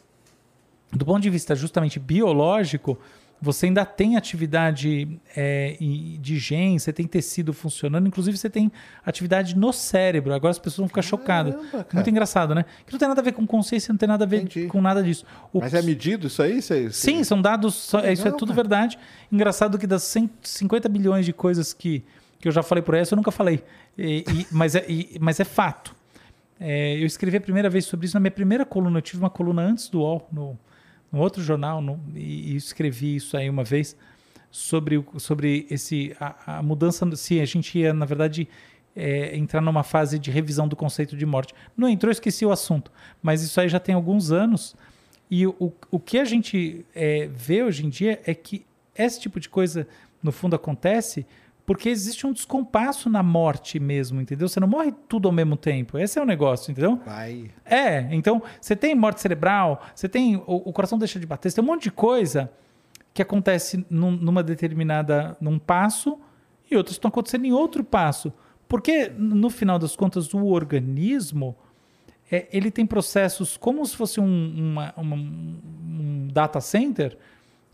do ponto de vista justamente biológico, você ainda tem atividade é, de genes, você tem tecido funcionando, inclusive você tem atividade no cérebro. Agora as pessoas vão ficar chocadas. Muito engraçado, né? Que não tem nada a ver com consciência, não tem nada a ver Entendi. com nada disso. O... Mas é medido isso aí? Você. Sim, são dados, Legal, isso é tudo cara. verdade. Engraçado que das 150 bilhões de coisas que, que eu já falei por aí, eu nunca falei. E, e, mas, é, e, mas é fato. É, eu escrevi a primeira vez sobre isso na minha primeira coluna. Eu tive uma coluna antes do UOL, no um outro jornal no, e, e, escrevi isso aí uma vez sobre, sobre esse, a, a mudança, se a gente ia, na verdade, é, entrar numa fase de revisão do conceito de morte. Não entrou, esqueci o assunto, mas isso aí já tem alguns anos. E o, o que a gente é, vê hoje em dia é que esse tipo de coisa, no fundo, acontece porque existe um descompasso na morte mesmo, entendeu? Você não morre tudo ao mesmo tempo. Esse é o negócio, entendeu? Vai. É, então você tem morte cerebral, você tem. O, o coração deixa de bater, você tem um monte de coisa que acontece num, numa determinada. num passo e outras estão acontecendo em outro passo. Porque, no final das contas, o organismo. É, ele tem processos como se fosse um, uma, uma, um data center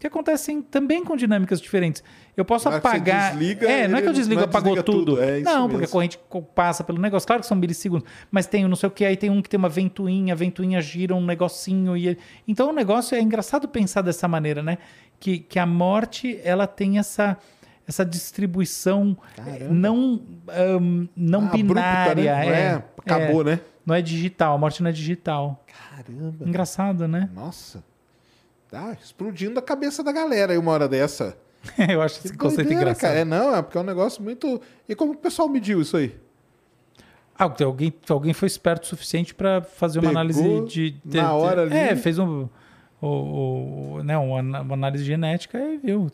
que acontecem também com dinâmicas diferentes. Eu posso não apagar. É, desliga, é, não é que eu desligo, apagou tudo. tudo. É não, porque a corrente passa pelo negócio. Claro que são milissegundos, mas tem não sei o que, aí tem um que tem uma ventoinha, a ventoinha gira um negocinho. E... Então o negócio é engraçado pensar dessa maneira, né? Que, que a morte ela tem essa essa distribuição Caramba. não um, não ah, binária. Abrupta, né? é, é, acabou, é, né? Não é digital, a morte não é digital. Caramba. Engraçado, né? Nossa. Tá explodindo a cabeça da galera aí uma hora dessa. eu acho esse conceito doideira, engraçado. Cara. É, não, é porque é um negócio muito. E como o pessoal mediu isso aí? Ah, alguém, alguém foi esperto o suficiente para fazer uma Pegou análise de, de, Na hora ali. É, fez um, o, o, né, uma, uma análise genética e viu.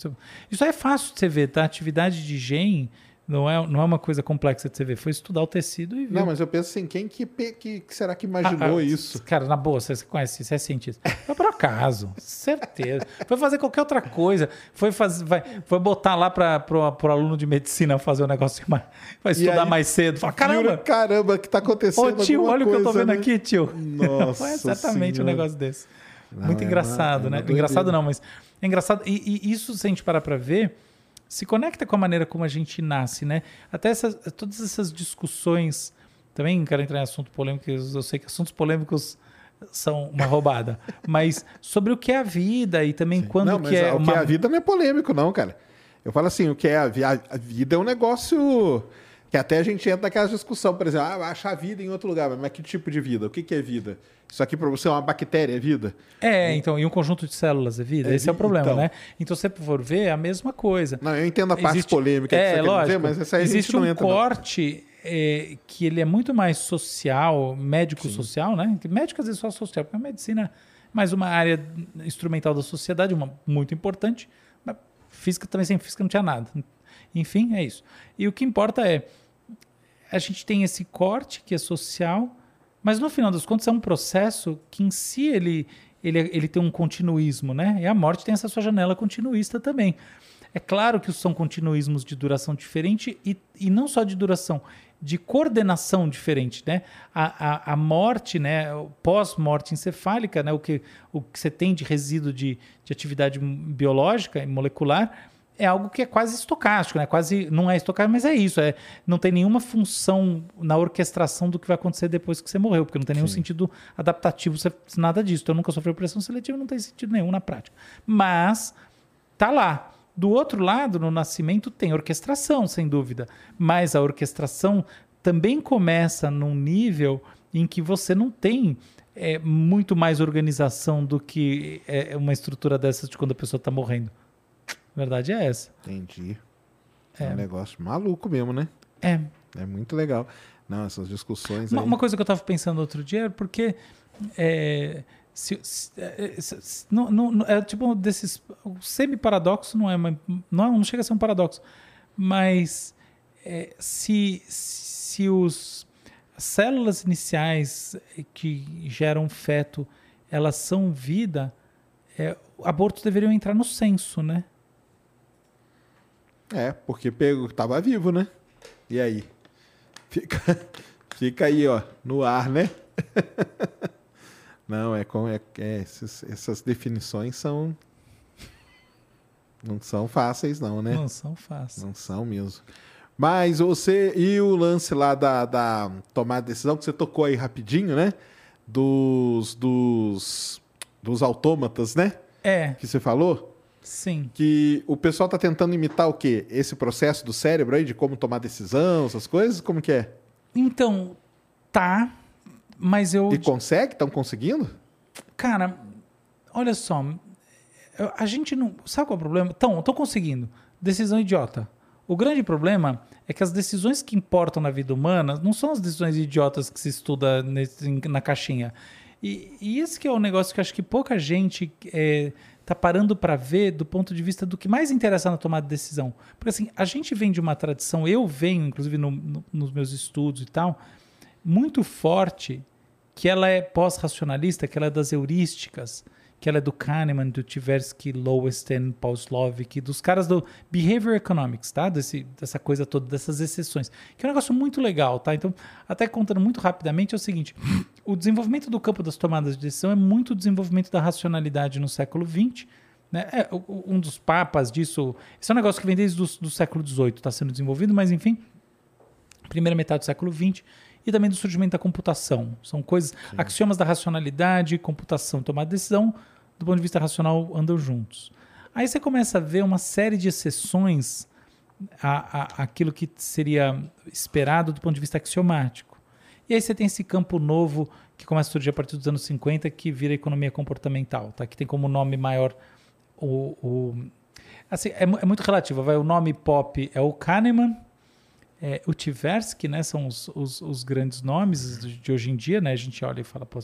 Isso aí é fácil de você ver, tá? Atividade de gene não é, não é uma coisa complexa de você ver. Foi estudar o tecido e viu. Não, mas eu penso assim, quem que, que, que será que imaginou ah, ah, isso? Cara, na boa, você conhece, você é cientista. Foi por acaso, certeza. Foi fazer qualquer outra coisa. Foi, fazer, vai, foi botar lá para o aluno de medicina fazer um negócio mais. Vai estudar aí, mais cedo. Fala, caramba! Caramba, o que está acontecendo? Ô tio, olha o que eu tô vendo né? aqui, tio. Nossa. Foi exatamente senhora. um negócio desse. Não, Muito é engraçado, uma, é né? engraçado não, mas é engraçado. E, e isso, se a gente parar para ver se conecta com a maneira como a gente nasce, né? Até essas, todas essas discussões, também quero entrar em assuntos polêmicos, eu sei que assuntos polêmicos são uma roubada, mas sobre o que é a vida e também Sim. quando não, que é o uma... que é a vida não é polêmico não, cara. Eu falo assim, o que é a, vida, a vida é um negócio que até a gente entra naquela discussão, por exemplo, ah, achar vida em outro lugar, mas que tipo de vida? O que, que é vida? Isso aqui para você é uma bactéria, é vida? É, então, e um conjunto de células é vida? É, Esse é o problema, então, né? Então, se você for ver, é a mesma coisa. Não, eu entendo a parte Existe, polêmica é, que você lógico, dizer, mas essa aí Existe um entra, corte é, que ele é muito mais social, médico-social, né? Médico às vezes só social, porque a medicina é mais uma área instrumental da sociedade, uma muito importante, mas física também, sem física não tinha nada. Enfim, é isso. E o que importa é, a gente tem esse corte que é social, mas no final das contas é um processo que em si ele, ele, ele tem um continuismo, né? E a morte tem essa sua janela continuista também. É claro que são continuismos de duração diferente e, e não só de duração, de coordenação diferente, né? A, a, a morte, né? Pós-morte encefálica, né? O que, o que você tem de resíduo de, de atividade biológica e molecular, é algo que é quase estocástico, né? Quase não é estocástico, mas é isso. É, não tem nenhuma função na orquestração do que vai acontecer depois que você morreu, porque não tem nenhum Sim. sentido adaptativo, nada disso. Então, nunca sofreu pressão seletiva, não tem sentido nenhum na prática. Mas tá lá. Do outro lado, no nascimento, tem orquestração, sem dúvida. Mas a orquestração também começa num nível em que você não tem é, muito mais organização do que é, uma estrutura dessas de quando a pessoa está morrendo. Verdade é essa. Entendi. É. é um negócio maluco mesmo, né? É. É muito legal. Não, essas discussões. Uma, aí... uma coisa que eu estava pensando outro dia é porque. É, se, se, é, se, não, não, é tipo desses. Semi-paradoxo não é, uma, não é. Não chega a ser um paradoxo. Mas é, se, se os células iniciais que geram feto elas são vida, é, abortos deveriam entrar no censo, né? É, porque pego, tava vivo, né? E aí? Fica, fica aí, ó, no ar, né? Não, é como é, é essas, essas definições são não são fáceis, não, né? Não são fáceis. Não são mesmo. Mas você. E o lance lá da, da tomada de decisão, que você tocou aí rapidinho, né? Dos. Dos. Dos autômatas, né? É. Que você falou? Sim. Que o pessoal está tentando imitar o quê? Esse processo do cérebro aí de como tomar decisão, essas coisas? Como que é? Então, tá. Mas eu. E consegue? Estão conseguindo? Cara, olha só. A gente não. Sabe qual é o problema? Então, estou conseguindo. Decisão idiota. O grande problema é que as decisões que importam na vida humana não são as decisões idiotas que se estuda nesse, na caixinha. E, e, esse que é o negócio que eu acho que pouca gente é, tá parando para ver do ponto de vista do que mais interessa na tomada de decisão. Porque assim, a gente vem de uma tradição, eu venho, inclusive no, no, nos meus estudos e tal, muito forte que ela é pós-racionalista, que ela é das heurísticas, que ela é do Kahneman, do Tversky, Lowenstein, Paul Slovic, dos caras do Behavior Economics, tá? Desse, dessa coisa toda, dessas exceções, que é um negócio muito legal, tá? Então, até contando muito rapidamente, é o seguinte, o desenvolvimento do campo das tomadas de decisão é muito o desenvolvimento da racionalidade no século XX, né? É, um dos papas disso, esse é um negócio que vem desde o século XVIII, está sendo desenvolvido, mas enfim, primeira metade do século XX, e também do surgimento da computação. São coisas, Sim. axiomas da racionalidade, computação, tomar decisão, do ponto de vista racional, andam juntos. Aí você começa a ver uma série de exceções a, a, aquilo que seria esperado do ponto de vista axiomático. E aí você tem esse campo novo que começa a surgir a partir dos anos 50, que vira economia comportamental, tá? que tem como nome maior o. o assim, é, é, muito relativo. Vai, o nome pop é o Kahneman, é, o Tversky, né, são os, os, os, grandes nomes de hoje em dia, né? A gente olha e fala, pô,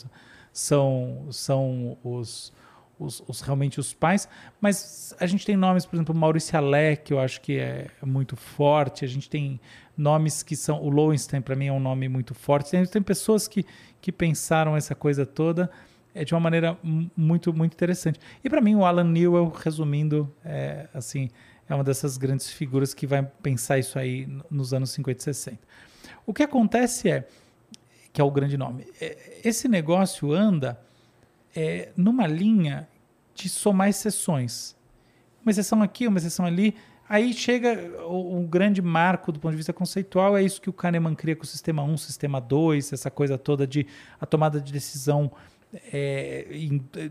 são, são os, os, os, realmente os pais, mas a gente tem nomes, por exemplo, Maurício Alec, eu acho que é muito forte, a gente tem nomes que são, o Lowenstein para mim é um nome muito forte, tem, tem pessoas que, que pensaram essa coisa toda é, de uma maneira muito, muito interessante. E para mim o Alan Newell, resumindo, é, assim, é uma dessas grandes figuras que vai pensar isso aí nos anos 50 e 60. O que acontece é, que é o grande nome, é, esse negócio anda é, numa linha de somar exceções. Uma exceção aqui, uma exceção ali. Aí chega o, o, grande marco do ponto de vista conceitual, é isso que o Kahneman cria com o sistema 1, sistema 2, essa coisa toda de a tomada de decisão é,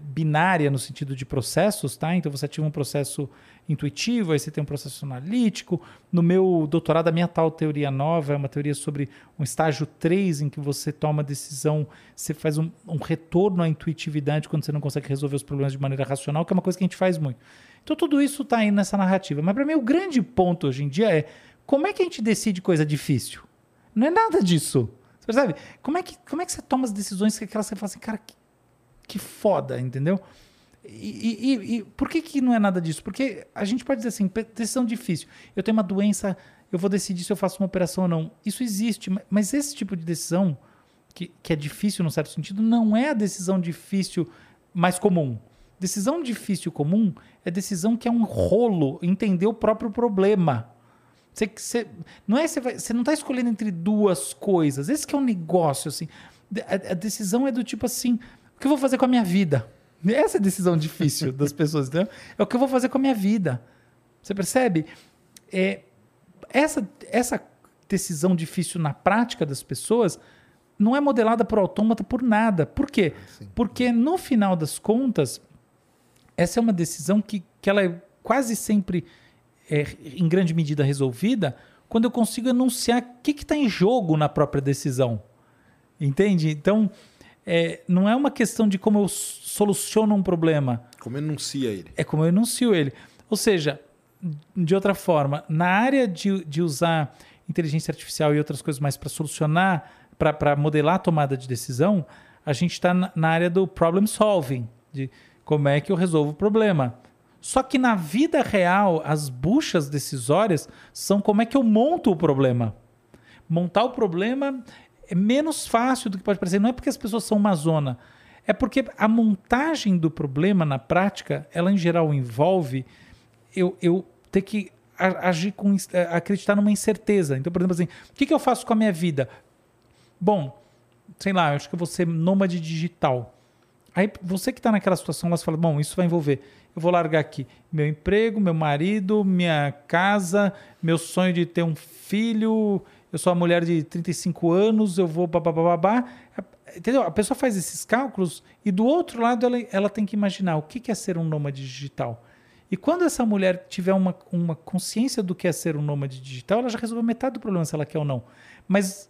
binária no sentido de processos, tá? Então você ativa um processo intuitivo, aí você tem um processo analítico. No meu doutorado, a minha tal teoria nova é uma teoria sobre um estágio 3 em que você toma decisão, você faz um, um retorno à intuitividade quando você não consegue resolver os problemas de maneira racional, que é uma coisa que a gente faz muito. Então tudo isso está aí nessa narrativa. Mas para mim o grande ponto hoje em dia é como é que a gente decide coisa difícil? Não é nada disso. Você percebe? Como é que, como é que você toma as decisões que aquelas você fala assim, cara, que, que foda, entendeu? E, e, e, por que, que não é nada disso? Porque a gente pode dizer assim, decisão difícil. Eu tenho uma doença, eu vou decidir se eu faço uma operação ou não. Isso existe, mas esse tipo de decisão, que, que é difícil no certo sentido, não é a decisão difícil mais comum. Decisão difícil comum é decisão que é um rolo entender o próprio problema. Você, você não é você, vai, você não está escolhendo entre duas coisas. Esse que é um negócio assim. A, a decisão é do tipo assim, o que eu vou fazer com a minha vida? Essa é a decisão difícil das pessoas, entendeu? É o que eu vou fazer com a minha vida. Você percebe? É, essa, essa decisão difícil na prática das pessoas não é modelada por autômata por nada. Por quê? Sim. Porque no final das contas, essa é uma decisão que, que ela é quase sempre, é, em grande medida, resolvida quando eu consigo enunciar o que está em jogo na própria decisão. Entende? Então, é, não é uma questão de como eu soluciono um problema, Como enuncia ele? é como eu enuncio ele. Ou seja, de outra forma, na área de, de usar inteligência artificial e outras coisas mais para solucionar, para modelar a tomada de decisão, a gente está na, na área do problem solving, de como é que eu resolvo o problema. Só que na vida real, as buchas decisórias são como é que eu monto o problema. Montar o problema é menos fácil do que pode parecer. Não é porque as pessoas são uma zona. É porque a montagem do problema na prática, ela em geral envolve eu, eu ter que agir com eh, acreditar numa incerteza. Então, por exemplo, assim, o que, que eu faço com a minha vida? Bom, sei lá, eu acho que eu vou ser nômade digital. Aí você que está naquela situação, lá você fala, bom, isso vai envolver. Eu vou largar aqui meu emprego, meu marido, minha casa, meu sonho de ter um filho. Eu sou uma mulher de 35 anos, eu vou babá. Entendeu? A pessoa faz esses cálculos e do outro lado ela, ela tem que imaginar o que é ser um nômade digital. E quando essa mulher tiver uma, uma consciência do que é ser um nômade digital, ela já resolveu metade do problema se ela quer ou não. Mas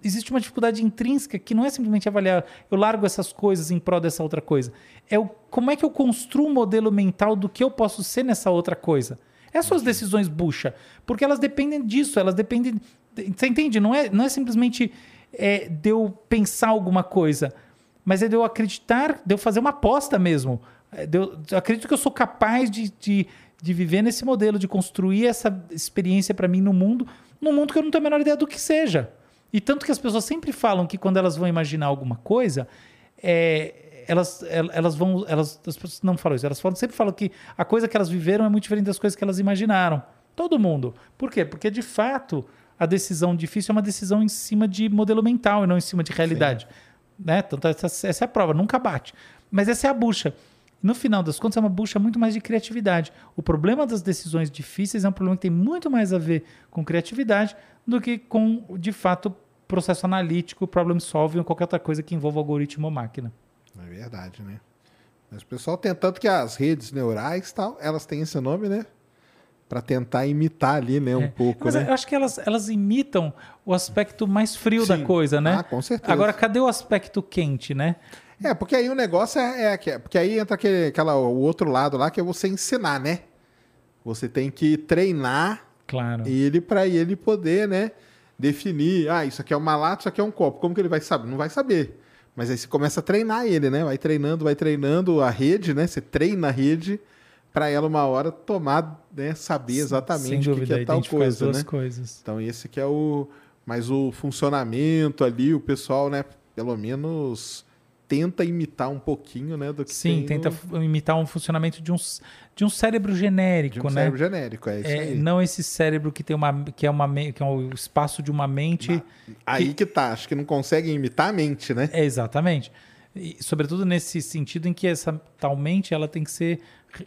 existe uma dificuldade intrínseca que não é simplesmente avaliar, eu largo essas coisas em prol dessa outra coisa. É o, como é que eu construo um modelo mental do que eu posso ser nessa outra coisa. Essas suas decisões bucha, porque elas dependem disso, elas dependem. Você entende? Não é, não é simplesmente é, de eu pensar alguma coisa, mas é de eu acreditar, de eu fazer uma aposta mesmo. É eu, eu acredito que eu sou capaz de, de, de viver nesse modelo, de construir essa experiência para mim no mundo, num mundo que eu não tenho a menor ideia do que seja. E tanto que as pessoas sempre falam que quando elas vão imaginar alguma coisa, é, elas, el- elas vão. Elas, as pessoas não falam isso, elas falam, sempre falam que a coisa que elas viveram é muito diferente das coisas que elas imaginaram. Todo mundo. Por quê? Porque de fato a decisão difícil é uma decisão em cima de modelo mental e não em cima de realidade. Né? Tanto essa, essa é a prova, nunca bate. Mas essa é a bucha. No final das contas, é uma bucha muito mais de criatividade. O problema das decisões difíceis é um problema que tem muito mais a ver com criatividade do que com, de fato, processo analítico, problem solving ou qualquer outra coisa que envolva algoritmo ou máquina. É verdade, né? Mas o pessoal tem tanto que as redes neurais tal, elas têm esse nome, né? Pra tentar imitar ali, né, um pouco, Mas né? eu acho que elas, elas imitam o aspecto mais frio da Sim. coisa, né? Ah, com certeza. Agora, cadê o aspecto quente, né? É, porque aí o negócio é, é que- porque aí entra aquele, aquela, o outro lado lá que é você ensinar, né? Você tem que treinar Claro. ele para ele poder, né, definir, ah, isso aqui é uma lata, isso aqui é um copo. Como que ele vai saber? Não vai saber. Mas aí você começa a treinar ele, né? Vai treinando, vai treinando a rede, né? Você treina a rede para ela uma hora tomar, né, saber exatamente o que que é tal coisa, né? coisas. Então esse que é o mas o funcionamento ali, o pessoal, né, pelo menos tenta imitar um pouquinho, né, do que Sim, tenta no- imitar um funcionamento de um, de um cérebro genérico, de um né? cérebro genérico, é isso É, aí. não esse cérebro que tem uma que é uma que é o espaço de uma mente. Aí que tá, acho que não conseguem imitar a mente, né? É exatamente. E, sobretudo nesse sentido em que essa tal mente ela tem que ser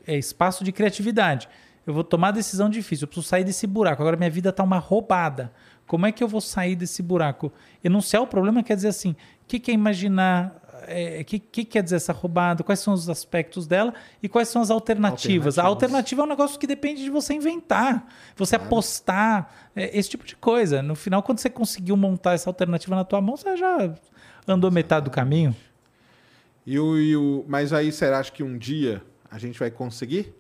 é, espaço de criatividade. Eu vou tomar decisão difícil, eu preciso sair desse buraco. Agora minha vida está uma roubada. Como é que eu vou sair desse buraco? Enunciar o problema quer dizer assim: o que, que é imaginar? é, O que, que quer dizer essa roubada? Quais são os aspectos dela e quais são as alternativas? A alternativa é um negócio que depende de você inventar, você apostar, é, esse tipo de coisa. No final, quando você conseguiu montar essa alternativa na tua mão, você já andou metade do caminho. E o, e o- mas aí será que um dia a gente vai conseguir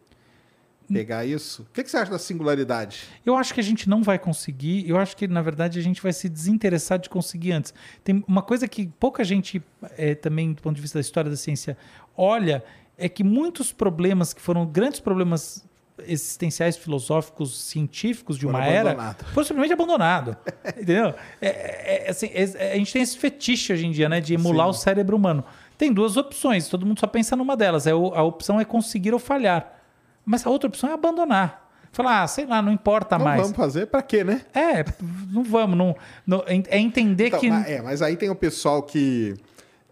pegar isso? O que, que você acha da singularidade? Eu acho que a gente não vai conseguir. Eu acho que, na verdade, a gente vai se desinteressar de conseguir antes. Tem uma coisa que pouca gente, eh, também do ponto de vista da história da ciência, olha, é que muitos problemas que foram grandes problemas existenciais, filosóficos, científicos de Foram uma era, abandonados. foram simplesmente abandonados. entendeu? É, é, é, assim, é- a gente tem esse fetiche hoje em dia, né, de emular Sim. o cérebro humano. Tem duas opções, todo mundo só pensa numa delas. É o- a opção é conseguir ou falhar. Mas a outra opção é abandonar. Falar, ah, sei lá, não importa Não mais. vamos fazer pra quê, né? É, não vamos. Não, não- é entender Então, que. mas, é, mas aí tem o pessoal que,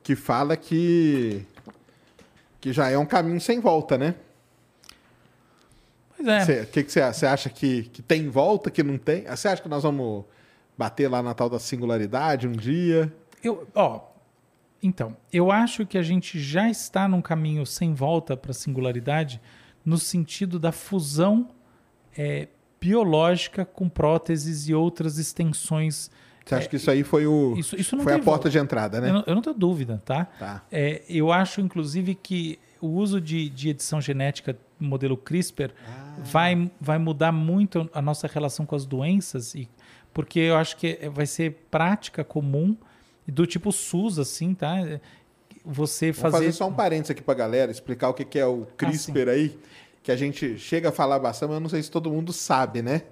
que fala que, que já é um caminho sem volta, né? Pois é. O que, você acha que, que tem volta, que não tem? Você acha que nós vamos bater lá na tal da singularidade um dia? Eu, ó, então, eu acho que a gente já está num caminho sem volta para a singularidade no sentido da fusão é, biológica com próteses e outras extensões. Você acha que isso aí foi, o, Isso, isso não foi a tem porta volta. de entrada, né? Eu não, eu não tenho dúvida, tá? Tá. É, eu acho, inclusive, que o uso de, de edição genética modelo CRISPR Ah. vai, vai mudar muito a nossa relação com as doenças, e, porque eu acho que vai ser prática comum do tipo SUS, assim, tá? Você Vou fazer. fazer só um parênteses aqui pra galera, explicar o que, é o CRISPR aí, que a gente chega a falar bastante, mas eu não sei se todo mundo sabe, né?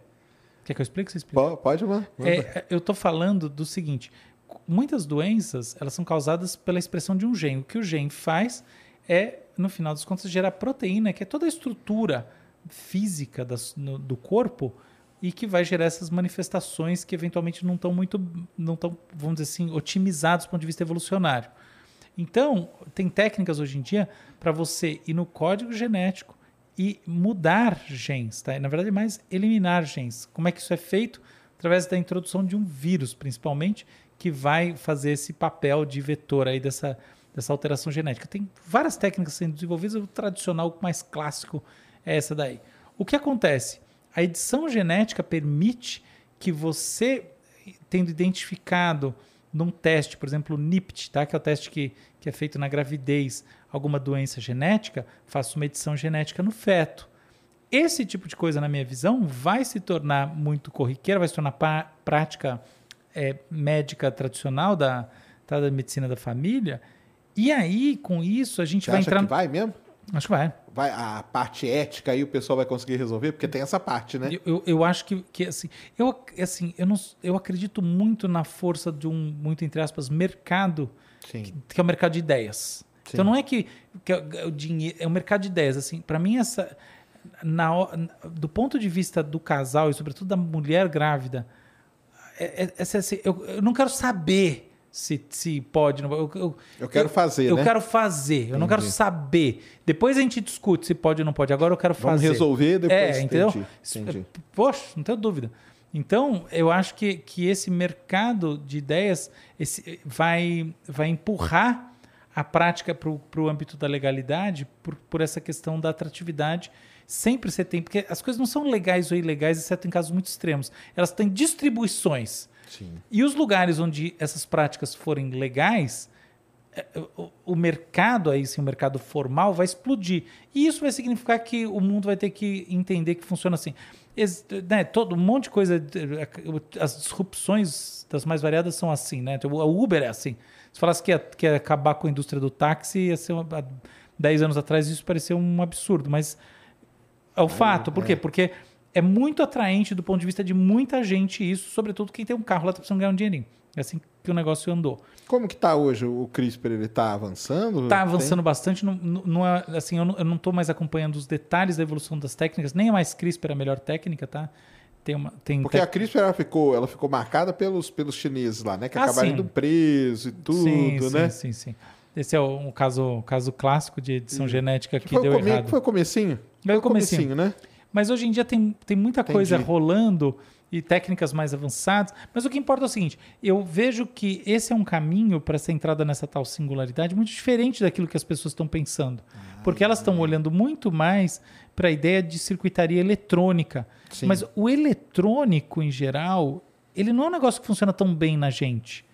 Quer que eu explique? Você explica? Po- Pode, mano? Manda. É, eu estou falando do seguinte: muitas doenças elas são causadas pela expressão de um gene. O que o gene faz é, no final das contas, gerar proteína, que é toda a estrutura física das- no- do corpo e que vai gerar essas manifestações que eventualmente não estão muito, não estão, vamos dizer assim, otimizadas do ponto de vista evolucionário. Então, tem técnicas hoje em dia para você ir no código genético e mudar genes, tá? Na verdade, mais eliminar genes. Como é que isso é feito? Através da introdução de um vírus, principalmente, que vai fazer esse papel de vetor aí dessa, dessa alteração genética. Tem várias técnicas sendo desenvolvidas, o tradicional, mais clássico é essa daí. O que acontece? A edição genética permite que você, tendo identificado num teste, por exemplo, o NIPT, tá? que é o teste que, que é feito na gravidez, alguma doença genética, faça uma edição genética no feto. Esse tipo de coisa, na minha visão, vai se tornar muito corriqueira, vai se tornar prática é, médica tradicional da, tá, da medicina da família. E aí, com isso, a gente Você vai acha entrar. que vai mesmo? Acho que vai. Vai, a parte ética aí o pessoal vai conseguir resolver? Porque tem essa parte, né? Eu, eu, eu acho que, que assim, eu, assim eu, não, eu acredito muito na força de um, muito entre aspas, mercado, que, que é o mercado de ideias. Sim. Então não é que, que é o dinheiro, é o mercado de ideias. Assim, para mim, essa, na, do ponto de vista do casal e sobretudo da mulher grávida, é, é- é assim, eu, eu não quero saber se, se pode. não- Eu, eu, Eu quero fazer, eu né? quero fazer, eu não quero saber. Depois a gente discute se pode ou não pode. Agora eu quero Vamos fazer. resolver depois. É, entendeu? Entendi, entendi. Poxa, não tenho dúvida. Então, eu acho que, que esse mercado de ideias esse, vai, vai empurrar a prática para o âmbito da legalidade por, por essa questão da atratividade. Sempre você tem, porque as coisas não são legais ou ilegais, exceto em casos muito extremos. Elas têm distribuições. Sim. E os lugares onde essas práticas forem legais, é, o, o mercado aí, sim, o mercado formal vai explodir. E isso vai significar que o mundo vai ter que entender que funciona assim. Ex- né, todo um monte de coisa, as disrupções das mais variadas são assim, né? Então, O Uber é assim. Se falasse que ia, que ia acabar com a indústria do táxi, ia ser uma, há 10 anos atrás isso parecia um absurdo, mas é o fato. Por quê? Porque é muito atraente do ponto de vista de muita gente isso, sobretudo quem tem um carro lá tá precisando ganhar um dinheirinho. É assim que o negócio andou. Como que tá hoje o CRISPR? Ele tá avançando? Tá Tem- avançando bastante, não, não- é, assim, eu não, tô mais acompanhando os detalhes da evolução das técnicas, nem a mais CRISPR é a melhor técnica, tá? Tem uma tem Porque tec- a CRISPR ela ficou, ela ficou marcada pelos, pelos chineses lá, né? Que Ah, acabaram sim. indo presos e tudo, sim, né? Sim, sim, sim. Esse é um caso, um caso clássico de edição genética que, Que deu come... errado. foi o comecinho? Foi o comecinho. né? Mas hoje em dia tem, tem muita Entendi. coisa rolando e técnicas mais avançadas. Mas o que importa é o seguinte: eu vejo que esse é um caminho para essa entrada nessa tal singularidade muito diferente daquilo que as pessoas estão pensando. Porque elas estão olhando muito mais para a ideia de circuitaria eletrônica. Sim. Mas o eletrônico, em geral, ele não é um negócio que funciona tão bem na gente.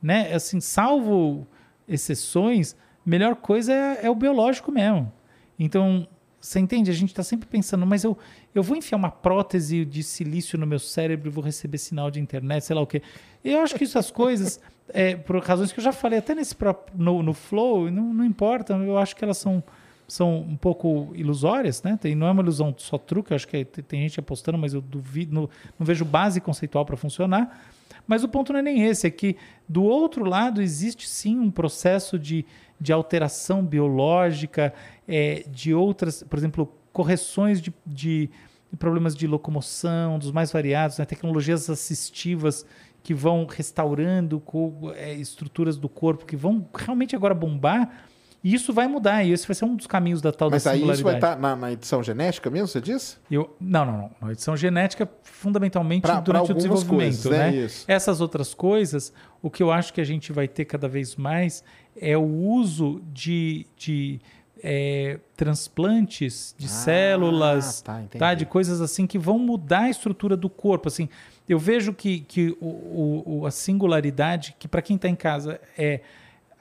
Né? Assim, salvo exceções, melhor coisa é, é o biológico mesmo. Então, você entende? A gente está sempre pensando, mas eu, eu vou enfiar uma prótese de silício no meu cérebro e vou receber sinal de internet, sei lá o quê. Eu acho que essas coisas, é, por razões que eu já falei até nesse próprio, no, no Flow, não, não importa, eu acho que elas são, são um pouco ilusórias, né? Tem, não é uma ilusão só truque, acho que tem, tem gente apostando, mas eu duvido, não, não vejo base conceitual para funcionar. Mas o ponto não é nem esse, é que do outro lado existe sim um processo de, de alteração biológica, é, de outras, por exemplo, correções de, de problemas de locomoção, dos mais variados, né? tecnologias assistivas que vão restaurando co- é, estruturas do corpo, que vão realmente agora bombar. E isso vai mudar, e esse vai ser um dos caminhos da tal Mas da aí isso vai singularidade. estar na, na edição genética mesmo, você disse? Eu, não, não, não. A edição genética, fundamentalmente, Pra- pra durante o algumas desenvolvimento. coisas, né? né? Isso. Essas outras coisas, o que eu acho que a gente vai ter cada vez mais é o uso de, de é, transplantes de Ah, células, tá, tá, de coisas assim que vão mudar a estrutura do corpo. Assim, eu vejo que, que o, o- a singularidade, que para quem está em casa é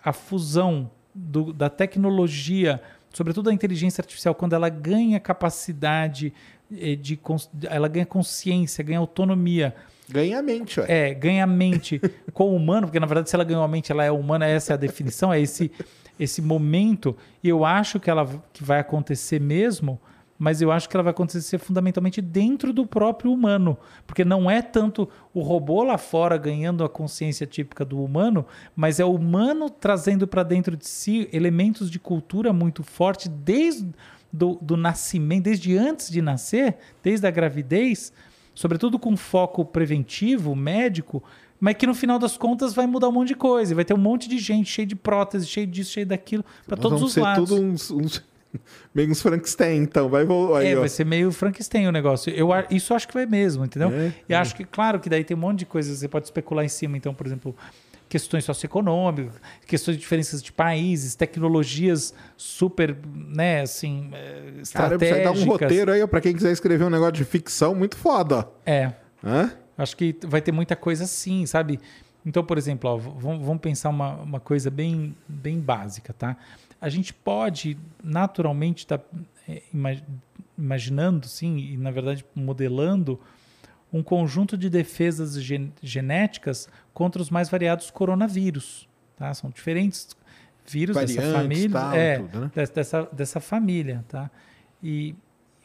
a fusão do- da tecnologia, sobretudo a inteligência artificial, quando ela ganha capacidade eh, de, cons- ela ganha consciência, ganha autonomia, Ganha a mente, ué. é, ganha mente com o humano, porque na verdade se ela ganhou a mente, ela é humana, essa é a definição, é esse, esse momento, e eu acho que ela que vai acontecer mesmo, mas eu acho que ela vai acontecer fundamentalmente dentro do próprio humano, porque não é tanto o robô lá fora ganhando a consciência típica do humano, mas é o humano trazendo para dentro de si elementos de cultura muito forte desde do, do nascimento, desde antes de nascer, desde a gravidez, sobretudo com foco preventivo, médico, mas que no final das contas vai mudar um monte de coisa. Vai ter um monte de gente cheio de prótese, cheio disso, cheio daquilo, para todos os ser lados. tudo uns, uns meio uns Frankenstein, então. Vai aí, É, ó. vai ser meio Frankenstein o negócio. Eu, isso eu acho que vai mesmo, entendeu? É, e acho que, claro, que daí tem um monte de coisas, você pode especular em cima. Então, por exemplo, questões socioeconômicas, questões de diferenças de países, tecnologias super, né, assim, eh, Cara, você estratégicas. dar um roteiro aí, ó, pra quem quiser escrever um negócio de ficção muito foda. É, Hã? Acho que vai ter muita coisa assim, sabe? Então, por exemplo, ó, vamos, vamos pensar uma, uma coisa bem, bem básica, tá? A gente pode naturalmente estar imaginando, sim, e na verdade modelando um conjunto de defesas gen- genéticas contra os mais variados coronavírus, tá? São diferentes vírus dessa família, tal, é, tudo, né? des- dessa, dessa família, tá? E,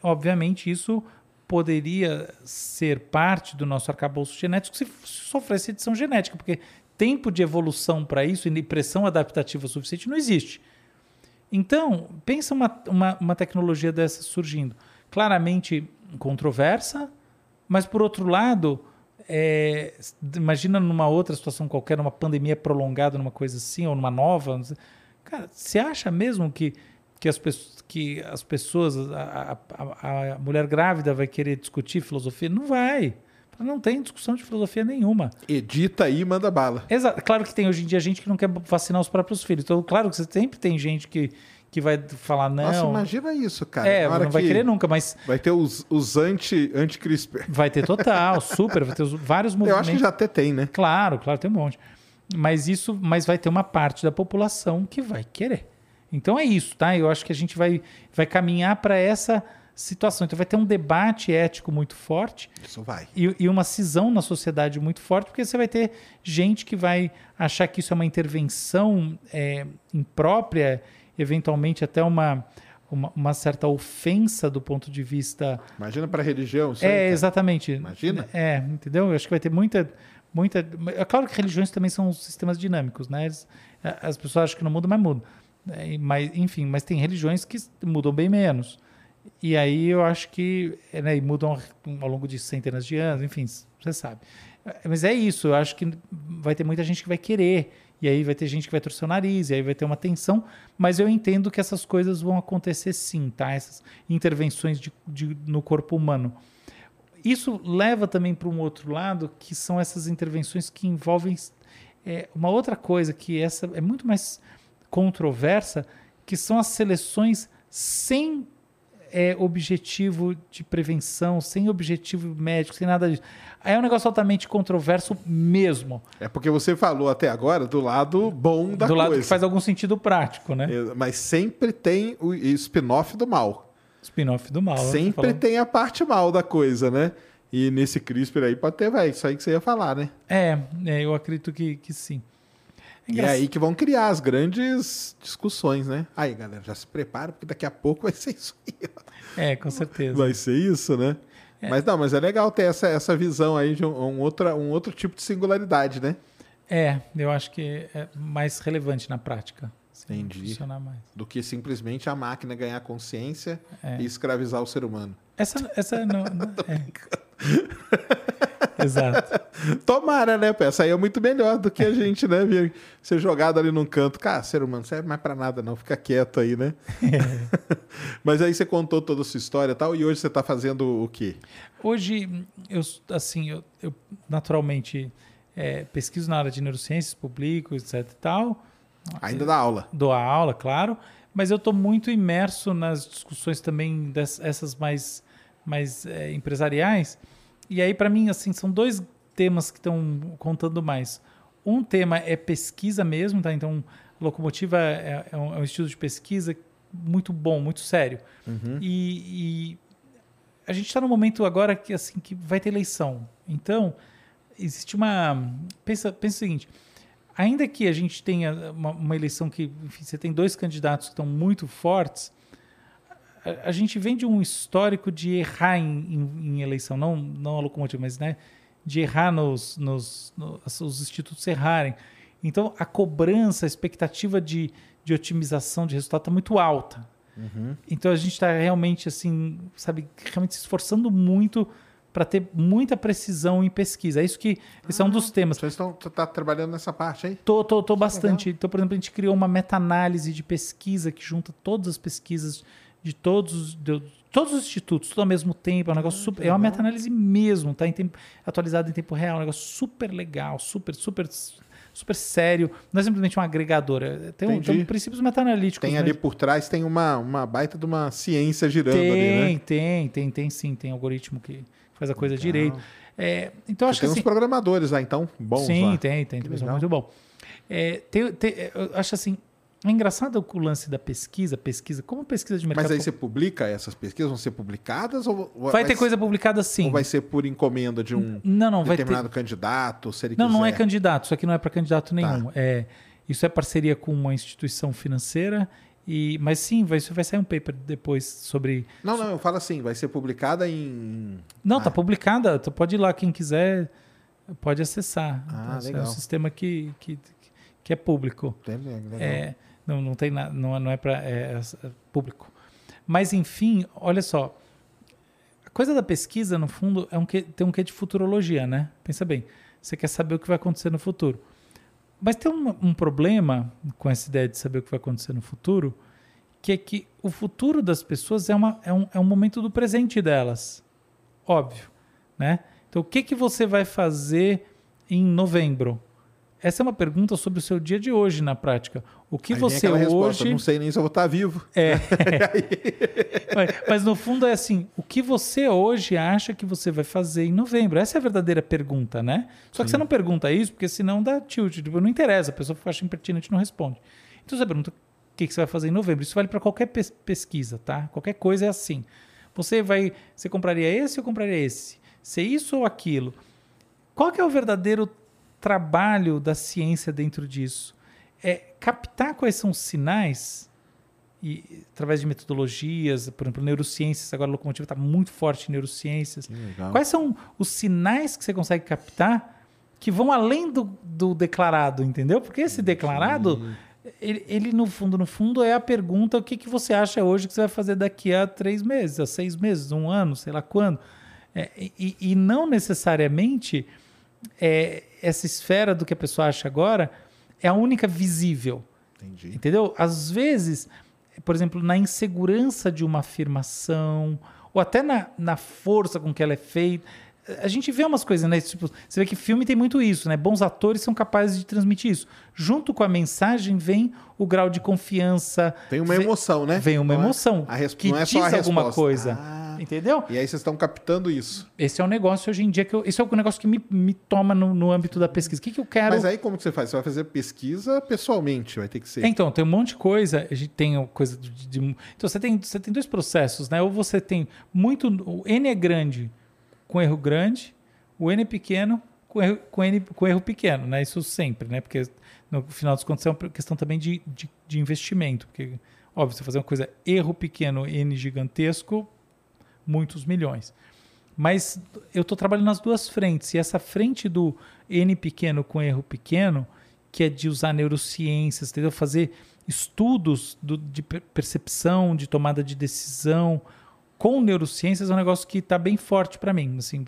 obviamente, isso poderia ser parte do nosso arcabouço genético se sofresse edição genética, porque tempo de evolução para isso e pressão adaptativa suficiente não existe. Então, pensa uma, uma, uma tecnologia dessa surgindo. Claramente controversa, mas por outro lado, é, imagina numa outra situação qualquer, numa pandemia prolongada, numa coisa assim, ou numa nova. Cara, você acha mesmo que, que, as, pessoas, que as pessoas, a, a, a mulher grávida vai querer discutir filosofia? Não vai. Não tem discussão de filosofia nenhuma. Edita aí e manda bala. Exato. Claro que tem hoje em dia gente que não quer vacinar os próprios filhos. Então, claro que sempre tem gente que, que vai falar, não. Nossa, imagina isso, cara. é, não vai que querer nunca, mas Vai ter os, os anti, anti-CRISPR. vai ter total, super, vai ter os- vários Eu movimentos. acho que já até tem, né? Claro, claro, tem um monte. Mas isso, mas vai ter uma parte da população que vai querer. Então é isso, tá? Eu acho que a gente vai, vai caminhar para essa situação. Então vai ter um debate ético muito forte Isso vai. e, e uma cisão na sociedade muito forte, porque você vai ter gente que vai achar que isso é uma intervenção é, imprópria, eventualmente até uma, uma, uma certa ofensa do ponto de vista Imagina pra religião. Isso aí, é, cara. exatamente. Imagina. É, entendeu? Eu acho que vai ter muita. muita é claro que religiões também são sistemas dinâmicos, né? A- as pessoas acham que não mudam, mas mudam. É, e- mas, enfim, mas tem religiões que mudam bem menos. E aí eu acho que né, mudam ao longo de centenas de anos, enfim, você sabe. Mas é isso, eu acho que vai ter muita gente que vai querer, e aí vai ter gente que vai torcer o nariz, e aí vai ter uma tensão, mas eu entendo que essas coisas vão acontecer sim, tá? Essas intervenções de, de- no corpo humano. Isso leva também para um outro lado, que são essas intervenções que envolvem é, uma outra coisa, que essa é muito mais controversa, que são as seleções sem é, objetivo de prevenção, sem objetivo médico, sem nada disso. Aí é um negócio altamente controverso mesmo, É porque você falou até agora do lado bom da do lado coisa. que faz algum sentido prático, né? É, Mas sempre tem o spin-off do mal. Spin-off do mal. né? sempre tem a parte mal da coisa, né? E nesse CRISPR aí pode ter, vai, isso aí que você ia falar, né? É, é, eu acredito que, que sim. É E é aí que vão criar as grandes discussões, né? Aí, galera, já se prepara, porque daqui a pouco vai ser isso aí. É, com certeza. Vai ser isso, né? Mas não, mas é legal ter essa, essa visão aí de um, um, outra, um outro tipo de singularidade, né? É, eu acho que é mais relevante na prática. Entendi. Do que simplesmente a máquina ganhar consciência É. e escravizar o ser humano. Essa, essa não. não- é. Exato. Tomara, né? pô? Essa aí é muito melhor do que a gente, né? Vir ser jogado ali num canto. Cara, ser humano, não serve mais pra nada, não. Fica quieto aí, né? Mas aí você contou toda a sua história e tal, e hoje você tá fazendo o quê? Hoje, eu, assim, eu, eu naturalmente é, pesquiso na área de neurociências, publico, etc e tal. Ainda dá aula. Dou a aula, claro, mas eu estou muito imerso nas discussões também dessas mais, mais é, empresariais. E aí, para mim, assim, são dois temas que estão contando mais. Um tema é pesquisa mesmo, tá? Então, Locomotiva é, é, um, é um estudo de pesquisa muito bom, muito sério. E, e a gente está num momento agora que assim que vai ter eleição. Então, existe uma. Pensa, pensa o seguinte: ainda que a gente tenha uma, uma eleição que enfim, você tem dois candidatos que estão muito fortes, a, a gente vem de um histórico de errar em, em, em eleição, não, não a locomotiva, mas né, de errar nos, nos, nos os institutos errarem. Então, a cobrança, a expectativa de, de otimização de resultado está muito alta. Então, a gente está realmente, assim, sabe, realmente se esforçando muito para ter muita precisão em pesquisa. É isso que esse é um dos temas. Vocês estão tá trabalhando nessa parte aí? Tô, tô, tô bastante. Então, por exemplo, a gente criou uma meta-análise de pesquisa que junta todas as pesquisas de todos, os- de, todos os institutos, tudo ao mesmo tempo. É um negócio super. É uma meta-análise mesmo, tá? Em tempo, atualizado em tempo real. É um negócio super legal, super, super, super sério. Não é simplesmente uma agregadora. Tem, um, tem princípios meta-analíticos. Tem né? ali por trás, tem uma, uma baita de uma ciência girando Tem, ali, né? tem, tem, tem sim. Tem algoritmo que faz a coisa direito. É, então, acho Tem que uns assim, programadores lá, então, bons Sim, lá. tem, tem. Tem pessoal legal. muito bom. É, tem- tem- eu acho assim, é engraçado o lance da pesquisa, pesquisa, como pesquisa de mercado. Mas aí você publica essas pesquisas? Vão ser publicadas? Ou ou vai ter ser- coisa publicada sim. Ou vai ser por encomenda de um Não, não, vai ter. determinado candidato, se ele Não, não é quiser? candidato. Isso aqui não é para candidato Tá. nenhum. É, isso é parceria com uma instituição financeira. E, mas sim, vai, vai sair um paper depois sobre. Não, não, eu falo assim, vai ser publicada em... Não, Ah. tá publicada. Tu pode ir lá, quem quiser pode acessar. Ah, Esse É legal. um sistema que, que, que é público. Legal. É, não, não tem nada, não, é- não é para é, é público. Mas enfim, olha só, a coisa da pesquisa no fundo é um que tem um quê de futurologia, né? Pensa bem, você quer saber o que vai acontecer no futuro, mas tem um, um problema com essa ideia de saber o que vai acontecer no futuro, que é que o futuro das pessoas é, uma, é, um, é um momento do presente delas, óbvio, né? Então, o que que você vai fazer em novembro? Essa é uma pergunta sobre o seu dia de hoje na prática. O que Aí você aquela resposta, hoje não sei nem se eu vou estar vivo. é. mas, mas no fundo é assim: o que você hoje acha que você vai fazer em novembro? Essa é a verdadeira pergunta, né? Só que você não pergunta isso, porque senão dá tilt. Tipo, não interessa, a pessoa acha impertinente e não responde. Então você pergunta o que, você vai fazer em novembro. Isso vale para qualquer pes- pesquisa, tá? Qualquer coisa é assim. Você vai. Você compraria esse ou compraria esse? Se é isso ou aquilo? Qual que é o verdadeiro trabalho da ciência dentro disso? É captar quais são os sinais e através de metodologias, por exemplo, neurociências, agora a locomotiva está muito forte em neurociências. Quais são os sinais que você consegue captar que vão além do, do declarado, entendeu? Porque esse declarado, ele, ele, no fundo, no fundo, é a pergunta: o que, que você acha hoje que você vai fazer daqui a três meses, a seis meses, um ano, sei lá quando. É, e, e não necessariamente é, essa esfera do que a pessoa acha agora é a única visível. Entendi. Entendeu? Às vezes, por exemplo, na insegurança de uma afirmação, ou até na, na força com que ela é feita. A gente vê umas coisas, né? Tipo, você vê que filme tem muito isso, né? Bons atores são capazes de transmitir isso. Junto com a mensagem vem o grau de confiança. Tem uma vem- emoção, né? Vem uma Não é- emoção a res- que não é diz alguma resposta. coisa. Ah. Entendeu? E aí vocês estão captando isso. Esse é um negócio hoje em dia que eu. Esse é o negócio que me, me toma no, no âmbito da pesquisa. O que, que eu quero. Mas aí como que você faz? Você vai fazer pesquisa pessoalmente, vai ter que ser. Então, tem um monte de coisa. A gente tem coisa de, de- Então, você tem, você tem dois processos, né? Ou você tem muito. O N é grande com erro grande, o N pequeno com erro, com N, com erro pequeno, né? Isso sempre, né? Porque no final dos contos é uma questão também de, de, de investimento. Porque, óbvio, você fazer uma coisa erro pequeno, N gigantesco, muitos milhões. Mas eu estou trabalhando nas duas frentes. E essa frente do N pequeno com erro pequeno, que é de usar neurociências, entendeu? Fazer estudos do- de per- percepção, de tomada de decisão, com neurociências é um negócio que está bem forte para mim, assim,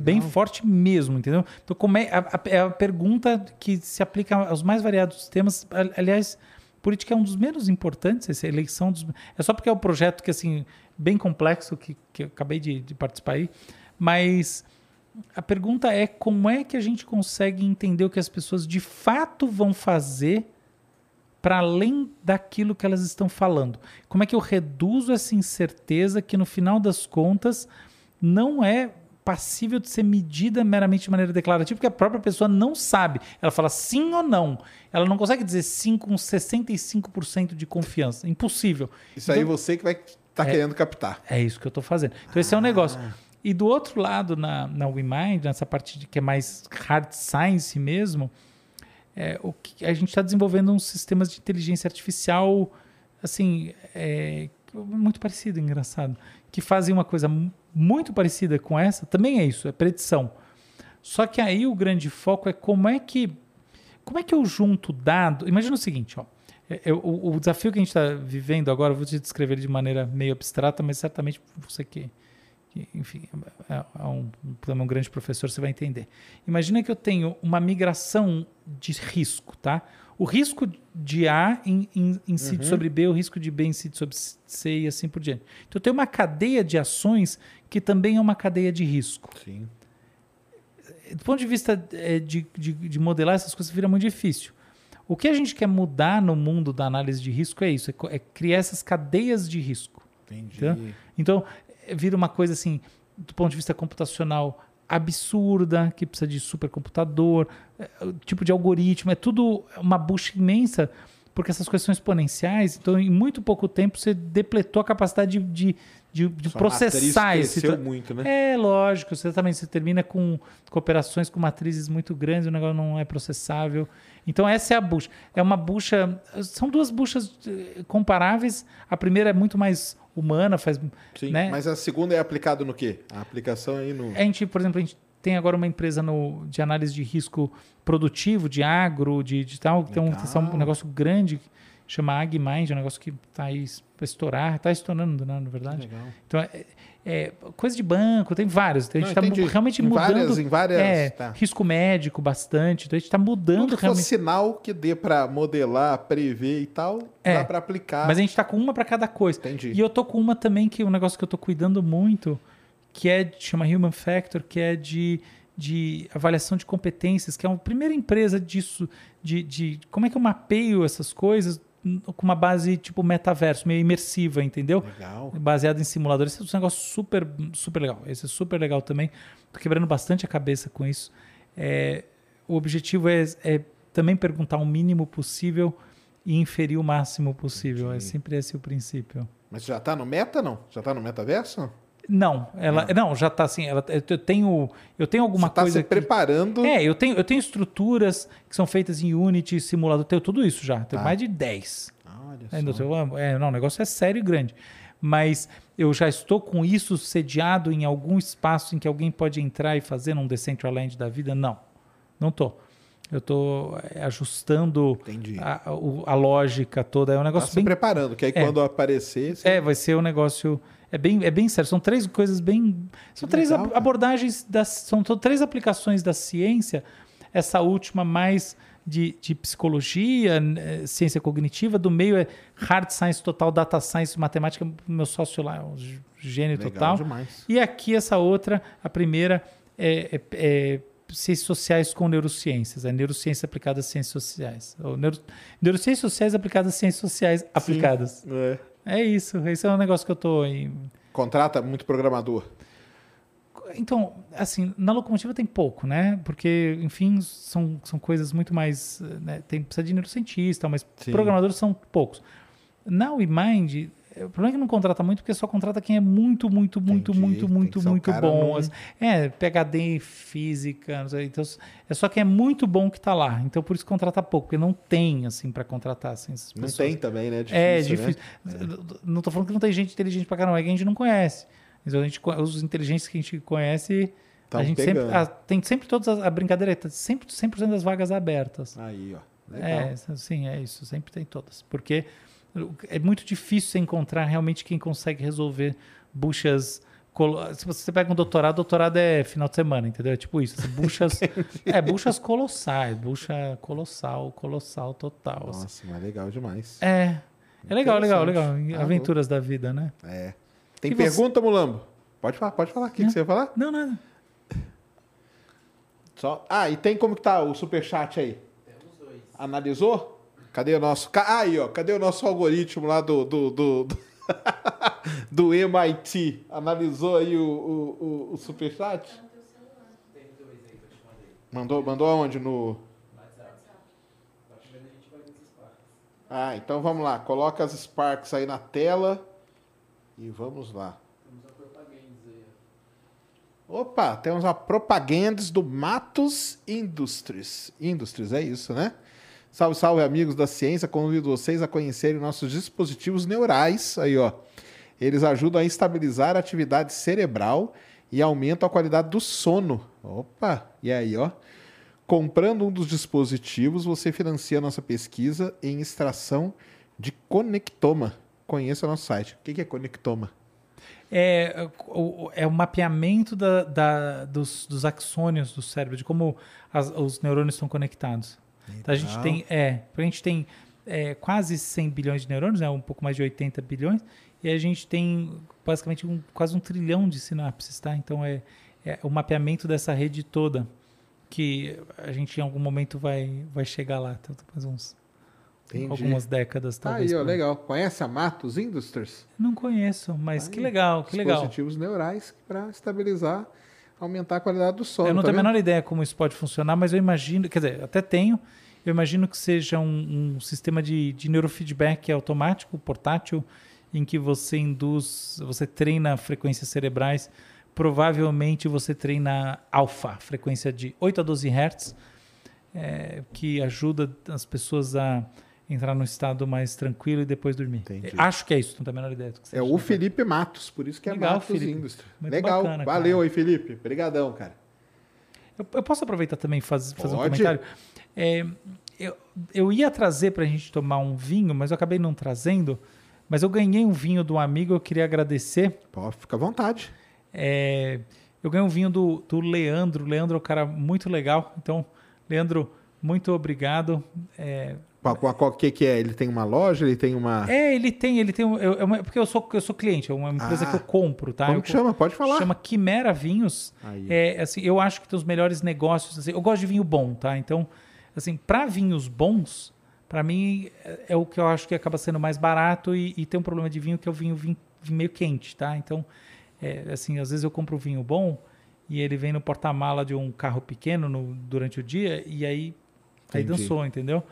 bem forte mesmo, entendeu? Então, como é a, a- é a pergunta que se aplica aos mais variados temas. Aliás, política é um dos menos importantes, essa eleição dos, é só porque é um projeto que assim bem complexo que, que eu acabei de, de participar aí, mas a pergunta é como é que a gente consegue entender o que as pessoas de fato vão fazer para além daquilo que elas estão falando. Como é que eu reduzo essa incerteza que no final das contas não é passível de ser medida meramente de maneira declarativa, porque a própria pessoa não sabe. Ela fala sim ou não. Ela não consegue dizer sim com 65% de confiança. Impossível. Isso aí Então- você que vai estar tá querendo captar. é isso que eu estou fazendo. Então, esse é um negócio. E do outro lado, na, na WeMind, nessa parte de, que é mais hard science mesmo, é, o que, a gente está desenvolvendo uns sistemas de inteligência artificial, assim, é, muito parecido, engraçado, que fazem uma coisa mu- muito parecida com essa, também é isso, é predição. Só que aí o grande foco é como é que como é que eu junto dado? Imagina o seguinte, ó. é- é o, o desafio que a gente está vivendo agora, eu vou te descrever de maneira meio abstrata, mas certamente você que, enfim, é, é um, também um grande professor, você vai entender. Imagina que eu tenho uma migração de risco, tá? O risco de A in- in- incide sobre B, o risco de B incide sobre C e assim por diante. Então eu tenho uma cadeia de ações que também é uma cadeia de risco Sim. do ponto de vista eh, de, de, de modelar essas coisas, vira muito difícil. O que a gente quer mudar no mundo da análise de risco é isso: é, é criar essas cadeias de risco. Entendi. Então, vira uma coisa assim, do ponto de vista computacional, absurda, que precisa de supercomputador, o tipo de algoritmo, é tudo uma bucha imensa, porque essas coisas são exponenciais. Então, em muito pouco tempo, você depletou a capacidade de, de, de, processar cresceu tra- muito, né? é, lógico, você também você termina com cooperações com matrizes muito grandes, o negócio não é processável. Então essa é a bucha. É uma bucha, são duas buchas eh, comparáveis. A primeira é muito mais humana, faz, Sim. né? Mas a segunda é aplicado no quê? A aplicação aí no. A gente, por exemplo, a gente tem agora uma empresa no, de análise de risco produtivo, de agro, de, de tal, que tem um, um negócio grande, chama AgMind, é um negócio que está aí para estourar, está estourando, né, na verdade. Legal. Então, é, é coisa de banco, tem vários. Então, a gente está realmente Em mudando. várias- em várias- é, tá. risco médico bastante. Então, a gente está mudando Tudo que realmente. sinal que dê pra modelar, prever e tal, É. dá pra aplicar. Mas a gente está com uma para cada coisa. Entendi. E eu tô com uma também que é um negócio que eu tô cuidando muito, que é chama Human Factor, que é de, de avaliação de competências, que é a primeira empresa disso, de, de como é que eu mapeio essas coisas com uma base tipo metaverso, meio imersiva, entendeu? Legal. baseado em simuladores. Esse é um negócio super, super legal. Esse é super legal também. Tô quebrando bastante a cabeça com isso. É, o objetivo é, é também perguntar o mínimo possível e inferir o máximo possível. É sempre esse o princípio. Mas já tá no meta, não? Já tá no metaverso? Não, ela não, já está assim. Ela, eu tenho, eu tenho alguma Você tá coisa se preparando. É, eu tenho, eu tenho estruturas que são feitas em Unity, simulador, tenho tudo isso já. Tenho Tá. mais de 10. Olha Ainda só. é, não, o negócio é sério e grande. Mas eu já estou com isso sediado em algum espaço em que alguém pode entrar e fazer num Decentraland da vida? Não, não estou. Eu estou ajustando Entendi. a, o- a lógica toda. É um Tá negócio se bem preparando, que aí É. quando aparecer. você- é, vai ser um negócio. É bem, é bem sério. São três coisas bem. São três legal, abordagens das. São três aplicações da ciência. Essa última mais de, de psicologia, né, ciência cognitiva. Do meio é hard science total, data science, matemática. Meu sócio lá é um gê- gênio Legal total. demais. E aqui essa outra, a primeira é, é- é ciências sociais com neurociências, é neurociências aplicadas às ciências sociais. Ou neuro, neurociências sociais aplicadas às ciências sociais aplicadas. É. É isso, esse é um negócio que eu tô em... Contrata muito programador. Então, assim, na locomotiva tem pouco, né? Porque, enfim, são, são coisas muito mais. Né? Tem, precisa de neurocientista, mas Sim. programadores são poucos. Na WeMind, o problema é que não contrata muito, porque só contrata quem é muito, muito, muito, Entendi, muito, muito, um muito cara bom. Assim, É, PHD em física, não sei, então é só quem é muito bom que tá lá. Então por isso contrata pouco, porque não tem, assim, para contratar assim, essas Não pessoas. tem também, né? É Difícil, difícil. né? Não tô falando que não tem gente inteligente pra caramba, é que a gente não conhece. Então a gente, os inteligentes que a gente conhece, Tão a gente pegando. sempre. ah, tem sempre todas as, a brincadeira, tá sempre 100% das vagas abertas. Aí, ó. Legal. É, sim, é isso, sempre tem todas. Porque é muito difícil você encontrar realmente quem consegue resolver buchas. Se você pega um doutorado, doutorado é final de semana, entendeu? É tipo isso. assim, buchas. é, buchas colossais. Bucha colossal, colossal total. assim. Nossa, mas legal demais. É. É legal, legal, legal. Ah, Aventuras da vida, né? É. Tem E você- pergunta, Mulambo? Pode falar, pode falar. O que, que você ia falar? Não, nada. Só... Ah, e tem como que tá o superchat aí? Temos dois. Analisou? Cadê o nosso... Aí, ó. Cadê o nosso algoritmo lá do... Do, do, do... do MIT? Analisou aí o, o, o, o superchat? Mandou, mandou aonde? No... Ah, então vamos lá. Coloca as Sparks aí na tela e vamos lá. Opa, temos a propagandas do Matos Industries. Industries, é isso, né? Salve, salve, amigos da ciência. Convido vocês a conhecerem nossos dispositivos neurais. Aí, ó. Eles ajudam a estabilizar a atividade cerebral e aumentam a qualidade do sono. Opa, e aí, ó. Comprando um dos dispositivos, você financia nossa pesquisa em extração de conectoma. Conheça o nosso site. O que é conectoma? é o, é o mapeamento da, da- dos, dos axônios do cérebro, de como as- os neurônios estão conectados. Então, a gente tem, é, a gente tem é, quase 100 bilhões de neurônios, né, um pouco mais de 80 bilhões, e a gente tem basicamente um- quase um trilhão de sinapses, tá? Então é, é o mapeamento dessa rede toda que a gente em algum momento vai, vai chegar lá, então, mais uns Entendi. algumas décadas Tá talvez. aí, ó, legal. Conhece a Matos Industries? Não conheço, mas Aí, que legal, que legal. Dispositivos neurais para estabilizar, aumentar a qualidade do sono. Eu não tá tenho a menor ideia como isso pode funcionar, mas eu imagino, quer dizer, até tenho, eu imagino que seja um, um sistema de, de neurofeedback automático, portátil, em que você induz, você treina frequências cerebrais, provavelmente você treina alfa, frequência de 8 a 12 Hz, é, que ajuda as pessoas a entrar num estado mais tranquilo e depois dormir. Entendi. Acho que é isso, não tenho a menor ideia. do que É o Felipe Matos, por isso que é Legal, Matos Felipe. Muito Legal, bacana, valeu cara. aí, Felipe. Obrigadão, cara. Eu, eu posso aproveitar também e faz, fazer um Pode. comentário? É, eu, eu ia trazer para a gente tomar um vinho, mas eu acabei não trazendo. Mas eu ganhei um vinho de um amigo, eu queria agradecer. Pô, fica à vontade. É, eu ganhei um vinho do, do Leandro. Leandro é um cara muito legal. Então, Leandro, muito obrigado. É, Qual, qual, qual- que, que é? Ele tem uma loja, ele tem uma. é, ele tem, ele tem. um- eu- é porque eu sou, eu sou cliente, é uma empresa Ah. que eu compro, tá? Como Eu que chama? Pode falar. Chama Quimera Vinhos. Aí. É, assim, eu acho que tem os melhores negócios. assim, eu gosto de vinho bom, tá? Então, assim, para vinhos bons, para mim é, é o que eu acho que acaba sendo mais barato e, e tem um problema de vinho que é o vinho, vinho, vinho meio quente, tá? Então, é, assim, às vezes eu compro vinho bom e ele vem no porta-mala de um carro pequeno no- durante o dia e aí, aí dançou, entendeu?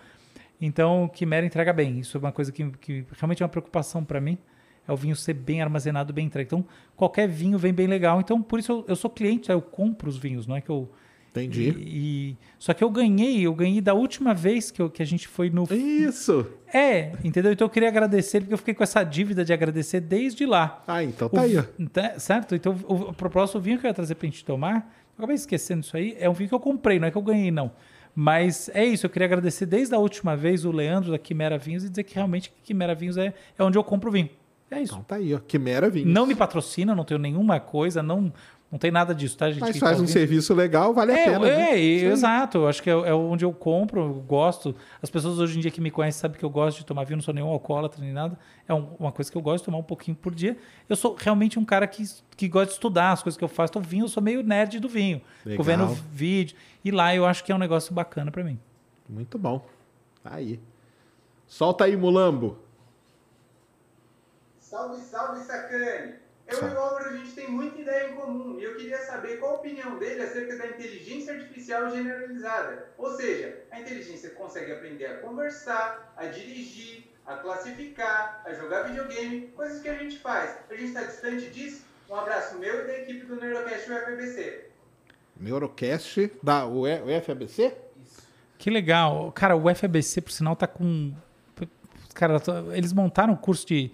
Então, o Quimera entrega bem. Isso é uma coisa que, que realmente é uma preocupação para mim. É o vinho ser bem armazenado, bem entregue. Então, qualquer vinho vem bem legal. Então, por isso eu, eu sou cliente, eu compro os vinhos, não é que eu. Entendi. E, e- só que eu ganhei, eu ganhei da última vez que, eu- que a gente foi no. Isso! É, entendeu? Então eu queria agradecer, porque eu fiquei com essa dívida de agradecer desde lá. Ah, então O tá aí, ó. vi- tá- certo? Então, o, o propósito, o vinho que eu ia trazer pra gente tomar, eu acabei esquecendo isso aí, é um vinho que eu comprei, não é que eu ganhei, não. Mas é isso, eu queria agradecer desde a última vez o Leandro da Quimera Vinhos e dizer que realmente Quimera Vinhos é, é onde eu compro vinho. É isso. Então tá aí, ó. Quimera Vinhos. Não me patrocina, não tenho nenhuma coisa, não, não tem nada disso, tá, gente? Mas faz tá um serviço legal, vale a É, pena. é, Isso aí. exato. Eu acho que é, é onde eu compro, eu gosto. As pessoas hoje em dia que me conhecem sabem que eu gosto de tomar vinho, não sou nenhum alcoólatra nem nada. É um- uma coisa que eu gosto de tomar um pouquinho por dia. Eu sou realmente um cara que, que gosta de estudar as coisas que eu faço. Então, vinho, eu sou meio nerd do vinho. Fico vendo vídeo. E lá eu acho que é um negócio bacana pra mim. Muito bom. Tá aí. Solta aí, Mulambo. Salve, salve, Sacane! Eu Salve. e o Álvaro, a gente tem muita ideia em comum e eu queria saber qual a opinião dele acerca da inteligência artificial generalizada. Ou seja, a inteligência consegue aprender a conversar, a dirigir, a classificar, a jogar videogame, coisas que a gente faz. A gente está distante disso? Um abraço meu e da equipe do Neurocast UFBC. Neurocast da UFABC? Que legal. Cara, o FABC, por sinal, tá com. Cara, eles montaram um curso de,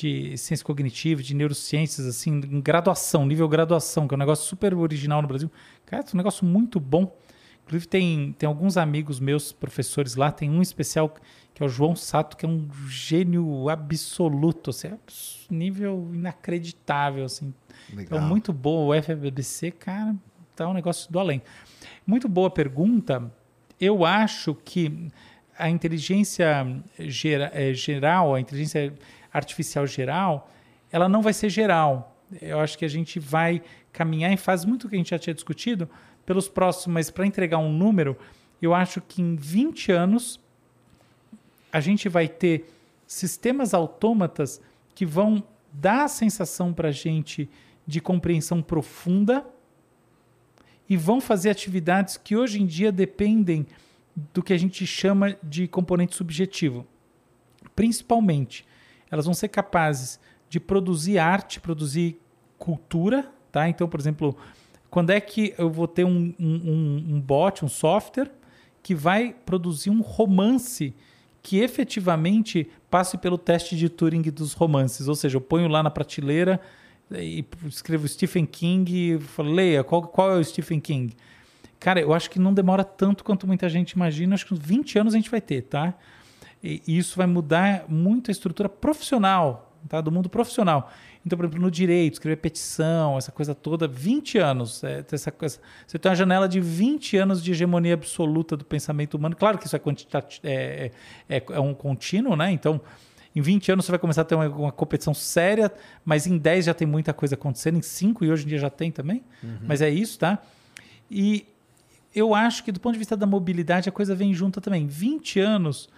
de ciência cognitiva, de neurociências, assim, em graduação, nível graduação, que é um negócio super original no Brasil. Cara, é um negócio muito bom. Inclusive, tem, tem alguns amigos meus, professores lá, tem um especial que é o João Sato, que é um gênio absoluto, assim, é nível inacreditável, assim. Legal. Então, muito boa. O FBBC, cara, tá um negócio do além. Muito boa pergunta. Eu acho que a inteligência gera, é, geral, a inteligência artificial geral, ela não vai ser geral. Eu acho que a gente vai caminhar em fase muito que a gente já tinha discutido pelos próximos, mas para entregar um número, eu acho que em 20 anos a gente vai ter sistemas autômatas que vão dar a sensação para a gente de compreensão profunda e vão fazer atividades que hoje em dia dependem do que a gente chama de componente subjetivo. Principalmente, elas vão ser capazes de produzir arte, produzir cultura, tá? Então, por exemplo, quando é que eu vou ter um, um, um bot, um software que vai produzir um romance que efetivamente passe pelo teste de Turing dos romances, ou seja, eu ponho lá na prateleira e escrevo Stephen King e falo, leia, qual, qual é o Stephen King? Cara, eu acho que não demora tanto quanto muita gente imagina, acho que uns 20 anos a gente vai ter, tá? E isso vai mudar muito a estrutura profissional, tá? Do mundo profissional. Então, por exemplo, no direito, escrever petição, essa coisa toda, 20 anos. É, essa coisa, você tem uma janela de 20 anos de hegemonia absoluta do pensamento humano. Claro que isso é, é, é, é um contínuo, né? Então, em 20 anos você vai começar a ter uma, uma, competição séria, mas em 10 já tem muita coisa acontecendo, em 5 e hoje em dia já tem também. Uhum. Mas é isso, tá? E eu acho que do ponto de vista da mobilidade a coisa vem junto também. 20 anos,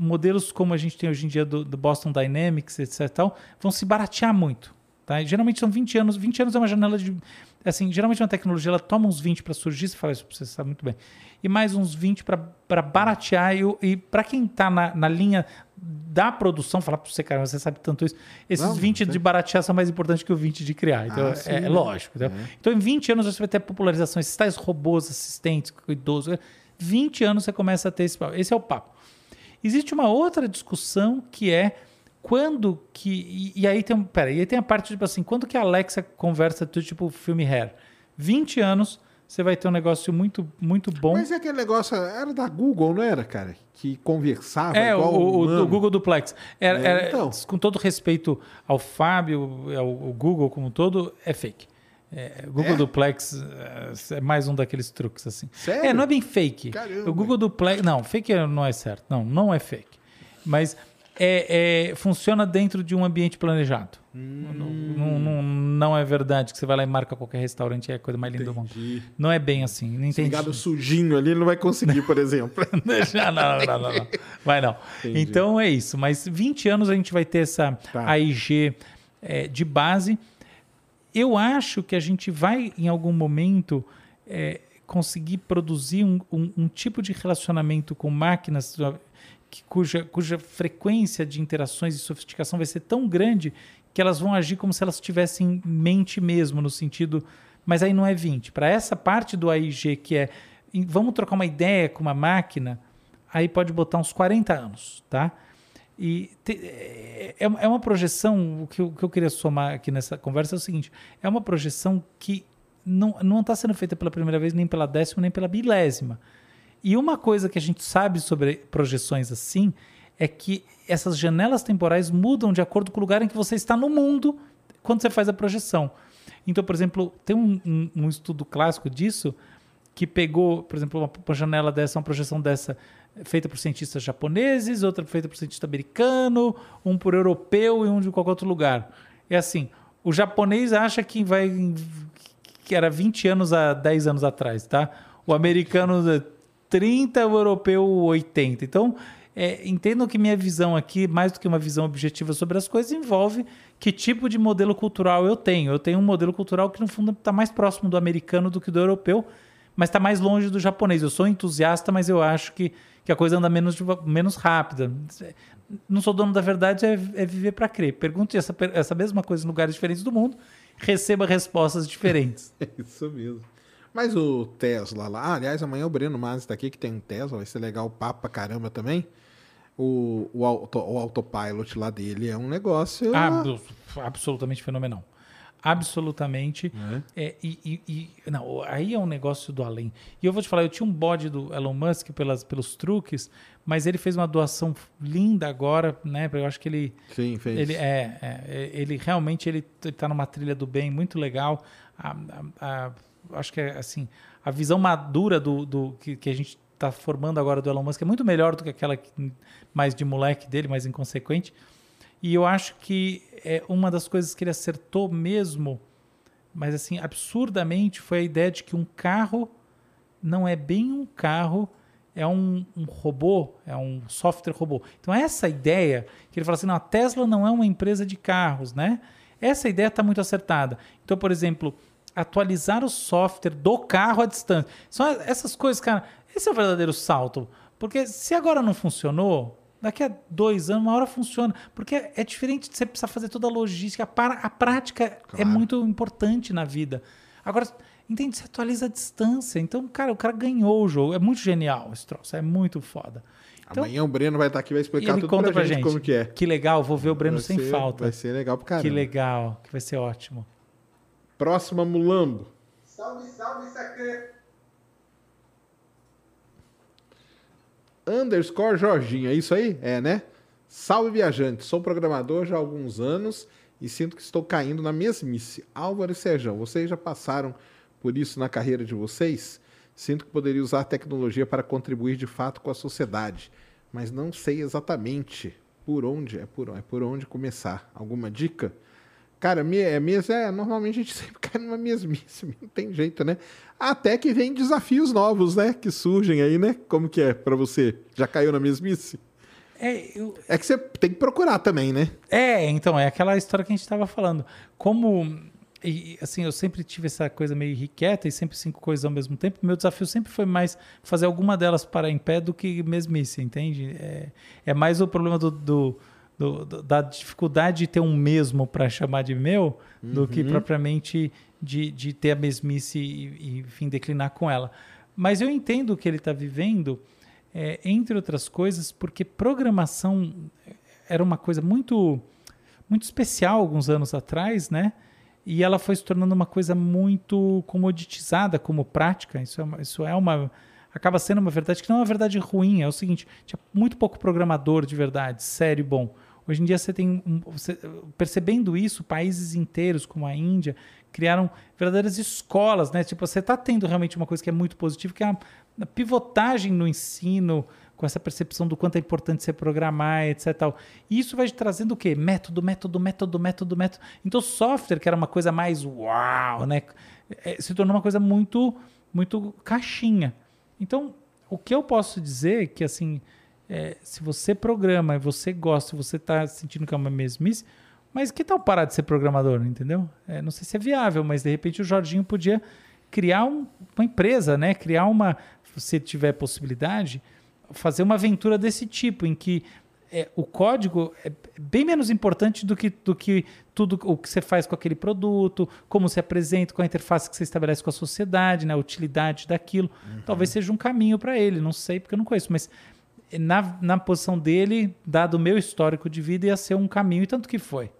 modelos como a gente tem hoje em dia do, do Boston Dynamics, etc. Tal, vão se baratear muito. Tá? geralmente são 20 anos. 20 anos é uma janela de. Assim, geralmente uma tecnologia ela toma uns 20 para surgir, você fala isso, você sabe muito bem. E mais uns 20 para baratear. E, e para quem está na, na linha da produção, falar para você, cara, você sabe tanto isso. Esses não, 20 de baratear são mais importantes que o 20 de criar. Então, ah, é, sim, é, lógico. É. Então, em 20 anos você vai ter popularização, esses tais robôs, assistentes, idosos. 20 anos você começa a ter esse papo. Esse é o papo. Existe uma outra discussão que é quando que. E, e aí tem. Pera, e aí tem a parte, tipo assim, quando que a Alexa conversa tudo, tipo filme Hair? 20 anos você vai ter um negócio muito, muito bom. Mas é aquele negócio, era da Google, não era, cara? Que conversava é, igual o, o, o Google Duplex. Era, é, era, então. Com todo respeito ao Fábio, ao, ao Google como um todo, é fake. É, Google é? Duplex é, é mais um daqueles truques assim. Sério? É, não é bem fake. Caramba. O Google Duplex, não, fake não é certo. Não, não é fake. Mas é, é, funciona dentro de um ambiente planejado. Hum. Não, não, não, é verdade que você vai lá e marca qualquer restaurante e é a coisa mais linda do mundo. Não é bem assim. Não entendi. Ligado sujinho ali, ele não vai conseguir, por exemplo. não, não, não, não, não, Vai não. Entendi. Então é isso. Mas 20 anos a gente vai ter essa tá. AIG é, de base. Eu acho que a gente vai, em algum momento, é, conseguir produzir um, um, um tipo de relacionamento com máquinas que, cuja, cuja frequência de interações e sofisticação vai ser tão grande que elas vão agir como se elas tivessem mente mesmo, no sentido. Mas aí não é 20. Para essa parte do AIG, que é vamos trocar uma ideia com uma máquina, aí pode botar uns 40 anos, tá? E te, é, é, é uma projeção, o que, eu, que eu queria somar aqui nessa conversa é o seguinte: é uma projeção que não está sendo feita pela primeira vez, nem pela décima, nem pela bilésima. E uma coisa que a gente sabe sobre projeções assim é que essas janelas temporais mudam de acordo com o lugar em que você está no mundo quando você faz a projeção. Então, por exemplo, tem um, um, um estudo clássico disso que pegou, por exemplo, uma, uma, janela dessa, uma projeção dessa feita por cientistas japoneses, outra feita por cientista americano, um por europeu e um de qualquer outro lugar. É assim, o japonês acha que vai que era 20 anos a 10 anos atrás, tá? O americano 30, o europeu 80. Então, é, que minha visão aqui, mais do que uma visão objetiva sobre as coisas, envolve que tipo de modelo cultural eu tenho. Eu tenho um modelo cultural que, no fundo, está mais próximo do americano do que do europeu, mas está mais longe do japonês. Eu sou entusiasta, mas eu acho que, que a coisa anda menos, menos rápida. Não sou dono da verdade, é, é viver para crer. Pergunte essa, essa mesma coisa em lugares diferentes do mundo, receba respostas diferentes. é isso mesmo. Mas o Tesla lá, ah, aliás, amanhã o Breno Mas está aqui, que tem um Tesla, vai ser legal o papo pra caramba também. O, o, auto, o autopilot lá dele é um negócio. Ah, absolutamente fenomenal. Absolutamente. É, e, e- e- não, aí é um negócio do além. E eu vou te falar, eu tinha um bode do Elon Musk pelas, pelos truques, mas ele fez uma doação linda agora, né? Eu acho que ele Sim, fez. ele é, é, ele realmente ele está numa trilha do bem muito legal. A- a- a- acho que é assim a visão madura do, do que, que a gente está formando agora do Elon Musk é muito melhor do que aquela que- mais de moleque dele, mais inconsequente. E eu acho que é uma das coisas que ele acertou mesmo, mas assim absurdamente, foi a ideia de que um carro não é bem um carro, é um, um robô, é um software robô. Então, essa ideia, que ele fala assim, não, a Tesla não é uma empresa de carros, né? Essa ideia está muito acertada. Então, por exemplo, atualizar o software do carro à distância. São essas coisas, cara, esse é o verdadeiro salto. Porque se agora não funcionou, daqui a dois anos, uma hora funciona. Porque é diferente de você precisar fazer toda a logística. A, para- a prática é Claro. muito importante na vida. Agora, entende? Você atualiza a distância. Então, cara, o cara ganhou o jogo. É muito genial esse troço. É muito foda. Então, Amanhã o Breno vai estar aqui e vai e explicar ele tudo conta pra, gente, como que é. Que legal, vou ver o Breno Vai sem ser- falta. Vai ser legal pro caramba. Que legal, que vai ser ótimo. Próxima Mulambo. Salve, salve, Sacan! Underscore Jorginho, é isso aí? É, né? Salve viajante, sou programador já há alguns anos e sinto que estou caindo na mesmice. Álvaro e Sérgio, vocês já passaram por isso na carreira de vocês? Sinto que poderia usar tecnologia para contribuir de fato com a sociedade, mas não sei exatamente por onde, é por, é por onde começar. Alguma dica? Cara, me- é é, normalmente a gente sempre cai numa mesmice, não tem jeito, né? Até que vem desafios novos, né? Que surgem aí, né? Como que é pra você? Já caiu na mesmice? É, eu- É que você tem que procurar também, né? é, então, é aquela história que a gente estava falando. Como, e, assim, eu sempre tive essa coisa meio irrequieta e sempre cinco coisas ao mesmo tempo. Meu desafio sempre foi mais fazer alguma delas parar em pé do que mesmice, entende? É, é mais o problema do, do- do- do- da dificuldade de ter um mesmo para chamar de meu do que propriamente de, de ter a mesmice e, e, enfim, declinar com ela. Mas eu entendo o que ele está vivendo, é, entre outras coisas, porque programação era uma coisa muito muito especial alguns anos atrás, né? E ela foi se tornando uma coisa muito comoditizada como prática. Isso é uma, isso é uma acaba sendo uma verdade que não é uma verdade ruim. É o seguinte: tinha muito pouco programador de verdade, sério e bom. Hoje em dia você tem, você- percebendo isso, países inteiros como a Índia criaram verdadeiras escolas, né? Tipo, você está tendo realmente uma coisa que é muito positiva, que é a, pivotagem no ensino, com essa percepção do quanto é importante você programar, etc. Tal. E isso vai trazendo o quê? Método, método, método, método, método. Então, software, que era uma coisa mais uau, né? É, se tornou uma coisa muito, muito caixinha. Então, o que eu posso dizer é que, assim, é, se você programa e você gosta, você está sentindo que é uma mesmice, mas que tal parar de ser programador, entendeu? É, não sei se é viável, mas de repente o Jorginho podia criar um- uma empresa, né? Criar uma, se tiver possibilidade, fazer uma aventura desse tipo, em que é, o código é bem menos importante do que, do que tudo o que você faz com aquele produto, como se apresenta, com a interface que você estabelece com a sociedade, né, a utilidade daquilo. Talvez seja um caminho para ele, não sei porque eu não conheço, mas na, na posição dele, dado o meu histórico de vida, ia ser um caminho, e tanto que foi.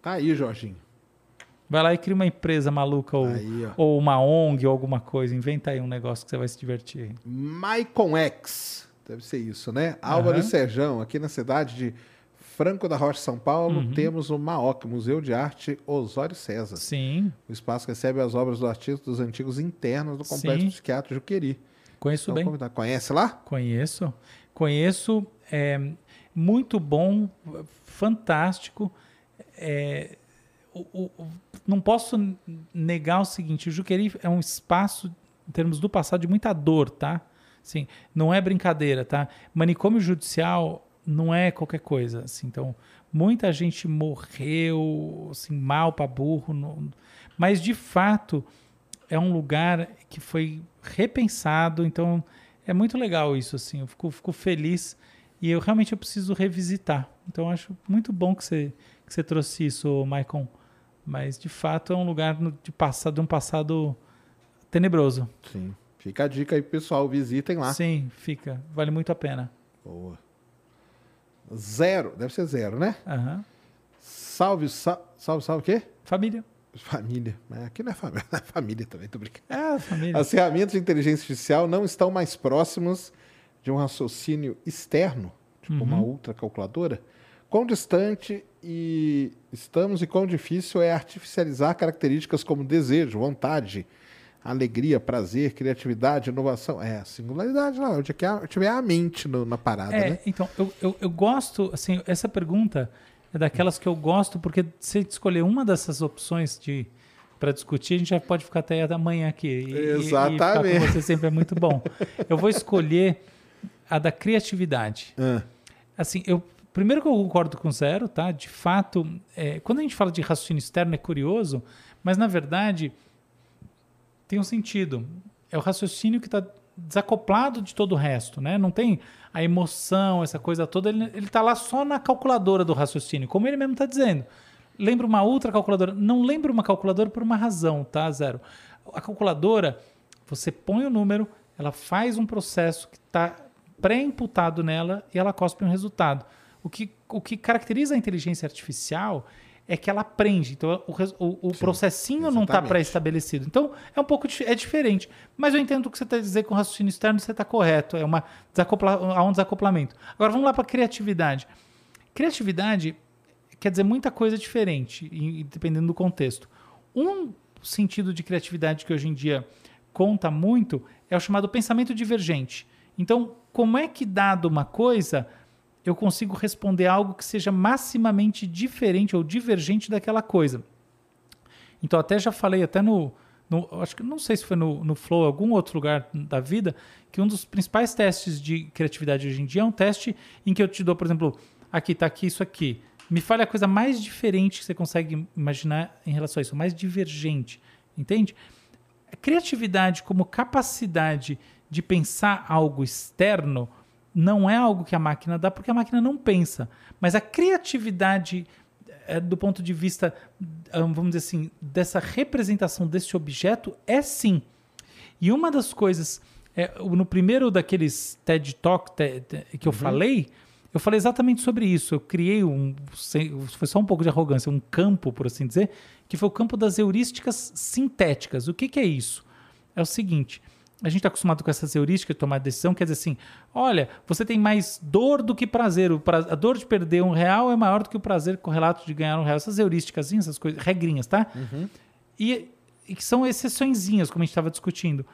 Tá aí, Jorginho. Vai lá e cria uma empresa maluca ou, Aí, ou uma ONG ou alguma coisa. Inventa aí um negócio que você vai se divertir. Maicon X. Deve ser isso, né? Álvaro e Aham. Serjão, aqui na cidade de Franco da Rocha, São Paulo, Uhum. temos o MAOC, Museu de Arte Osório César. Sim, O espaço recebe as obras do artista dos antigos internos do Complexo Sim. Psiquiátrico Juqueri. Conheço Então, bem. Conhece lá? Conheço. Conheço. É, muito bom, fantástico. É, o- o- não posso negar o seguinte: o Juqueri é um espaço, em termos do passado, de muita dor, tá? Assim, não é brincadeira, tá? Manicômio judicial não é qualquer coisa. Assim, então, muita gente morreu assim, mal para burro. não- mas, de fato, é um lugar que foi repensado, então é muito legal isso, assim, eu fico, fico feliz e eu realmente eu preciso revisitar. Então acho muito bom que você, que você trouxe isso, Maicon. Mas de fato é um lugar de passado, de um passado tenebroso. Sim. Fica a dica aí, pessoal. Visitem lá. Sim, fica. Vale muito a pena. Boa. Zero. Deve ser zero, né? Aham. salve, sa- salve, salve o quê? Família. Família. Mas aqui não é família, é família também, tô brincando. É, família. As ferramentas de inteligência artificial não estão mais próximas de um raciocínio externo, tipo uma ultracalculadora. Quão distante e estamos e quão difícil é artificializar características como desejo, vontade, alegria, prazer, criatividade, inovação. É, singularidade lá, onde é que tiver a mente no- na parada, É, né? então, eu, eu, eu gosto, assim, essa pergunta é daquelas que eu gosto, porque se escolher uma dessas opções de para discutir, a gente já pode ficar até amanhã aqui. E, e- E ficar Exatamente. com você sempre é muito bom. Eu vou escolher a da criatividade. Ah, Assim, eu primeiro que eu concordo com zero, tá? De fato, é, quando a gente fala de raciocínio externo é curioso, mas na verdade tem um sentido. É o raciocínio que está desacoplado de todo o resto, né? Não tem a emoção, essa coisa toda. Ele, ele tá lá só na calculadora do raciocínio, como ele mesmo está dizendo. Lembra uma outra calculadora? Não lembra uma calculadora por uma razão, tá? Zero. A calculadora, você põe o número, ela faz um processo que está pré-imputado nela e ela cospe um resultado. O que, o que caracteriza a inteligência artificial é que ela aprende. Então, o, o, o processinho não está exatamente. pré-estabelecido. Então, é um pouco é diferente. Mas eu entendo o que você está dizendo com o raciocínio externo, você está correto. É uma desacopla, há um desacoplamento. Agora, vamos lá para a criatividade. Criatividade quer dizer muita coisa diferente, e dependendo do contexto. Um sentido de criatividade que hoje em dia conta muito é o chamado pensamento divergente. Então, como é que, dado uma coisa, eu consigo responder algo que seja maximamente diferente ou divergente daquela coisa? Então, até já falei, até no. no- acho que não sei se foi no, no Flow, algum outro lugar da vida, que um dos principais testes de criatividade hoje em dia é um teste em que eu te dou, por exemplo, aqui está aqui isso aqui. Me fale a coisa mais diferente que você consegue imaginar em relação a isso, mais divergente, entende? A criatividade como capacidade de pensar algo externo não é algo que a máquina dá, porque a máquina não pensa. Mas a criatividade, eh, do ponto de vista, ah, vamos dizer assim, dessa representação desse objeto, é sim. E uma das coisas, é, no primeiro daqueles TED Talk que eu falei, eu falei exatamente sobre isso. Eu criei um, foi só um pouco de arrogância, um campo, por assim dizer, que foi o campo das heurísticas sintéticas. O que, que é isso? É o seguinte. A gente está acostumado com essas heurísticas de tomar decisão, quer dizer assim, olha, você tem mais dor do que prazer. O pra- a dor de perder um real é maior do que o prazer correlato de ganhar um real. Essas heurísticas, essas coisas, regrinhas, tá? E, e que são exceçõezinhas, como a gente estava discutindo.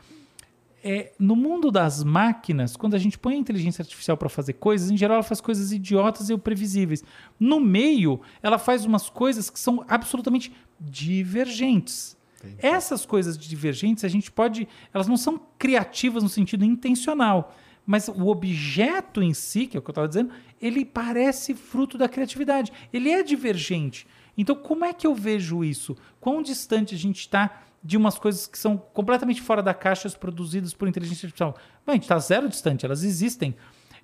É, no mundo das máquinas, quando a gente põe a inteligência artificial para fazer coisas, em geral ela faz coisas idiotas e previsíveis. No meio, ela faz umas coisas que são absolutamente divergentes. Essas coisas divergentes, a gente pode. Elas não são criativas no sentido intencional. Mas o objeto em si, que é o que eu estava dizendo, ele parece fruto da criatividade. Ele é divergente. Então, como é que eu vejo isso? Quão distante a gente está de umas coisas que são completamente fora da caixa produzidas por inteligência artificial? Bom, a gente está zero distante, elas existem.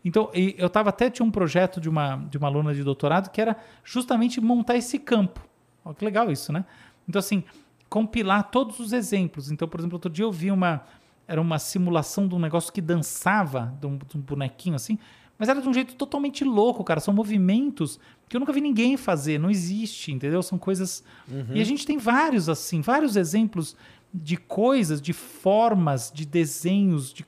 Então, eu estava até tinha um projeto de uma, de uma aluna de doutorado que era justamente montar esse campo. Olha que legal isso, né? Então, assim, compilar todos os exemplos. Então, por exemplo, outro dia eu vi uma. Era uma simulação de um negócio que dançava, de um, de um bonequinho assim, mas era de um jeito totalmente louco, cara. São movimentos que eu nunca vi ninguém fazer, não existe, entendeu? São coisas. E a gente tem vários, assim, vários exemplos de coisas, de formas, de desenhos, de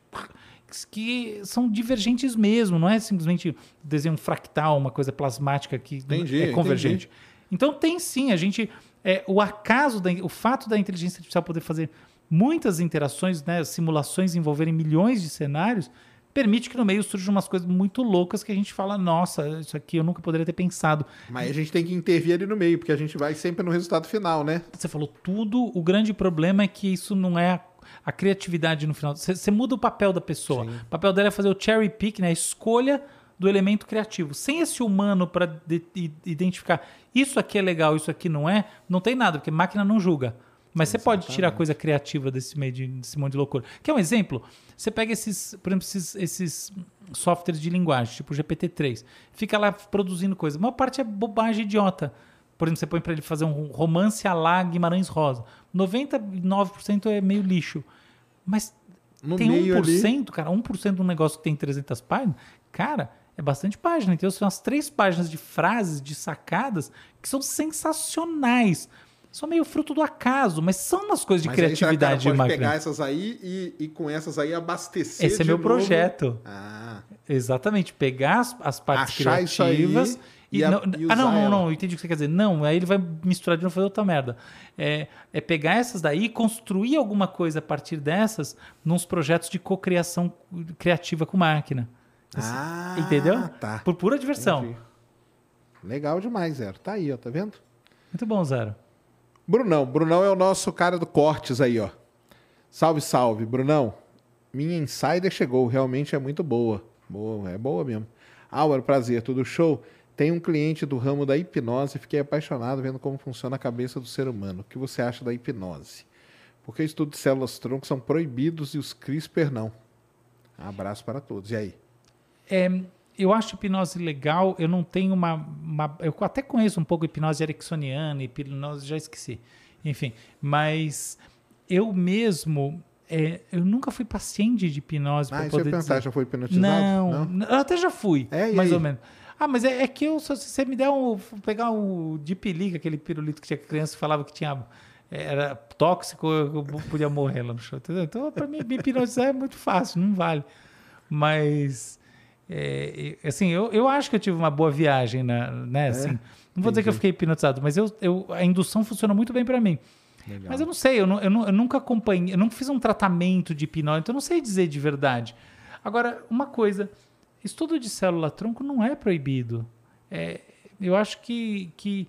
que são divergentes mesmo, não é simplesmente desenho fractal, uma coisa plasmática que Entendi, é convergente. entendi. Então tem sim, a gente é, o acaso, da, o fato da inteligência artificial poder fazer muitas interações, né, simulações envolverem milhões de cenários, permite que no meio surjam umas coisas muito loucas que a gente fala, nossa, isso aqui eu nunca poderia ter pensado. Mas a gente tem que intervir ali no meio, porque a gente vai sempre no resultado final, né? Você falou tudo, o grande problema é que isso não é a, criatividade no final. Você, você muda o papel da pessoa. O papel dela é fazer o cherry pick, né, a escolha do elemento criativo. Sem esse humano para identificar isso aqui é legal, isso aqui não é, não tem nada, porque máquina não julga. Mas você pode tirar coisa criativa desse meio de, desse monte de loucura. Quer um exemplo? Você pega esses, por exemplo, esses, esses softwares de linguagem, tipo o GPT-3, fica lá produzindo coisa. A maior parte é bobagem idiota. Por exemplo, você põe para ele fazer um romance a lá Guimarães Rosa. 99% é meio lixo. Mas No tem meio 1%, cara, 1% de um negócio que tem 300 páginas, cara, É bastante página. Então, são as três páginas de frases, de sacadas, que são sensacionais. São meio fruto do acaso, mas são umas coisas de Mas aí, será cara criatividade de pode pegar essas aí e, e com essas aí abastecer Esse é meu novo. projeto. Ah, Exatamente. Pegar as, as partes Achar isso aí criativas. e a- não, e ah, não, não, não, entendi o que você quer dizer. Não, aí ele vai misturar de novo e fazer outra merda. É, é pegar essas daí e construir alguma coisa a partir dessas nos projetos de cocriação criativa com máquina. Ah, Entendeu? tá. Por pura diversão. Entendi. Legal demais, Zero. Tá aí, ó, tá vendo? Muito bom, Zero. Brunão. Brunão é o nosso cara do cortes aí, ó. Salve, salve. Brunão, minha insider chegou. Realmente é muito boa. Boa, é boa mesmo. Álvaro, prazer, tudo show? Tem um cliente do ramo da hipnose fiquei apaixonado vendo como funciona a cabeça do ser humano. O que você acha da hipnose? Porque estudos de células tronco são proibidos e os CRISPR não. Abraço para todos. E aí? É, eu acho hipnose legal. Eu não tenho uma, uma- Eu até conheço um pouco hipnose ericksoniana, hipnose, já esqueci. Enfim, mas eu mesmo. é, eu nunca fui paciente de hipnose Ah, para poder pensar, dizer. já foi hipnotizado? Não, n- eu até já fui, É, mais aí? ou menos. Ah, mas é, é que eu, se você me der um. pegar o Deep League, aquele pirulito que tinha criança que falava que tinha. Era tóxico, eu podia morrer lá no chão. Entendeu? Então, para mim, me hipnotizar é muito fácil, não vale. Mas. É, assim, eu, eu acho que eu tive uma boa viagem, né? né, assim. não vou dizer que eu fiquei hipnotizado, mas eu, eu, a indução funciona muito bem para mim. Legal. Mas eu não sei, eu, não- eu não- eu nunca acompanhei, eu nunca fiz um tratamento de hipnose, então eu não sei dizer de verdade. Agora, uma coisa, estudo de célula-tronco não é proibido. É, eu acho que, que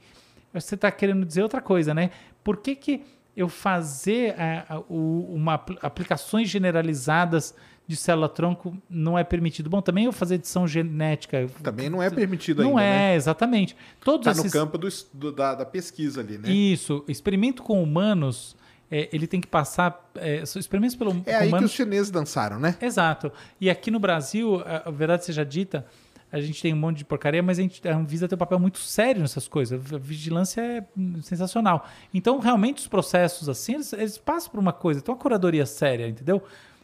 você está querendo dizer outra coisa, né? Por que, que eu fazer a- a- o- uma, apl- aplicações generalizadas de célula-tronco não é permitido? Bom, também eu fazer edição genética. Também não é permitido Não ainda, é, né? exatamente. Todos Tá no esses... campo do do- da, da pesquisa ali, né? Isso, experimento com humanos, é, ele tem que passar. É, experimentos pelo, É aí que humanos. os chineses dançaram, né? Exato. E aqui no Brasil, a, a verdade seja dita, a gente tem um monte de porcaria, mas a, gente, a Anvisa tem um papel muito sério nessas coisas. A vigilância é sensacional. Então, realmente, os processos assim, eles, eles passam por uma coisa, tem uma curadoria séria, entendeu?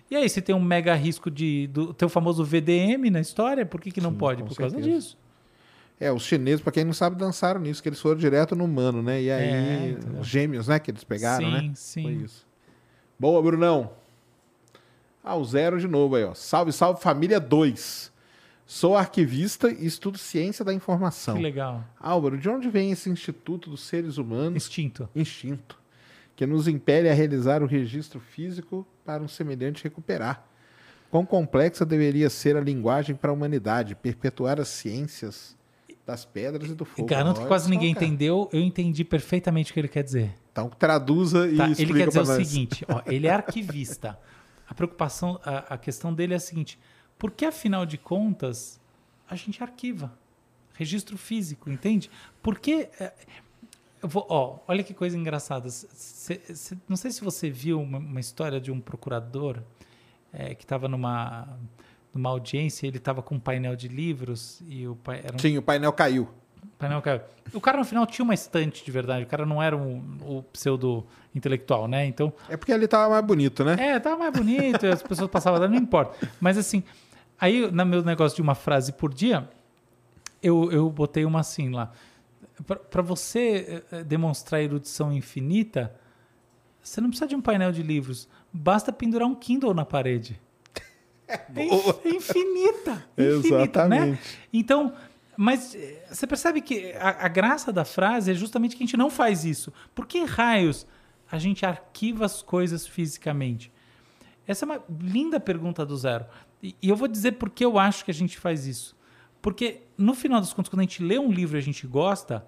E aí, se tem um mega risco de do teu famoso VDM na história, por que, que não Sim, pode? Por causa certeza. disso. É, os chineses, pra quem não sabe, dançaram nisso, que eles foram direto no humano, né? E aí, É, entendeu? os gêmeos, né, que eles pegaram, sim, né? sim. Foi isso. Boa, Brunão. Ah, o zero de novo aí, ó. Salve, salve, família 2. Sou arquivista e estudo ciência da informação. Que legal. Álvaro, de onde vem esse Instituto dos Seres Humanos, Instinto. instinto, que nos impele a realizar o registro físico para um semelhante recuperar? Quão complexa deveria ser a linguagem para a humanidade, perpetuar as ciências das pedras e do fogo? Garanto que quase ninguém cara. entendeu. Eu entendi perfeitamente o que ele quer dizer. Então traduza e Tá, explica ele quer dizer o nós. seguinte: ó, ele é arquivista. A preocupação, a, a questão dele é a seguinte: por que afinal de contas a gente arquiva? Registro físico, entende? Porque. Vou, ó, olha que coisa engraçada. Cê- cê- não sei se você viu uma, uma história de um procurador é, que estava numa, numa audiência, ele estava com um painel de livros e o pai, um Sim, o painel caiu. painel caiu. O cara no final tinha uma estante de verdade, o cara não era um, o pseudo intelectual, né? Então, É porque ali tava mais bonito, né? é, tava mais bonito, as pessoas passavam, não importa. Mas assim, aí no meu negócio de uma frase por dia, eu, eu botei uma assim lá. Para você eh, eh, demonstrar erudição infinita, você não precisa de um painel de livros, basta pendurar um Kindle na parede. É é infinita. infinita né? Exatamente. Então, mas eh, você percebe que a, a graça da frase é justamente que a gente não faz isso. Por que raios a gente arquiva as coisas fisicamente? Essa é uma linda pergunta do zero. E, e eu vou dizer por que eu acho que a gente faz isso. Porque, no final das contas, quando a gente lê um livro e a gente gosta,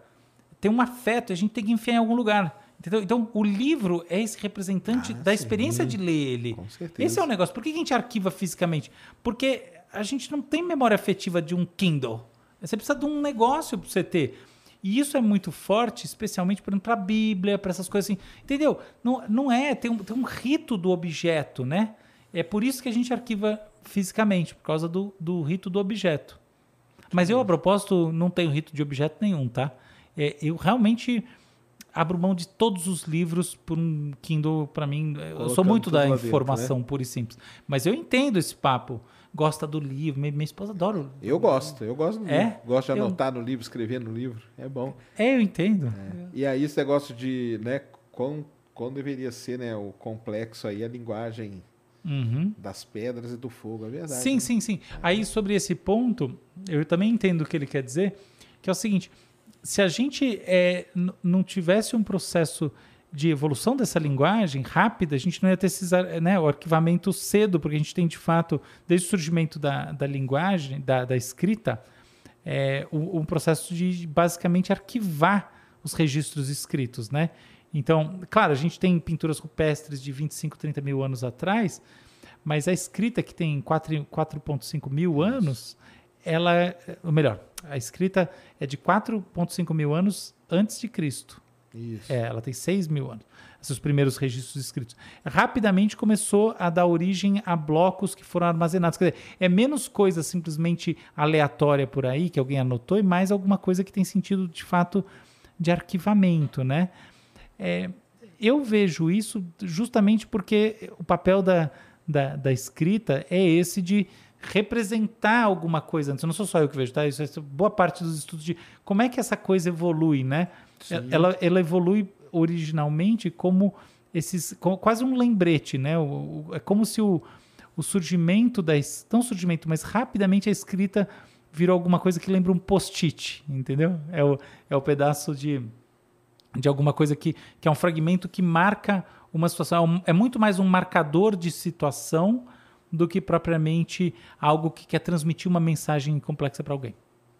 tem um afeto e a gente tem que enfiar em algum lugar. Entendeu? Então, o livro é esse representante Ah, da sim. experiência de ler ele. Com certeza. Esse é o negócio. Por que a gente arquiva fisicamente? Porque a gente não tem memória afetiva de um Kindle. Você precisa de um negócio para você ter. E isso é muito forte, especialmente para a Bíblia, para essas coisas assim. Entendeu? Não, não é, tem um, tem um rito do objeto, né? É por isso que a gente arquiva fisicamente, por causa do, do rito do objeto. Mas eu, a propósito, não tenho rito de objeto nenhum, tá? É, eu realmente abro mão de todos os livros por um Kindle, para mim. Eu sou Colocando muito da lá dentro, informação pura e simples. Mas eu entendo esse papo. Gosta do livro. Minha, minha esposa adora. Eu gosto, eu gosto do É? livro. Gosto de Eu- anotar no livro, escrever no livro. É bom. É, eu entendo. E aí esse negócio de, né, quão, quão deveria ser, né, o complexo aí, a linguagem Uhum. das pedras e do fogo, é verdade. Sim, né? sim, sim. Aí, sobre esse ponto, eu também entendo o que ele quer dizer, que é o seguinte: se a gente é, não tivesse um processo de evolução dessa linguagem rápida, a gente não ia ter esses, ar- né, o arquivamento cedo, porque a gente tem, de fato, desde o surgimento da, da linguagem, da, da escrita, é, um, um processo de basicamente arquivar os registros escritos, né? Então, claro, a gente tem pinturas rupestres de 25, 30 mil anos atrás, mas a escrita que tem 4 4,5 mil anos, ela, é- ou melhor, a escrita é de 4,5 mil anos antes de Cristo. Isso. É, ela tem 6 mil anos. Esses primeiros registros escritos. Rapidamente começou a dar origem a blocos que foram armazenados. Quer dizer, é menos coisa simplesmente aleatória por aí, que alguém anotou, e mais alguma coisa que tem sentido, de fato, de arquivamento, né? É, eu vejo isso justamente porque o papel da, da, da escrita é esse de representar alguma coisa antes. Não sou só eu que vejo, tá? Isso é boa parte dos estudos de como é que essa coisa evolui, né? Ela, ela evolui originalmente como esses, como quase um lembrete, né? O- o- é como se o, o surgimento da, não surgimento, mas rapidamente a escrita virou alguma coisa que lembra um post-it, entendeu? É o, é o pedaço de de alguma coisa que, que é um fragmento que marca uma situação. É É muito mais um marcador de situação do que propriamente algo que quer transmitir uma mensagem complexa para alguém.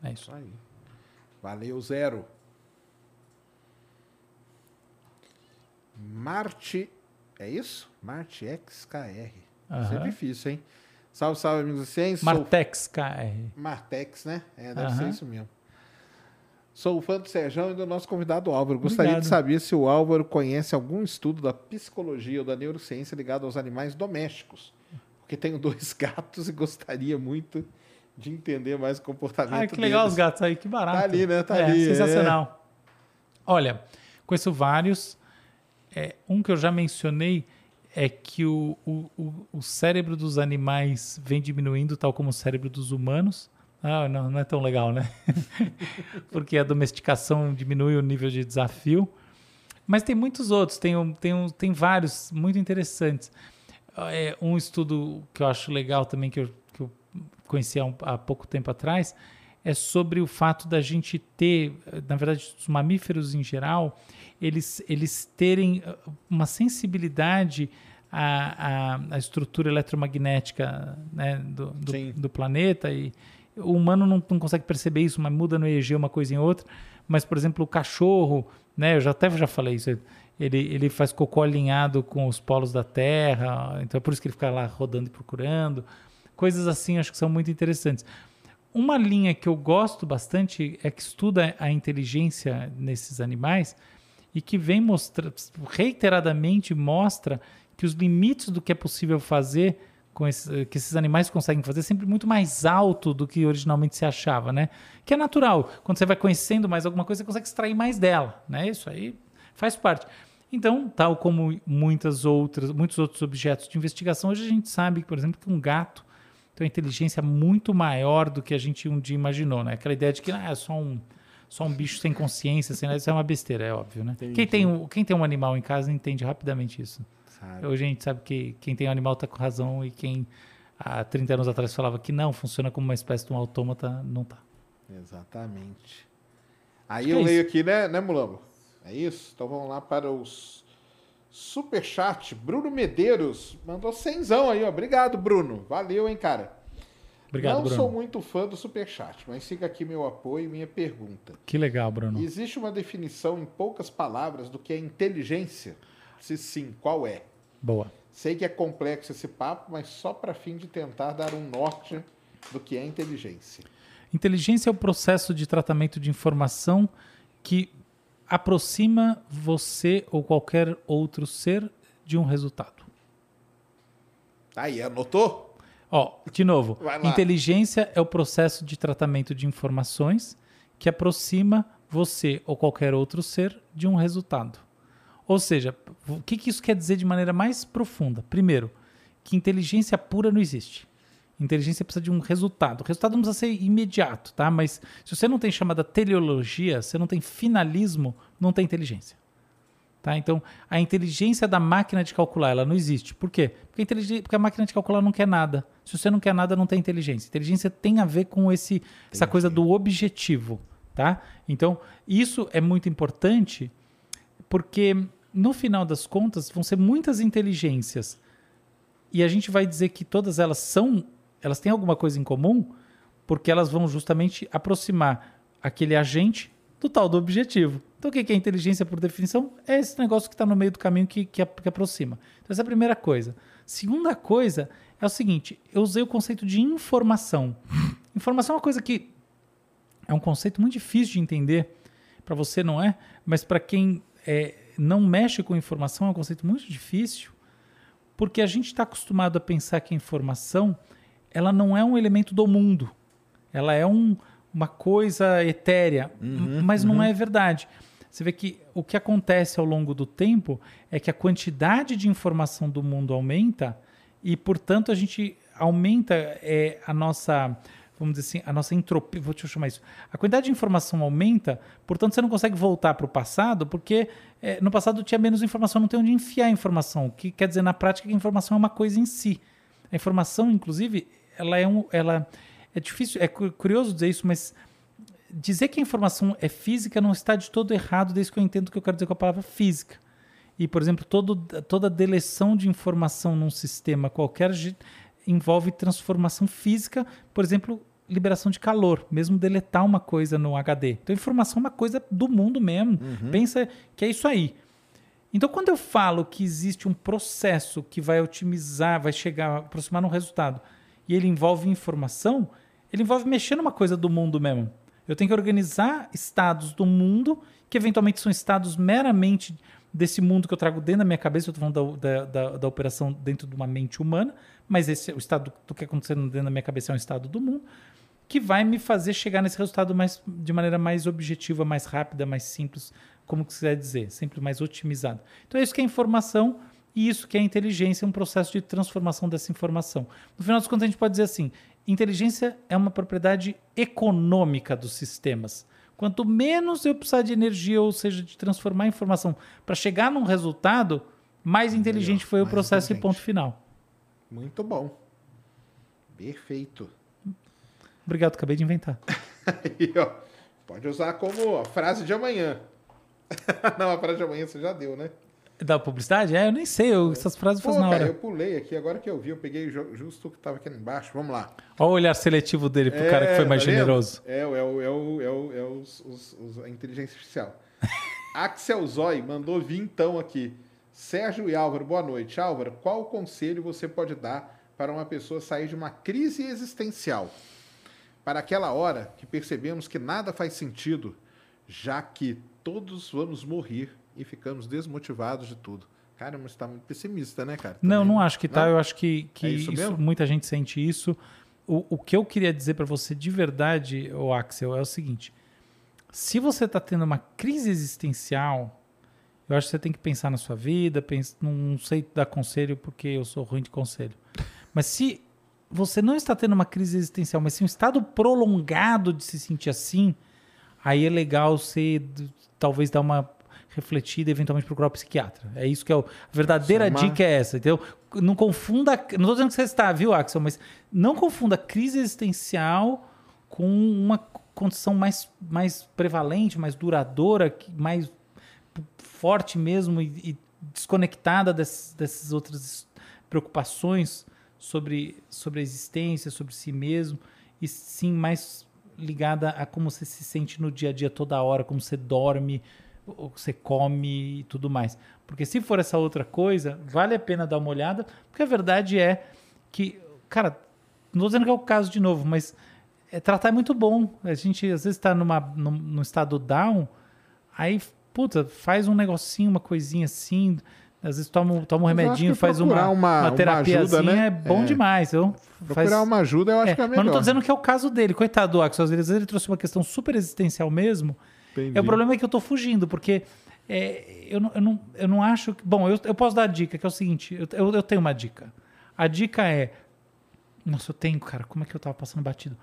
É isso. Aí. Valeu, zero. Marte. É isso? Marte XKR. Isso é difícil, hein? Salve, salve, amigos da ciência. Martex KR. Martex, né? É, deve Aham. ser isso mesmo. Sou fã do Serjão e do nosso convidado Álvaro. Gostaria Obrigado. de saber se o Álvaro conhece algum estudo da psicologia ou da neurociência ligado aos animais domésticos. Porque tenho dois gatos e gostaria muito de entender mais o comportamento Ai, que legal deles. os gatos aí, que barato. Tá ali, né? Tá é, ali, é. Sensacional. Olha, conheço vários. É, um que eu já mencionei é que o, o, o cérebro dos animais vem diminuindo, tal como o cérebro dos humanos. Ah, não, não é tão legal, né? Porque a domesticação diminui o nível de desafio. Mas tem muitos outros, tem, um- tem, um- tem vários muito interessantes. É, um estudo que eu acho legal também, que eu, que eu conheci há, um- há pouco tempo atrás, é sobre o fato da gente ter, na verdade, os mamíferos em geral, eles, eles terem eh, uma sensibilidade à, à, à estrutura eletromagnética né, do, do, do planeta e o humano não, não consegue perceber isso, mas muda no EEG uma coisa em outra. Mas, por exemplo, o cachorro, né, eu já até já falei isso, ele, ele faz cocô alinhado com os polos da Terra, então é por isso que ele fica lá rodando e procurando. Coisas assim, acho que são muito interessantes. Uma linha que eu gosto bastante é que estuda a inteligência nesses animais e que vem mostrar reiteradamente mostra que os limites do que é possível fazer com esses, que esses animais conseguem fazer sempre muito mais alto do que originalmente se achava, né? Que é natural. Quando você vai conhecendo mais alguma coisa, você consegue extrair mais dela, né? Isso aí faz parte. Então, tal como muitas outras, muitos outros objetos de investigação, hoje a gente sabe, por exemplo, que um gato tem uma inteligência muito maior do que a gente um dia imaginou, né? Aquela ideia de que ah, é só um, só um bicho sem consciência, sem nada, isso é uma besteira, é óbvio, né? Quem tem, um- quem tem um animal em casa entende rapidamente isso. Sabe? Hoje a gente sabe que quem tem um animal está com razão e quem há 30 anos atrás falava que não, funciona como uma espécie de um autômata, não tá. Exatamente. Aí eu é leio aqui, né, né, Mulambo? É isso? Então vamos lá para os superchat. Bruno Medeiros mandou cenzão aí, ó. Obrigado, Bruno. Valeu, hein, cara. Obrigado, Não Bruno. sou muito fã do superchat, mas fica aqui meu apoio e minha pergunta. Que legal, Bruno. Existe uma definição em poucas palavras do que é inteligência? Se sim, qual é? Boa. Sei que é complexo esse papo, mas só para fim de tentar dar um norte do que é inteligência. Inteligência é o processo de tratamento de informação que aproxima você ou qualquer outro ser de um resultado. Aí, anotou? Ó, de novo, inteligência é o processo de tratamento de informações que aproxima você ou qualquer outro ser de um resultado. Ou seja, o que, que isso quer dizer de maneira mais profunda? Primeiro, que inteligência pura não existe. Inteligência precisa de um resultado. O resultado não precisa ser imediato, tá? Mas se você não tem chamada teleologia, você não tem finalismo, não tem inteligência. Tá? Então, a inteligência da máquina de calcular, ela não existe. Por quê? Porque a, Porque a máquina de calcular não quer nada. Se você não quer nada, não tem inteligência. Inteligência tem a ver com esse, essa coisa do objetivo. Tá? Então, isso é muito importante porque, no final das contas, vão ser muitas inteligências. E a gente vai dizer que todas elas são, elas têm alguma coisa em comum, porque elas vão justamente aproximar aquele agente do tal do objetivo. Então, o que é inteligência por definição? É esse negócio que está no meio do caminho que, que, que aproxima. Então, essa é a primeira coisa. Segunda coisa é o seguinte: eu usei o conceito de informação. Informação é uma coisa que é um conceito muito difícil de entender. Para você não é, mas para quem é, não mexe com informação é um conceito muito difícil, porque a gente está acostumado a pensar que a informação ela não é um elemento do mundo. Ela é um, uma coisa etérea, uhum, mas não uhum. é verdade. Você vê que o que acontece ao longo do tempo é que a quantidade de informação do mundo aumenta e, portanto, a gente aumenta é, a nossa, vamos dizer assim, a nossa entropia, vou te chamar isso. A quantidade de informação aumenta, portanto, você não consegue voltar para o passado, porque é, no passado tinha menos informação, não tem onde enfiar a informação, o que quer dizer na prática que a informação é uma coisa em si. A informação, inclusive, ela é um, ela é difícil, é curioso dizer isso, mas dizer que a informação é física não está de todo errado, desde que eu entendo o que eu quero dizer com a palavra física. E, por exemplo, todo, toda deleção de informação num sistema qualquer envolve transformação física, por exemplo, liberação de calor, mesmo deletar uma coisa no HD. Então, informação é uma coisa do mundo mesmo. Uhum. Pensa que é isso aí. Então, quando eu falo que existe um processo que vai otimizar, vai chegar, aproximar um resultado, e ele envolve informação, ele envolve mexer numa coisa do mundo mesmo. Eu tenho que organizar estados do mundo, que eventualmente são estados meramente desse mundo que eu trago dentro da minha cabeça. Eu estou falando da, da, da, da, operação dentro de uma mente humana, mas esse o estado do que acontecendo dentro da minha cabeça é um estado do mundo que vai me fazer chegar nesse resultado mais, de maneira mais objetiva, mais rápida, mais simples, como quiser dizer, sempre mais otimizado. Então é isso que é informação e isso que é inteligência, um processo de transformação dessa informação. No final das contas, a gente pode dizer assim: inteligência é uma propriedade econômica dos sistemas. Quanto menos eu precisar de energia, ou seja, de transformar a informação para chegar num resultado, mais inteligente foi o processo e ponto final. Muito bom. Perfeito. Obrigado, acabei de inventar. Aí, ó, pode usar como a frase de amanhã. Não, a frase de amanhã você já deu, né? Da publicidade? É, eu nem sei, eu, essas frases fazem na hora. eu pulei aqui, agora que eu vi, eu peguei justo o que estava aqui embaixo. Vamos lá. Olha o olhar seletivo dele pro é, cara que foi mais tá generoso. É, é, é, é, é, é os, os, os, a inteligência artificial. Axel Zói mandou então aqui. Sérgio e Álvaro, boa noite. Álvaro, qual conselho você pode dar para uma pessoa sair de uma crise existencial? Para aquela hora que percebemos que nada faz sentido, já que todos vamos morrer e ficamos desmotivados de tudo. Cara, mas está muito pessimista, né, cara? Também. Não, não acho que tá. Eu acho que, que é isso isso, muita gente sente isso. O, o que eu queria dizer para você de verdade, o Axel, é o seguinte: se você está tendo uma crise existencial, eu acho que você tem que pensar na sua vida. Pensa, não sei dar conselho porque eu sou ruim de conselho. Mas se você não está tendo uma crise existencial, mas sim um estado prolongado de se sentir assim, aí é legal você talvez dar uma refletida e eventualmente procurar um psiquiatra. É isso que é o, a verdadeira Soma. dica é essa, entendeu? Não confunda, não estou dizendo que você está, viu, Axel, mas não confunda crise existencial com uma condição mais, mais prevalente, mais duradoura, mais forte mesmo e, e desconectada dessas, dessas outras preocupações sobre, sobre a existência, sobre si mesmo, e sim mais ligada a como você se sente no dia a dia toda hora, como você dorme, o que você come e tudo mais. Porque se for essa outra coisa, vale a pena dar uma olhada, porque a verdade é que, cara, não estou dizendo que é o caso de novo, mas é, tratar é muito bom. A gente às vezes está numa, num, num estado down, aí, puta, faz um negocinho, uma coisinha assim, às vezes toma, toma um remedinho, faz uma, uma, uma terapiazinha, uma ajuda, né? é bom é. demais. Eu, procurar faz... uma ajuda, eu acho é, que é melhor. Mas não tô dizendo que é o caso dele. Coitado do Axel, às vezes ele trouxe uma questão super existencial mesmo, Entendi. É, o problema é que eu tô fugindo, porque é, eu, não, eu, não, eu não acho que. Bom, eu, eu posso dar a dica, que é o seguinte: eu, eu, eu tenho uma dica. A dica é. Nossa, eu tenho, cara, como é que eu tava passando batido?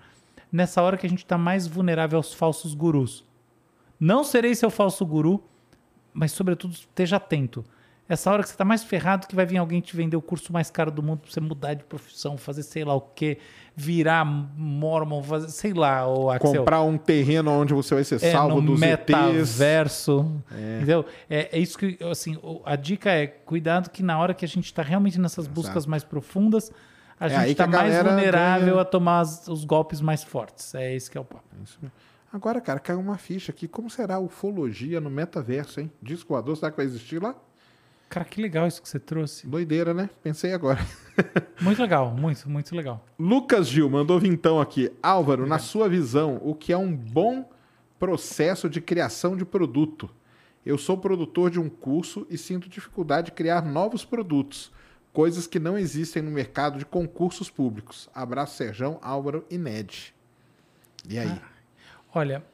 Nessa hora que a gente tá mais vulnerável aos falsos gurus. Não serei seu falso guru, mas sobretudo esteja atento. Essa hora que você tá mais ferrado que vai vir alguém te vender o curso mais caro do mundo pra você mudar de profissão, fazer sei lá o quê, virar mormon, fazer, sei lá, o Axel. Comprar um terreno onde você vai ser É, salvo no dos ETs. metaverso. Entendeu? É, é isso que, assim, a dica é cuidado que na hora que a gente está realmente nessas buscas mais profundas, a É gente está mais vulnerável ganha. a tomar os golpes mais fortes. É esse que é o papo. Agora, cara, caiu uma ficha aqui. Como será a ufologia no metaverso, hein? Disco voador, será que vai existir lá? Cara, que legal isso que você trouxe. Doideira, né? Pensei agora. Muito legal, muito, muito legal. Lucas Gil mandou vintão aqui. Álvaro, na sua visão, o que é um bom processo de criação de produto? Eu sou produtor de um curso e sinto dificuldade de criar novos produtos, coisas que não existem no mercado de concursos públicos. Abraço, Serjão, Álvaro e Ned. E aí? Olha,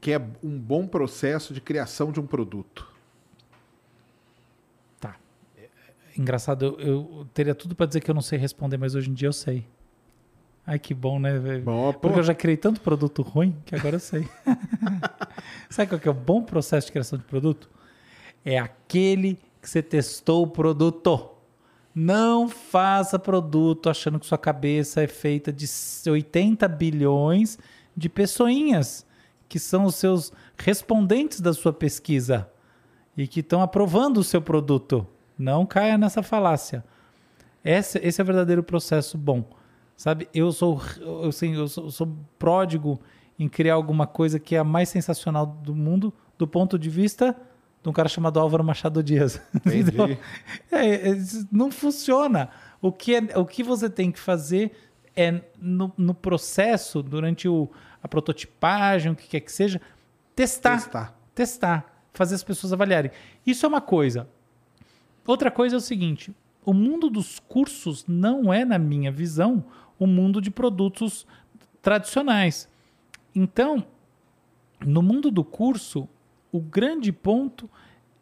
Que é um bom processo de criação de um produto? tá. É- é Engraçado, eu, eu teria tudo para dizer que eu não sei responder, mas hoje em dia eu sei. Ai, que bom, né, velho? Bom, pô. Porque eu já criei tanto produto ruim que agora eu sei. Sabe qual que é o bom processo de criação de produto? É aquele que você testou o produto. Não faça produto achando que sua cabeça é feita de 80 bilhões de pessoinhas, que são os seus respondentes da sua pesquisa e que estão aprovando o seu produto. Não caia nessa falácia. Esse, esse é o verdadeiro processo bom. Sabe, eu sou, eu, assim, eu sou, sou pródigo em criar alguma coisa que é a mais sensacional do mundo, do ponto de vista de um cara chamado Álvaro Machado Dias. Entendi. Então, é, é, não funciona. O que, é, o que você tem que fazer é, no, no processo, durante o, a prototipagem, o que quer que seja, testar Testar. testar, fazer as pessoas avaliarem. Isso é uma coisa. Outra coisa é o seguinte: o mundo dos cursos não é, na minha visão, o mundo de produtos tradicionais. Então, no mundo do curso, o grande ponto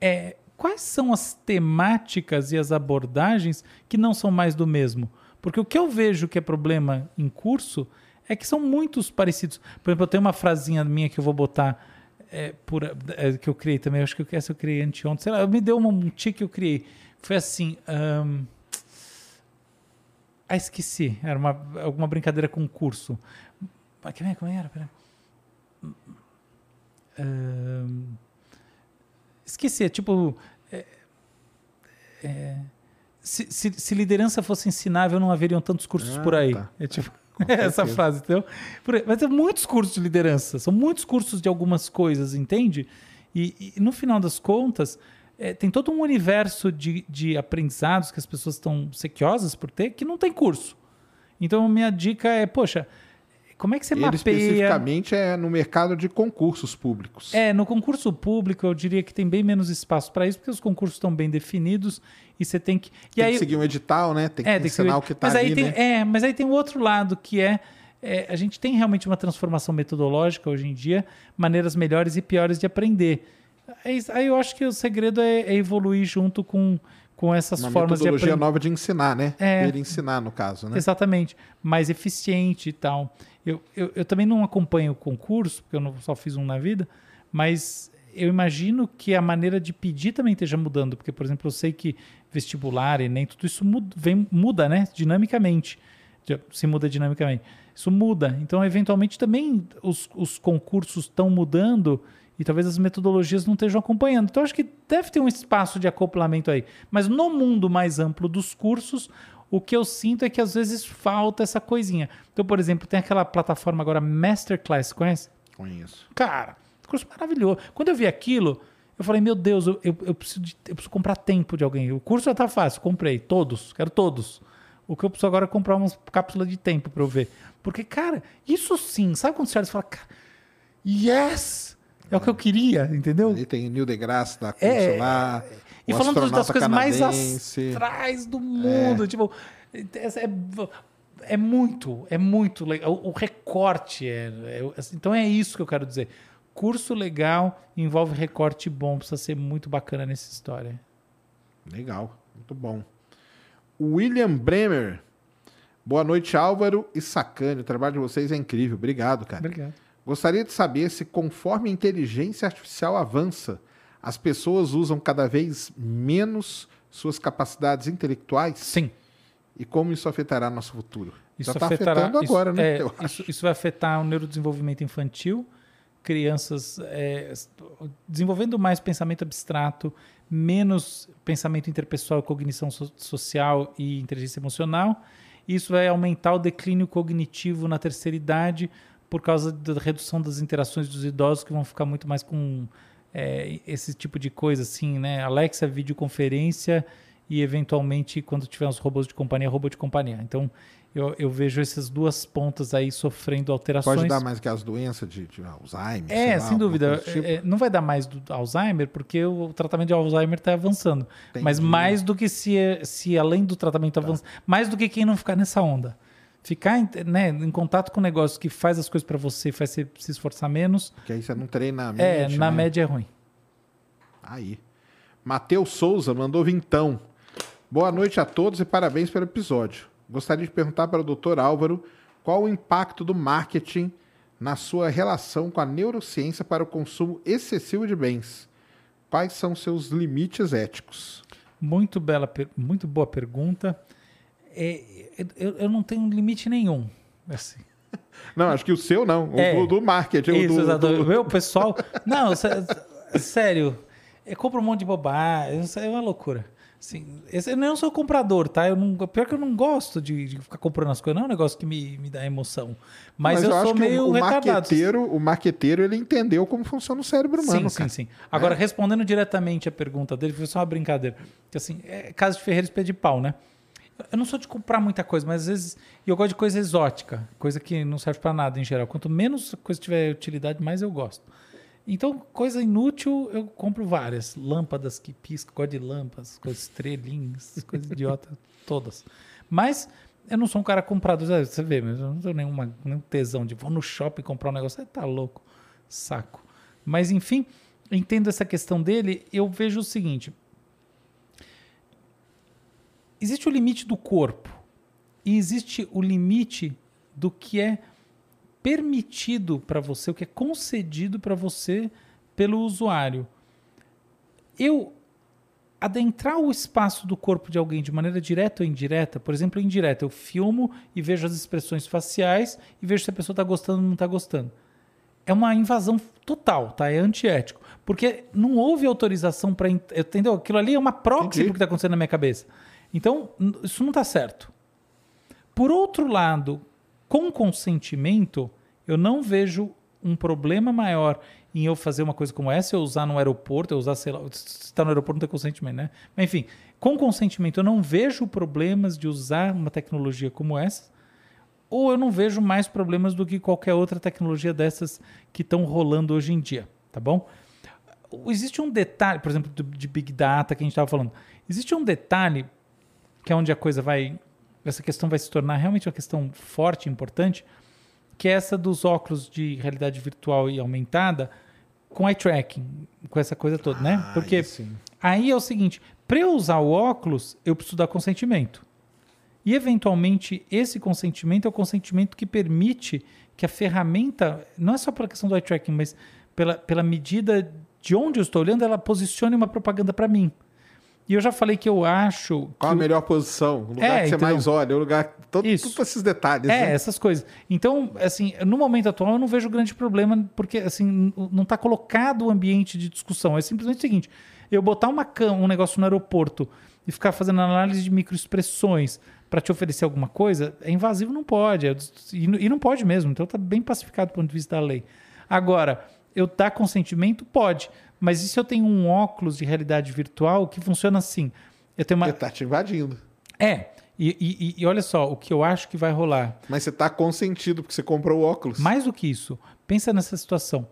é quais são as temáticas e as abordagens que não são mais do mesmo. Porque o que eu vejo que é problema em curso é que são muitos parecidos. Por exemplo, eu tenho uma frasinha minha que eu vou botar é, por, é, que eu criei também. Acho que essa eu criei anteontem. Sei lá, me deu um tique que eu criei. Foi assim. ahn, Ah, esqueci. Era uma, alguma brincadeira com curso. Ah, Como é, como era? Pera. Ahn, esqueci. É tipo. é, é, se, se- se liderança fosse ensinável, não haveriam tantos cursos Ah, por aí. tá. É tipo. Essa frase, entendeu? Mas tem muitos cursos de liderança, são muitos cursos de algumas coisas, entende? E, e no final das contas, é, tem todo um universo de, de aprendizados que as pessoas estão sequiosas por ter que não tem curso. Então, minha dica é, poxa, como é que você Ele mapeia... especificamente é no mercado de concursos públicos. É, no concurso público eu diria que tem bem menos espaço para isso, porque os concursos estão bem definidos e você tem que... E Tem aí, que seguir um edital, né? Tem que é, ensinar o que tá aí ali, tem, né? É, mas aí tem o outro lado que é, é, a gente tem realmente uma transformação metodológica hoje em dia, maneiras melhores e piores de aprender. Aí, aí eu acho que o segredo é, é evoluir junto com, com essas Uma formas de metodologia aprender. nova de ensinar, né? É. Ele ensinar, no caso, né? Exatamente, mais eficiente e tal. Eu, eu, eu também não acompanho o concurso, porque eu não, só fiz um na vida, mas eu imagino que a maneira de pedir também esteja mudando, porque, por exemplo, eu sei que vestibular, Enem, tudo isso muda, vem, muda né, dinamicamente. Se muda dinamicamente. Isso muda. Então, eventualmente, também os, os concursos estão mudando e talvez as metodologias não estejam acompanhando. Então, acho que deve ter um espaço de acoplamento aí. Mas no mundo mais amplo dos cursos, o que eu sinto é que às vezes falta essa coisinha. Então, por exemplo, tem aquela plataforma agora Masterclass, conhece? Conheço. Cara, curso maravilhoso. Quando eu vi aquilo, eu falei, meu Deus, eu, eu, eu preciso, de- eu preciso comprar tempo de alguém. O curso já tá fácil, comprei todos, quero todos. O que eu preciso agora é comprar uma cápsula de tempo para eu ver. Porque, cara, isso sim, sabe quando você olha e fala, cara, yes! É o que eu queria, entendeu? Ali tem Neil deGrasse da curso É, lá. E falando das coisas mais canadense. astrais do mundo, tipo, essa é- é muito, é muito legal. O, o recorte é, é- assim, Então é isso que eu quero dizer. Curso legal envolve recorte bom, precisa ser muito bacana nessa história. Legal, muito bom. William Bremer. Boa noite, Álvaro e Sacane. O trabalho de vocês é incrível. Obrigado, cara. Obrigado. Gostaria de saber se, conforme a inteligência artificial avança, as pessoas usam cada vez menos suas capacidades intelectuais Sim. e como isso afetará nosso futuro. Isso está afetando isso- agora, né? é, isso, isso vai afetar o neurodesenvolvimento infantil, crianças é, desenvolvendo mais pensamento abstrato, menos pensamento interpessoal, cognição so- social e inteligência emocional. Isso vai aumentar o declínio cognitivo na terceira idade por causa da redução das interações dos idosos que vão ficar muito mais com é, esse tipo de coisa assim, né? Alexa, videoconferência e eventualmente quando tiver os robôs de companhia, robô de companhia. Então eu, eu vejo essas duas pontas aí sofrendo alterações. Pode dar mais que as doenças de, de Alzheimer. É, lá, sem dúvida. tipo. É, não vai dar mais do Alzheimer, porque o tratamento de Alzheimer está avançando. Entendi. Mas mais do que se, se além do tratamento Tá. avançar, mais do que quem não ficar nessa onda. Ficar em- né, em contato com um negócio que faz as coisas para você, faz você se esforçar menos, Porque aí você não treina a é, mente, na né? média é ruim. Aí. Matheus Souza mandou vintão. Boa noite a todos e parabéns pelo episódio. Gostaria de perguntar para o Dr. Álvaro qual o impacto do marketing na sua relação com a neurociência para o consumo excessivo de bens. Quais são seus limites éticos? Muito bela, muito boa pergunta. É, eu, eu não tenho limite nenhum. Assim. Não, acho que o seu não. O É. do, do marketing. o Isso, do, exato. do- O meu pessoal. Não, sé- sério. Eu compro um monte de bobagem. É uma loucura. Assim, eu não sou comprador, tá? Eu não, pior que eu não gosto de, de ficar comprando as coisas. Não é um negócio que me, me dá emoção. Mas, eu, acho sou que o- meio o, retardado. marqueteiro, o marqueteiro, ele entendeu como funciona o cérebro humano, sim, cara. sim, sim. Agora, respondendo diretamente a pergunta dele, foi só uma brincadeira. Que, assim, é casa de ferreiro espelho de pau, né? Eu não sou de comprar muita coisa, mas às vezes eu gosto de coisa exótica, coisa que não serve para nada em geral. Quanto menos coisa tiver utilidade, mais eu gosto. Então, coisa inútil, eu compro várias. Lâmpadas que piscam, gosto de lâmpadas, coisas estrelinhas, coisas idiota, todas. Mas eu não sou um cara comprador, sabe? você vê, mas eu não tenho nenhuma, nenhum tesão de vou no shopping comprar um negócio. Você tá louco, saco. Mas enfim, entendo essa questão dele, eu vejo o seguinte: existe o limite do corpo e existe o limite do que é permitido para você, o que é concedido para você pelo usuário. Eu adentrar o espaço do corpo de alguém de maneira direta ou indireta, por exemplo, indireta, eu filmo e vejo as expressões faciais e vejo se a pessoa está gostando ou não está gostando. É uma invasão total, tá? É antiético. Porque não houve autorização para. Entendeu? Aquilo ali é uma proxy Entendi. do que está acontecendo na minha cabeça. Então, isso não está certo. Por outro lado, com consentimento, eu não vejo um problema maior em eu fazer uma coisa como essa, eu usar no aeroporto, eu usar, sei lá, se está no aeroporto não tem consentimento, né? Mas enfim, com consentimento eu não vejo problemas de usar uma tecnologia como essa, ou eu não vejo mais problemas do que qualquer outra tecnologia dessas que estão rolando hoje em dia, tá bom? Existe um detalhe, por exemplo, de Big Data que a gente estava falando. Existe um detalhe que é onde a coisa vai. Essa questão vai se tornar realmente uma questão forte, importante, que é essa dos óculos de realidade virtual e aumentada com eye tracking, com essa coisa toda, né? Ah, Porque aí sim. aí é o seguinte: para eu usar o óculos, eu preciso dar consentimento. E, eventualmente, esse consentimento é o consentimento que permite que a ferramenta, não é só pela questão do eye tracking, mas pela, pela medida de onde eu estou olhando, ela posicione uma propaganda para mim. E eu já falei que eu acho. Qual a melhor posição? O lugar É, que você entendeu? mais olha, o lugar. Todo, Isso. Todos esses detalhes. É, né? essas coisas. Então, assim, no momento atual eu não vejo grande problema, porque assim, não está colocado o ambiente de discussão. É simplesmente o seguinte: eu botar uma cam um negócio no aeroporto e ficar fazendo análise de microexpressões para te oferecer alguma coisa, é invasivo, não pode. É e, não pode mesmo. Então tá bem pacificado do ponto de vista da lei. Agora, eu dar consentimento? Pode. Mas e se eu tenho um óculos de realidade virtual que funciona assim? Eu tenho uma. Ele tá te invadindo. É. E, e- e olha só, o que eu acho que vai rolar. Mas você tá consentido porque você comprou o óculos. Mais do que isso, pensa nessa situação.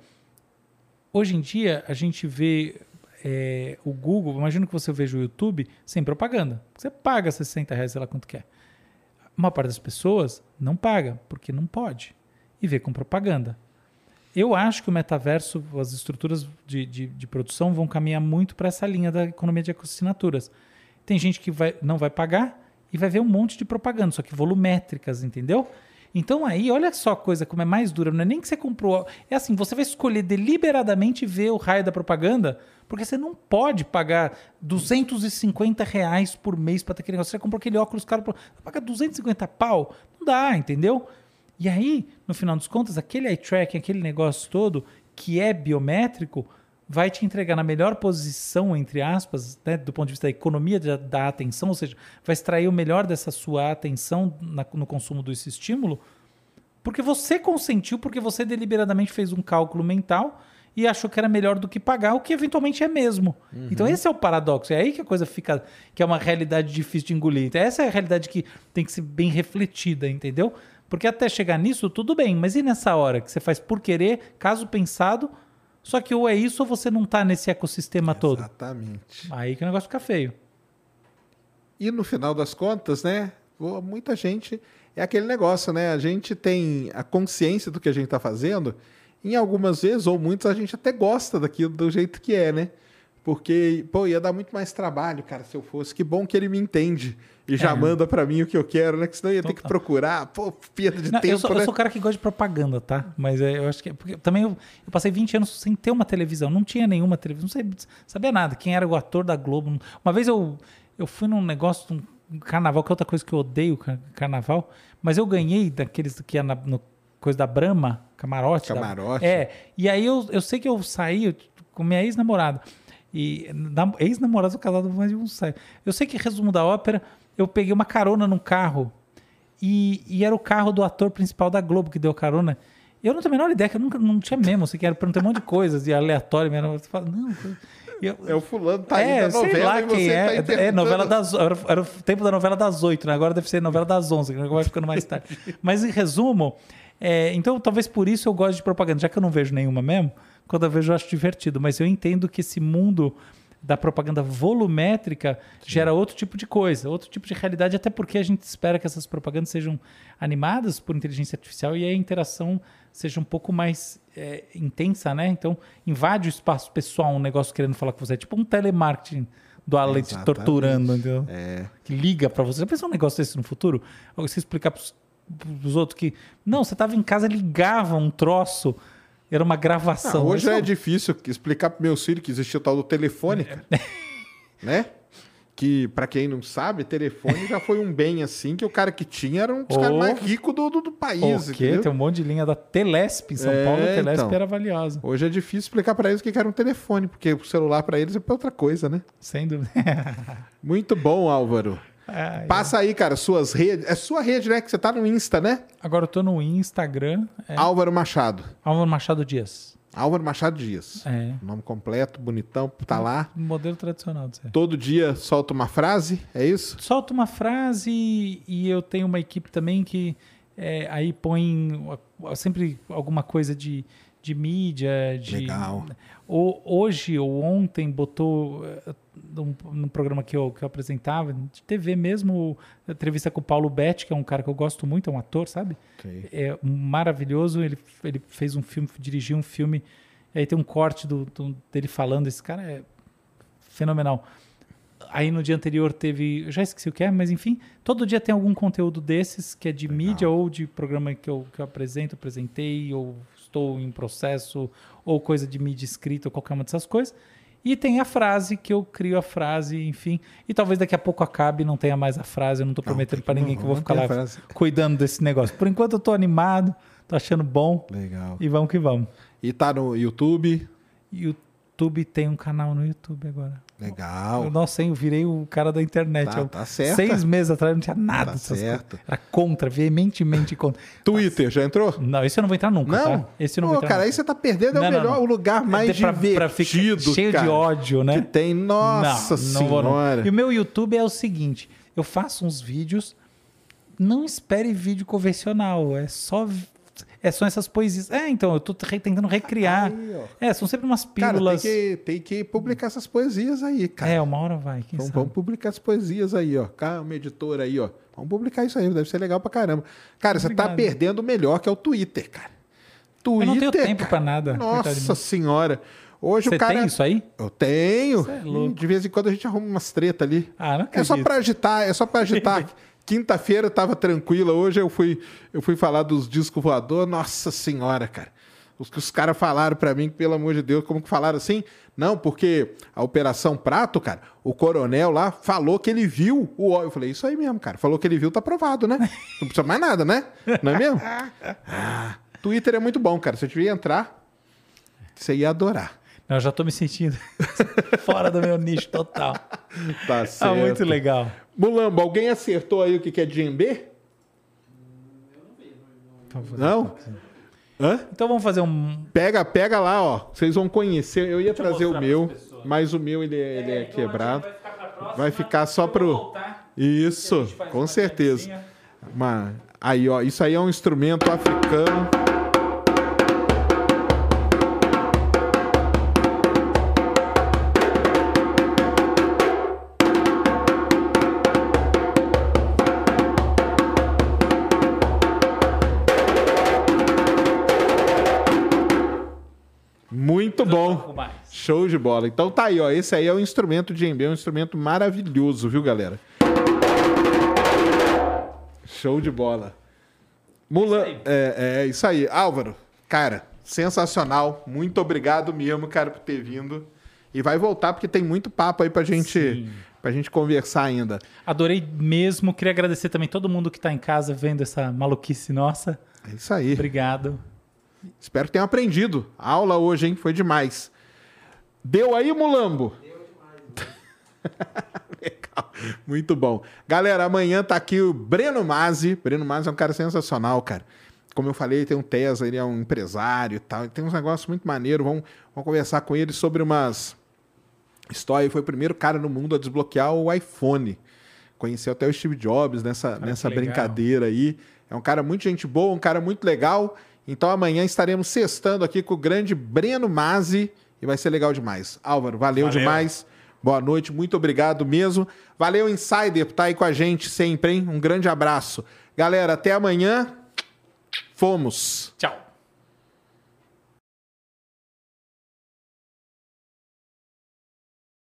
Hoje em dia, a gente vê é, o Google, imagino que você veja o YouTube sem propaganda. Você paga 60 reais, sei lá quanto quer. A maior parte das pessoas não paga, porque não pode. E vê com propaganda. Eu acho que o metaverso, as estruturas de, de, de produção vão caminhar muito para essa linha da economia de assinaturas. Tem gente que vai, não vai pagar e vai ver um monte de propaganda, só que volumétricas, entendeu? Então aí, olha só a coisa como é mais dura. Não é nem que você comprou. É assim, você vai escolher deliberadamente ver o raio da propaganda, porque você não pode pagar 250 reais por mês para ter aquele negócio. Você comprou aquele óculos caro, vai pagar 250 pau? Não dá, entendeu? E aí, no final dos contas, aquele eye tracking, aquele negócio todo, que é biométrico, vai te entregar na melhor posição, entre aspas, né, do ponto de vista da economia da, da, atenção, ou seja, vai extrair o melhor dessa sua atenção na, no consumo desse estímulo, porque você consentiu, porque você deliberadamente fez um cálculo mental e achou que era melhor do que pagar, o que eventualmente é mesmo. Uhum. Então esse é o paradoxo, é aí que a coisa fica, que é uma realidade difícil de engolir. Então, essa é a realidade que tem que ser bem refletida, entendeu? Porque até chegar nisso, tudo bem, mas e nessa hora que você faz por querer, caso pensado, só que ou é isso ou você não está nesse ecossistema Exatamente. todo. Exatamente. Aí que o negócio fica feio. E no final das contas, né? Muita gente. É aquele negócio, né? A gente tem a consciência do que a gente está fazendo. Em algumas vezes, ou muitas, a gente até gosta daquilo do jeito que é, né? Porque, pô, ia dar muito mais trabalho, cara, se eu fosse. Que bom que ele me entende e já é. manda para mim o que eu quero, né? Que senão eu ia Total. ter que procurar. Pô, perda de Não, tempo, eu sou, né? eu sou o cara que gosta de propaganda, tá? Mas é, eu acho que... Porque também eu, eu, passei 20 anos sem ter uma televisão. Não tinha nenhuma televisão. Não sabia, sabia nada. Quem era o ator da Globo. Uma vez eu, eu fui num negócio, um carnaval, que é outra coisa que eu odeio, carnaval. Mas eu ganhei daqueles que ia na, no coisa da Brahma, camarote. Camarote. Da, é. E aí eu, eu sei que eu saí com minha ex-namorada. E ex-namorado casado mais de um sai. Eu sei que resumo da ópera, eu peguei uma carona num carro e, e, era o carro do ator principal da Globo que deu carona. Eu não tenho a menor ideia, que eu nunca não tinha mesmo, você quer perguntar um monte de coisas e aleatório, minha namorada fala, não, eu, é o fulano tá é, aí da novela lá quem é, tá é novela das era, era, o tempo da novela das oito, né? agora deve ser novela das onze, que vai ficando mais tarde. Mas em resumo, é, então talvez por isso eu gosto de propaganda, já que eu não vejo nenhuma mesmo, quando eu vejo eu acho divertido, mas eu entendo que esse mundo da propaganda volumétrica Sim. gera outro tipo de coisa, outro tipo de realidade, até porque a gente espera que essas propagandas sejam animadas por inteligência artificial e a interação seja um pouco mais é, intensa, né? Então, invade o espaço pessoal, um negócio querendo falar com você, é tipo um telemarketing do Alan te torturando, entendeu? É. Que liga para você. Já pensou um negócio desse no futuro? Você explicar para os outros que, não, você estava em casa, ligava um troço era uma gravação. hoje é difícil explicar para meus filhos que existia o tal do telefone, cara. né? Que, para quem não sabe, telefone já foi um bem assim, que o cara que tinha era um dos oh, caras mais ricos do, do, do país. O quê? Tem um monte de linha da Telesp em São é, Paulo, a Telesp então, era valiosa. Hoje é difícil explicar para eles o que era um telefone, porque o celular para eles é outra coisa, né? Sem dúvida. Muito bom, Álvaro. Passa aí, cara, suas redes. É sua rede, né? Que você tá no Insta, né? Agora eu tô no Instagram. É... Álvaro Machado. Álvaro Machado Dias. Álvaro Machado Dias. É. Nome completo, bonitão, tá lá. Modelo tradicional de ser. Todo dia solta uma frase, é isso? Solta uma frase e eu tenho uma equipe também que é, aí põe sempre alguma coisa de, de mídia, de. Legal. Ou, hoje ou ontem botou num, num, programa que eu, que eu apresentava, de TV mesmo, entrevista com o Paulo Betti, que é um cara que eu gosto muito, é um ator, sabe? Okay. É maravilhoso. Ele, ele fez um filme, dirigiu um filme, aí tem um corte do, do, dele falando. Esse cara é fenomenal. Aí no dia anterior teve. Já esqueci o que é, mas enfim, todo dia tem algum conteúdo desses que é de Legal. mídia ou de programa que eu, que eu apresento, apresentei, ou estou em processo, ou coisa de mídia escrita, ou qualquer uma dessas coisas. E tem a frase, que eu crio a frase, enfim. E talvez daqui a pouco acabe não tenha mais a frase. Eu não estou prometendo para ninguém que eu vou ficar lá cuidando desse negócio. Por enquanto eu estou animado, estou achando bom. Legal. E vamos que vamos. E tá no YouTube? YouTube tem um canal no YouTube agora. Legal. Nossa, hein, eu virei o cara da internet. Tá, tá certo. Seis meses atrás não tinha nada. Tá certo. Era contra, veementemente contra. Twitter, Nossa. já entrou? Não, esse eu não vou entrar nunca, não? Tá? Esse eu não Pô, vou entrar cara, nunca. aí você tá perdendo, é não, o melhor, não, o lugar mais é pra, divertido, pra cheio cara, de ódio, né? Que tem, nossa não, senhora. Não. E o meu YouTube é o seguinte, eu faço uns vídeos, não espere vídeo convencional, é só É, são essas poesias. É, então, eu tô tentando recriar. Aí, é, são sempre umas Cara, tem pílulas. que, tem que publicar essas poesias aí, cara. É, uma hora vai. Quem Vamos, sabe? vamos publicar as poesias aí, ó. Calma, editor aí, ó. Vamos publicar isso aí, deve ser legal pra caramba. Cara, você tá Obrigado. perdendo o melhor, que é o Twitter, cara. Twitter. Eu não tenho tempo cara. pra nada. Nossa senhora. Hoje Você o cara. tem isso aí? Eu tenho. É. De vez em quando a gente arruma umas treta ali. Ah, não É só acredito. pra agitar, é só pra agitar. Quinta-feira eu tava tranquila, hoje eu fui, eu fui falar dos discos voador. Nossa senhora, cara. Os que os caras falaram pra mim, pelo amor de Deus, como que falaram assim? Não, porque a Operação Prato, cara, o coronel lá falou que ele viu o óleo. Eu falei, isso aí mesmo, cara. Falou que ele viu, tá aprovado, né? Não precisa mais nada, né? Não é mesmo? Ah, Twitter é muito bom, cara. Se eu devia entrar, você ia adorar. Não, eu já tô me sentindo fora do meu nicho total. Tá Ah, certo. muito legal. Mulambo, alguém acertou aí o que é djembe? Não? Hã? Então vamos fazer um. Pega, pega lá, ó. Vocês vão conhecer. Eu ia trazer o meu, mas o meu ele é, ele é então, quebrado. Vai ficar, próxima, Vai ficar só pro- voltar, Isso, com certeza. Uma- Aí, ó, isso aí é um instrumento africano. Show de bola. Então tá aí, ó. Esse aí é o instrumento de djembe, é um instrumento maravilhoso, viu, galera? Show de bola. Mulan, é, é isso aí. Álvaro, cara, sensacional. Muito obrigado mesmo, cara, por ter vindo. E vai voltar porque tem muito papo aí pra gente, Sim. pra gente conversar ainda. Adorei mesmo. Queria agradecer também todo mundo que tá em casa vendo essa maluquice nossa. É isso aí. Obrigado. Espero que tenham aprendido. A aula hoje, hein? Foi demais. Deu aí, Mulambo? Deu demais. Legal. Muito bom. Galera, amanhã tá aqui o Breno Mazzi. Breno Mazzi é um cara sensacional, cara. Como eu falei, tem um Tesla, ele é um empresário e tal. Ele tem uns negócios muito maneiros. Vamos, vamos conversar com ele sobre umas histórias. Foi o primeiro cara no mundo a desbloquear o iPhone. Conheceu até o Steve Jobs nessa, nessa que legal. brincadeira aí. É um cara muito gente boa, um cara muito legal. Então amanhã estaremos sextando aqui com o grande Breno Mazzi e vai ser legal demais. Álvaro, valeu, Valeu. demais. Boa noite, muito obrigado mesmo. Valeu, Insider, por estar aí com a gente sempre, hein? Um grande abraço. Galera, até amanhã. Fomos. Tchau.